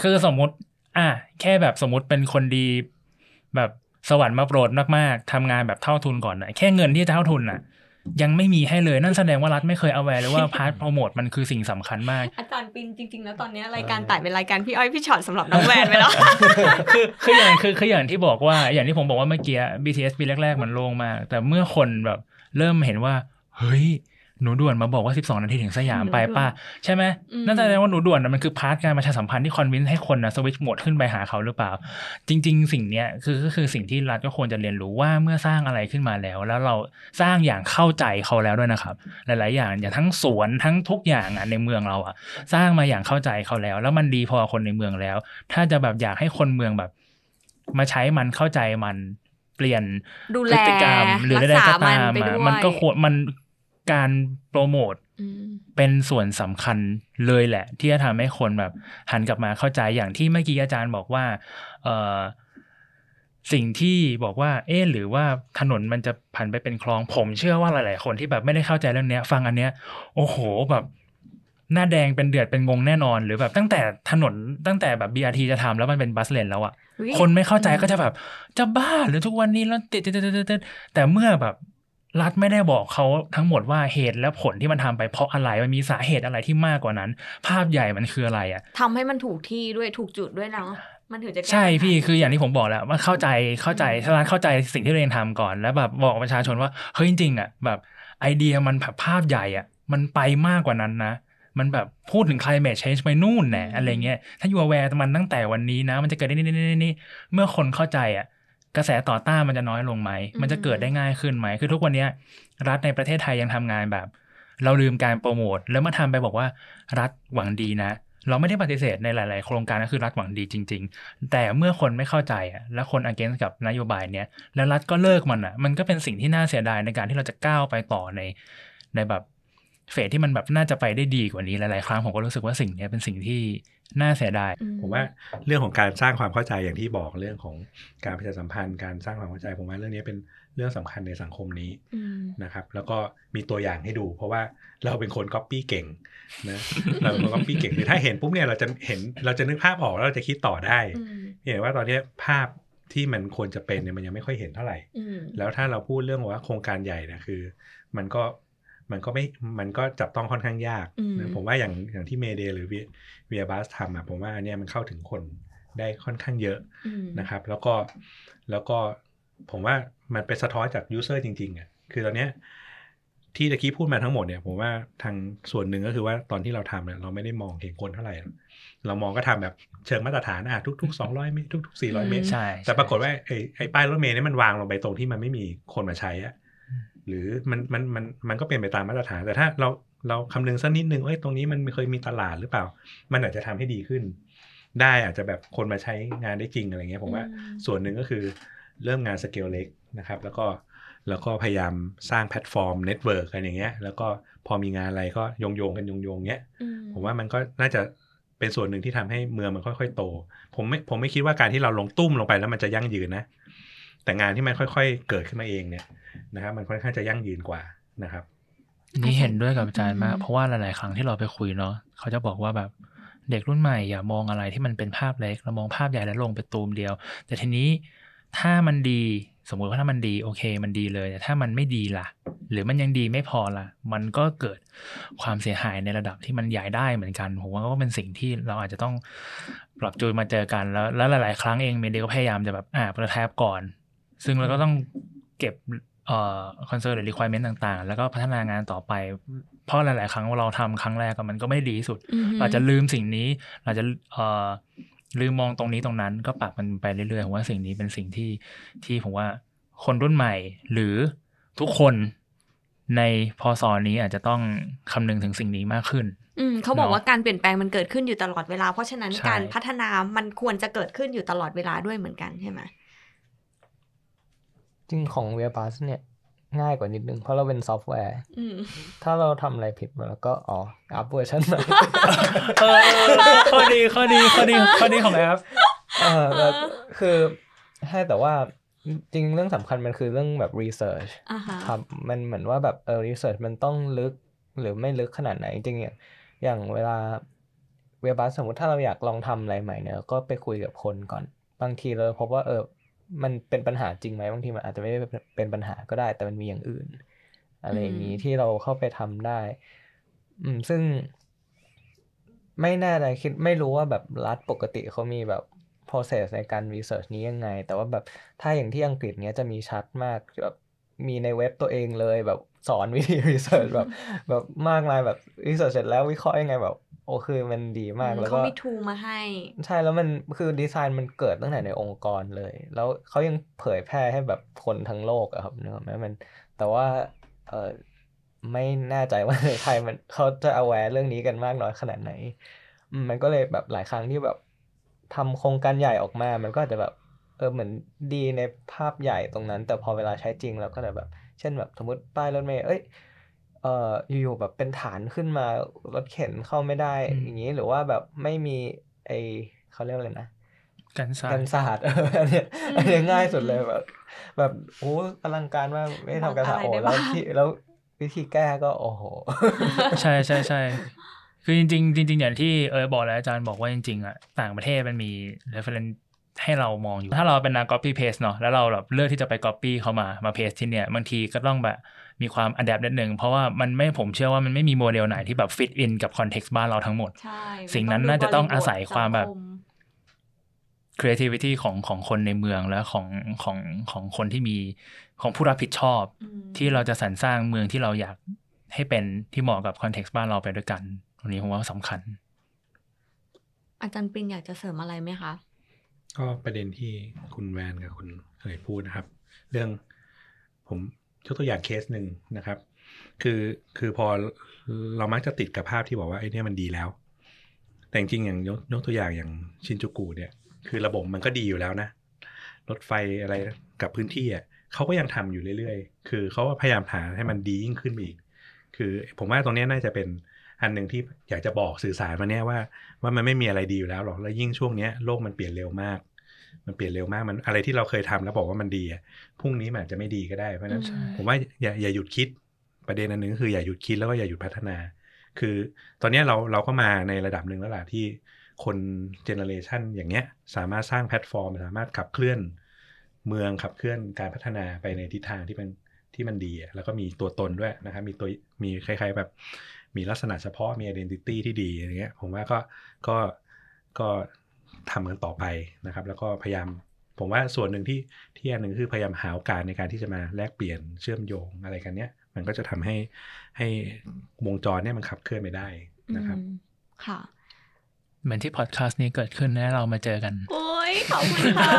คือสมมุติ อะแค่แบบสมมติเป็นคนดี แบบสวรรค์มาโปรดมากๆทำงานแบบเท่าทุนก่อนนะแค่เงินที่จะเท่าทุนน่ะ ยังไม่มีให้เลยนั่นแสดงว่ารัฐไม่เคย aware เลยว่า part promote มันคือสิ่งสำคัญมาก อาจารย์ปินจริงๆ แล้วตอนนี้รายการกลายเป็นรายการพี่อ้อยพี่ฉอดสำหรับน้องแวนไปแล้วคือคืออย่างคือคืออย่างที่บอกว่า อย่างที่ผมบอกว่าเมื่อกี้ BTS ปีแรกๆมันโล่งมากแต่เมื่อคนแบบ เริ่มเห็นว่า เฮ้ย หนูด่วนมาบอกว่า 12 นาทีถึงสยามไปป้าใช่ไหมอืมนั่นแสดงว่าหนูด่วนน่ะมันคือ part การประชาสัมพันธ์ที่ convince ให้คนนะ switch mode ขึ้นไปหาเขาหรือเปล่า จริง ๆ สิ่งเนี้ยคือก็คือสิ่งที่รัฐก็ควรจะเรียนรู้ว่าเมื่อสร้างอะไรขึ้นมาแล้ว แล้วเราสร้างอย่างเข้าใจเขาแล้วด้วยนะครับ หลาย ๆ อย่างอย่างทั้งสวนทั้งทุกอย่างอะในเมืองเราอะ สร้างมาอย่างเข้าใจเขาแล้ว แล้วมันดีพอกับคนในเมืองแล้ว ถ้าจะแบบอยากให้คนเมืองแบบ มาใช้มันเข้าใจมันเปลี่ยนพฤติกรรม หรือใดๆก็ตามดูแลรักษามันไปอะด้วยมันก็ควรมันการโปรโมทอืมเป็นส่วนสำคัญเลยแหละ ที่จะทำให้คนแบบ หันกลับมาเข้าใจอย่างที่เมื่อกี้อาจารย์บอกว่า เออสิ่งที่บอกว่า เอ๊ะหรือว่าถนนมันจะผันไปเป็นคลองผม เชื่อว่าหลาย ๆ คนที่แบบไม่ได้เข้าใจเรื่องเนี้ย ฟังอันเนี้ย โอ้โหแบบหน้าแดงเป็นเดือดเป็นงงแน่นอน หรือแบบตั้งแต่ถนนตั้งแต่แบบ BRT จะทำแล้วมันเป็นบัสเลนแล้วอะอุ๊ย คนไม่เข้าใจก็จะแบบ จะบ้าหรือทุกวันนี้แล้วติดติดติดติดติดแต่เมื่อแบบรัฐไม่ได้บอกเขาทั้งหมดว่าเหตุและผลที่มันทำไปเพราะอะไรมันมีสาเหตุอะไรที่มากกว่านั้น ภาพใหญ่มันคืออะไรอะทำให้มันถูกที่ด้วยถูกจุดด้วยเนาะมันถึงจะแก้ใช่ปัญหาพี่คืออย่างที่ผมบอกแหละว่าเข้าใจเข้าใจถ้ารัฐเข้าใจสิ่งที่ตัวเองทำก่อน แล้วแบบบอกประชาชนว่าเฮ้ยจริงๆอะแบบไอเดียมันแบบภาพใหญ่อะ มันไปมากกว่านั้นนะ มันแบบพูดถึง climate change ไปนู่นแหนะอะไรเงี้ย ถ้าอยู่ aware มันตั้งแต่วันนี้นะ มันจะเกิดได้นี่นี่นี่นี่เมื่อคนเข้าใจอะกระแสต่อต้านมันจะน้อยลงไหม มันจะเกิดได้ง่ายขึ้นไหม คือทุกวันเนี้ยรัฐในประเทศไทยยังทำงานแบบ เราลืมการโปรโมท แล้วมาทำไปบอกว่ารัฐหวังดีนะ เราไม่ได้ปฏิเสธในหลาย ๆ โครงการก็คือรัฐหวังดีจริง ๆ แต่เมื่อคนไม่เข้าใจอะและคน against กับนโยบายเนี้ยแล้วรัฐก็เลิกมันอะ มันก็เป็นสิ่งที่น่าเสียดายในการที่เราจะก้าวไปต่อในในแบบ เฟสที่มันแบบน่าจะไปได้ดีกว่านี้หลายๆครั้งผมก็รู้สึกว่าสิ่งเนี้ยเป็นสิ่งที่น่าเสียดายอืผมว่าเรื่องของการสร้างความเข้าใจอย่างที่บอกเรื่องของการประชาสัมพันธ์การสร้างความเข้าใจ ผมว่าเรื่องนี้เป็นเรื่องสำคัญในสังคมนี้อืมนะครับ แล้วก็มีตัวอย่างให้ดู เพราะว่าเราเป็นคนก๊อปปี้เก่งนะเราเป็นคนก๊อปปี้เก่งคือถ้าเห็นปุ๊บเนี่ยเราจะเห็นเราจะนึกภาพออกแล้วเราจะคิดต่อได้อืมเห็นว่าตอนนี้ภาพที่มันควรจะเป็นเนี่ยมันยังไม่ค่อยเห็นเท่าไหร่อืมแล้วถ้าเราพูดเรื่องว่าโครงการใหญ่เนอะคือ มันก็ มันก็ไม่มันก็จับต้องค่อนข้างยากอืมนะผมว่าอย่างอย่างที่เมเดหรือเวียบัสทำอะผมว่าอันเนี้ยมันเข้าถึงคนได้ค่อนข้างเยอะอืมนะครับ แล้วก็แล้วก็ผมว่ามันเป็นสะท้อนจากยูเซอร์จริงๆอะคือตอนเนี้ยที่ตะกี้พูดมาทั้งหมดเนี่ยผมว่าทางส่วนหนึ่งก็คือว่าตอนที่เราทำเนี่ยเราไม่ได้มองเห็นคนเท่าไหร่ เรามองก็ทำแบบเชิงมาตรฐานอะทุกๆ200เมตรทุกๆ400เมตรใช่แต่ปรากฏว่าไอ้ไอ้ป้ายรถเมล์เนี่ยมันวางลงไปตรงที่มันไม่มีคนมาใช้อะ หรือมันมันมันมันก็เป็นไปตามมาตรฐาน แต่ถ้าเราเราคำนึงสักนิดนึงเอ้ยตรงนี้มันเคยมีตลาดหรือเปล่า มันอาจจะทำให้ดีขึ้น ได้อาจจะแบบคนมาใช้งานได้จริงอะไรเงี้ยผมว่าอืมส่วนหนึ่งก็คือเริ่มงานสเกลเล็กนะครับ แล้วก็แล้วก็พยายามสร้างแพลตฟอร์ม network กันอย่างเงี้ย แล้วก็พอมีงานอะไรก็โยงโยงๆกันโยงโยงๆเงี้ยอืผมว่ามันก็น่าจะเป็นส่วนหนึ่งที่ทำให้เมืองมันค่อยๆโต ผมไม่ผมไม่คิดว่าการที่เราลงตู้มลงไปแล้วมันจะยั่งยืนนะ แต่งานที่มันค่อย ๆ เกิดขึ้นมาเองเนี่ยนะครับมันค่อนข้างจะยั่งยืนกว่านะครับ นี่เห็นด้วยกับอาจารย์มากอืมเพราะว่าหลาย ๆ ครั้งที่เราไปคุยเนาะเขาจะบอกว่าแบบเด็กรุ่นใหม่อย่ามองอะไรที่มันเป็นภาพเล็กเรามองภาพใหญ่แล้วลงไปตูมเดียว แต่ทีนี้ถ้ามันดีสมมุติว่าถ้ามันดีโอเคมันดีเลยแต่ถ้ามันไม่ดีล่ะ หรือมันยังดีไม่พอล่ะ มันก็เกิดความเสียหายในระดับที่มันใหญ่ได้เหมือนกันผมว่าก็เป็นสิ่งที่เราอาจจะต้องปรับจูนมาเจอกันแล้วแล้วหลาย ๆ ครั้งเองเมเดก็พยายามจะแบบอ่าโปรโตไทป์ก่อน ซึ่งเราก็ต้องเก็บเอ่อคอนเซิร์ตหรือ requirement ต่างๆ แล้วก็พัฒนางานต่อไป เพราะหลาย ๆ ครั้งว่าเราทำครั้งแรกอะมันก็ไม่ดีที่สุดอือฮึเราจะลืมสิ่งนี้ เราจะเอ่อลืมมองตรงนี้ตรงนั้นก็ปรับมันไปเรื่อยๆผมว่าสิ่งนี้เป็นสิ่งที่ที่ผมว่าคนรุ่นใหม่ หรือทุกคนในพศนี้อาจจะต้องคำนึงถึงสิ่งนี้มากขึ้น อืมเขาบอกเนอะว่าการเปลี่ยนแปลงมันเกิดขึ้นอยู่ตลอดเวลา เพราะฉะนั้นใช่การพัฒนามันควรจะเกิดขึ้นอยู่ตลอดเวลาด้วยเหมือนกันใช่ไหม จริงของ w e b u s เนี่ย ง่ายกว่านิดนึง เพราะเราเป็นซอฟต์แวร์อืมถ้าเราทำอะไรผิดมาแล้วก็อ๋อ up version ใหม่เออข้อดีข้อดีข้อดีข้อดีของแอปเออแบบคือให้แต่ว่าจริงๆเรื่องสำคัญมันคือเรื่องแบบ research อ่าฮะครับมันเหมือนว่าแบบเออ research มันต้องลึกหรือไม่ลึกขนาดไหนจริงๆอย่างอย่างเวลาเวบัสสมมติถ้าเราอยากลองทำอะไรใหม่เนี่ย ก็ไปคุยกับคนก่อน บางทีเราพบว่าเออ มันเป็นปัญหาจริงไหมบางทีมันอาจจะไม่ได้เป็นปัญหาก็ได้ แต่มันมีอย่างอื่น อะไรอย่างนี้อืมที่เราเข้าไปทำได้ อืม ซึ่ง ไม่แน่ใจคิดไม่รู้ว่าแบบรัฐปกติเขามีแบบ process ในการ research นี้ยังไง แต่ว่าแบบถ้าอย่างที่อังกฤษเนี้ยจะมีชัดมากแบบมีในเว็บตัวเองเลยแบบ สอนวิธี research แบบแบบมากมายแบบ research เสร็จแล้ววิเคราะห์ยังไงแบบ โอ้คือมันดีมากอืมแล้วเขาก็มีทูมาให้ ใช่แล้วมันคือดีไซน์มันเกิดตั้งแต่ในองค์กรเลย แล้วเขายังเผยแพร่ให้แบบคนทั้งโลกอะครับเนกอะไหมมัน แต่ว่าเออไม่แน่ใจว่าในไทยมันเขาจะ aware เรื่องนี้กันมากน้อยขนาดไหนอืมมันก็เลยแบบหลายครั้งที่แบบทำโครงการใหญ่ออกมา มันก็อาจจะแบบเออเหมือนดีในภาพใหญ่ตรงนั้น แต่พอเวลาใช้จริงแล้วก็จะแบบ เช่นแบบสมมติป้ายรถเมล์เอ้ยเอ่ออยู่ๆแบบเป็นฐานขึ้นมารถเข็นเข้าไม่ได้อืมอย่างนี้หรือว่าแบบไม่มีไอเขาเรียกอะไรนะกันซากันศาสตร์เอออันเนี้ยอืมอันเนี้ยง่ายสุดอืมเลยแบบ แบบโอ้อลังการมากไม่ทำกันศาสตร์อะไรโอ้ได้แล้วบ้างที่แล้ววิธีแก้ก็โอ้โหใช่ใช่ใช่คือจริงๆจริงๆอย่างที่เออบอกแล้วอาจารย์บอกว่าจริงๆอะต่างประเทศมันมี reference ให้เรามองอยู่ ถ้าเราเป็นนัก copy paste เนาะแล้วเราแบบเลือกที่จะไป copy เข้ามามา paste ที่เนี่ยบางทีก็ต้องแบบมีความ adapt นิดนึงเพราะว่ามันไม่ผมเชื่อว่ามันไม่มีโมเดลไหนที่แบบ fit in กับ context บ้านเราทั้งหมดใช่สิ่งนั้นมัน่าจะต้องบริบทอาศัยความแบบสังม creativity ของของคนในเมืองและของของของคนที่มีของผู้รับผิดชอบอืมที่เราจะสรรสร้างเมืองที่เราอยากให้เป็นที่เหมาะกับ context บ้านเราไปด้วยกัน ตรงนี้ผมว่าสำคัญ อาจารย์ปรินอยากจะเสริมอะไรไหมคะ ก็ประเด็นที่คุณแวนกับคุณเคยพูดนะครับ เรื่องผมยกตัวอย่างเคสหนึ่งนะครับ คือคือพอเรามักจะติดกับภาพที่บอกว่าไอ้นี่มันดีแล้ว แต่จริงอย่างยกยกตัวอย่างอย่างชินจูกุเนี่ย คือระบบมันก็ดีอยู่แล้วนะ รถไฟอะไรกับพื้นที่อะเขาก็ยังทำอยู่เรื่อยๆ คือเขาพยายามหาให้มันดียิ่งขึ้นไปอีก คือผมว่าตรงนี้น่าจะเป็น อันหนึ่งที่อยากจะบอกสื่อสารมาเนี่ยว่าว่ามันไม่มีอะไรดีอยู่แล้วหรอกแล้วยิ่งช่วงเนี้ยโลกมันเปลี่ยนเร็วมาก มันเปลี่ยนเร็วมากมันอะไรที่เราเคยทำแล้วบอกว่ามันดีอะพรุ่งนี้มันอาจจะไม่ดีก็ได้เพราะฉะนั้นอืมผมว่าอย่าอย่าหยุดคิดประเด็นอันหนึงก็คืออย่าหยุดคิดแล้วก็อย่าหยุดพัฒนา คือตอนเนี้ยเราเราก็มาในระดับหนึ่งแล้วล่ะที่คนเจเนอเรชันอย่างเงี้ยสามารถสร้างแพลตฟอร์ม สามารถขับเคลื่อนเมืองขับเคลื่อนการพัฒนาไปในทิศทางที่มันที่มันดีอะแล้วก็มีตัวตนด้วยนะครับมีตัวมีคล้ายๆแบบ มีลักษณะเฉพาะมี identity ที่ดีอย่างเงี้ยผมว่าก็ก็ก็ทำกันต่อไปนะครับ แล้วก็พยายามผมว่าส่วนหนึ่งที่ที่อันหนึ่งคือพยายามหาโอกาสในการที่จะมาแลกเปลี่ยนเชื่อมโยงอะไรกันเนี้ยมันก็จะทำให้ให้วงจรเนี่ยมันขับเคลื่อนไปได้นะครับอืมค่ะ เหมือนที่พอดแคสต์นี้เกิดขึ้นนะเรามาเจอกัน โอ้ยขอบคุณค่ะ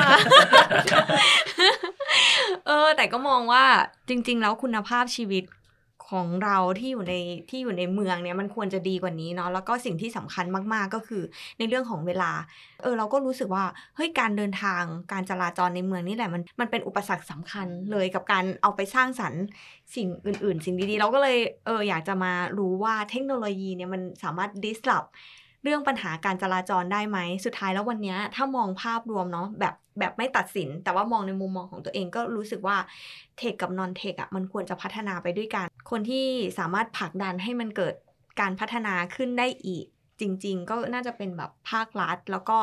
เออ แต่ก็มองว่าจริง ๆ แล้วคุณภาพชีวิต ของเราที่อยู่ในที่อยู่ในเมืองเนี่ยมันควรจะดีกว่านี้เนาะแล้วก็สิ่งที่สำคัญมากๆก็คือในเรื่องของเวลาเออเราก็รู้สึกว่าเฮ้ยการเดินทางการจราจรในเมืองนี่แหละมันมันเป็นอุปสรรคสำคัญเลยกับการเอาไปสร้างสรรค์สิ่งอื่น ๆ สิ่งดีๆ เราก็เลยเอออยากจะมารู้ว่าเทคโนโลยีเนี่ยมันสามารถ disrupt เรื่องปัญหาการจราจรได้ไหม สุดท้ายแล้ววันนี้ถ้ามองภาพรวมเนาะแบบแบบไม่ตัดสิน แต่ว่ามองในมุมมองของตัวเองก็รู้สึกว่าเทคกับนอนเทคอะมันควรจะพัฒนาไปด้วยกัน คนที่สามารถผลักดันให้มันเกิดการพัฒนาขึ้นได้อีก จริง ๆ ก็น่าจะเป็นแบบภาครัฐ แล้วก็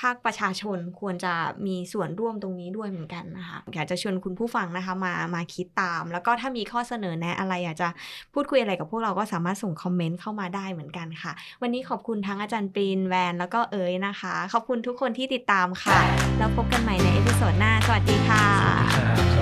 ภาคประชาชนควรจะมีส่วนร่วมตรงนี้ด้วยเหมือนกันนะคะอยากจะชวนคุณผู้ฟังนะคะมามาคิดตาม แล้วก็ถ้ามีข้อเสนอแนะอะไรอยากจะพูดคุยอะไรกับพวกเราก็สามารถส่งคอมเมนต์เข้ามาได้เหมือนกันค่ะ วันนี้ขอบคุณทั้งอาจารย์ปรีนแวน แล้วก็เอ๋ยนะคะ ขอบคุณทุกคนที่ติดตามค่ะ แล้วพบกันใหม่ใน episode หน้า สวัสดีค่ะครับ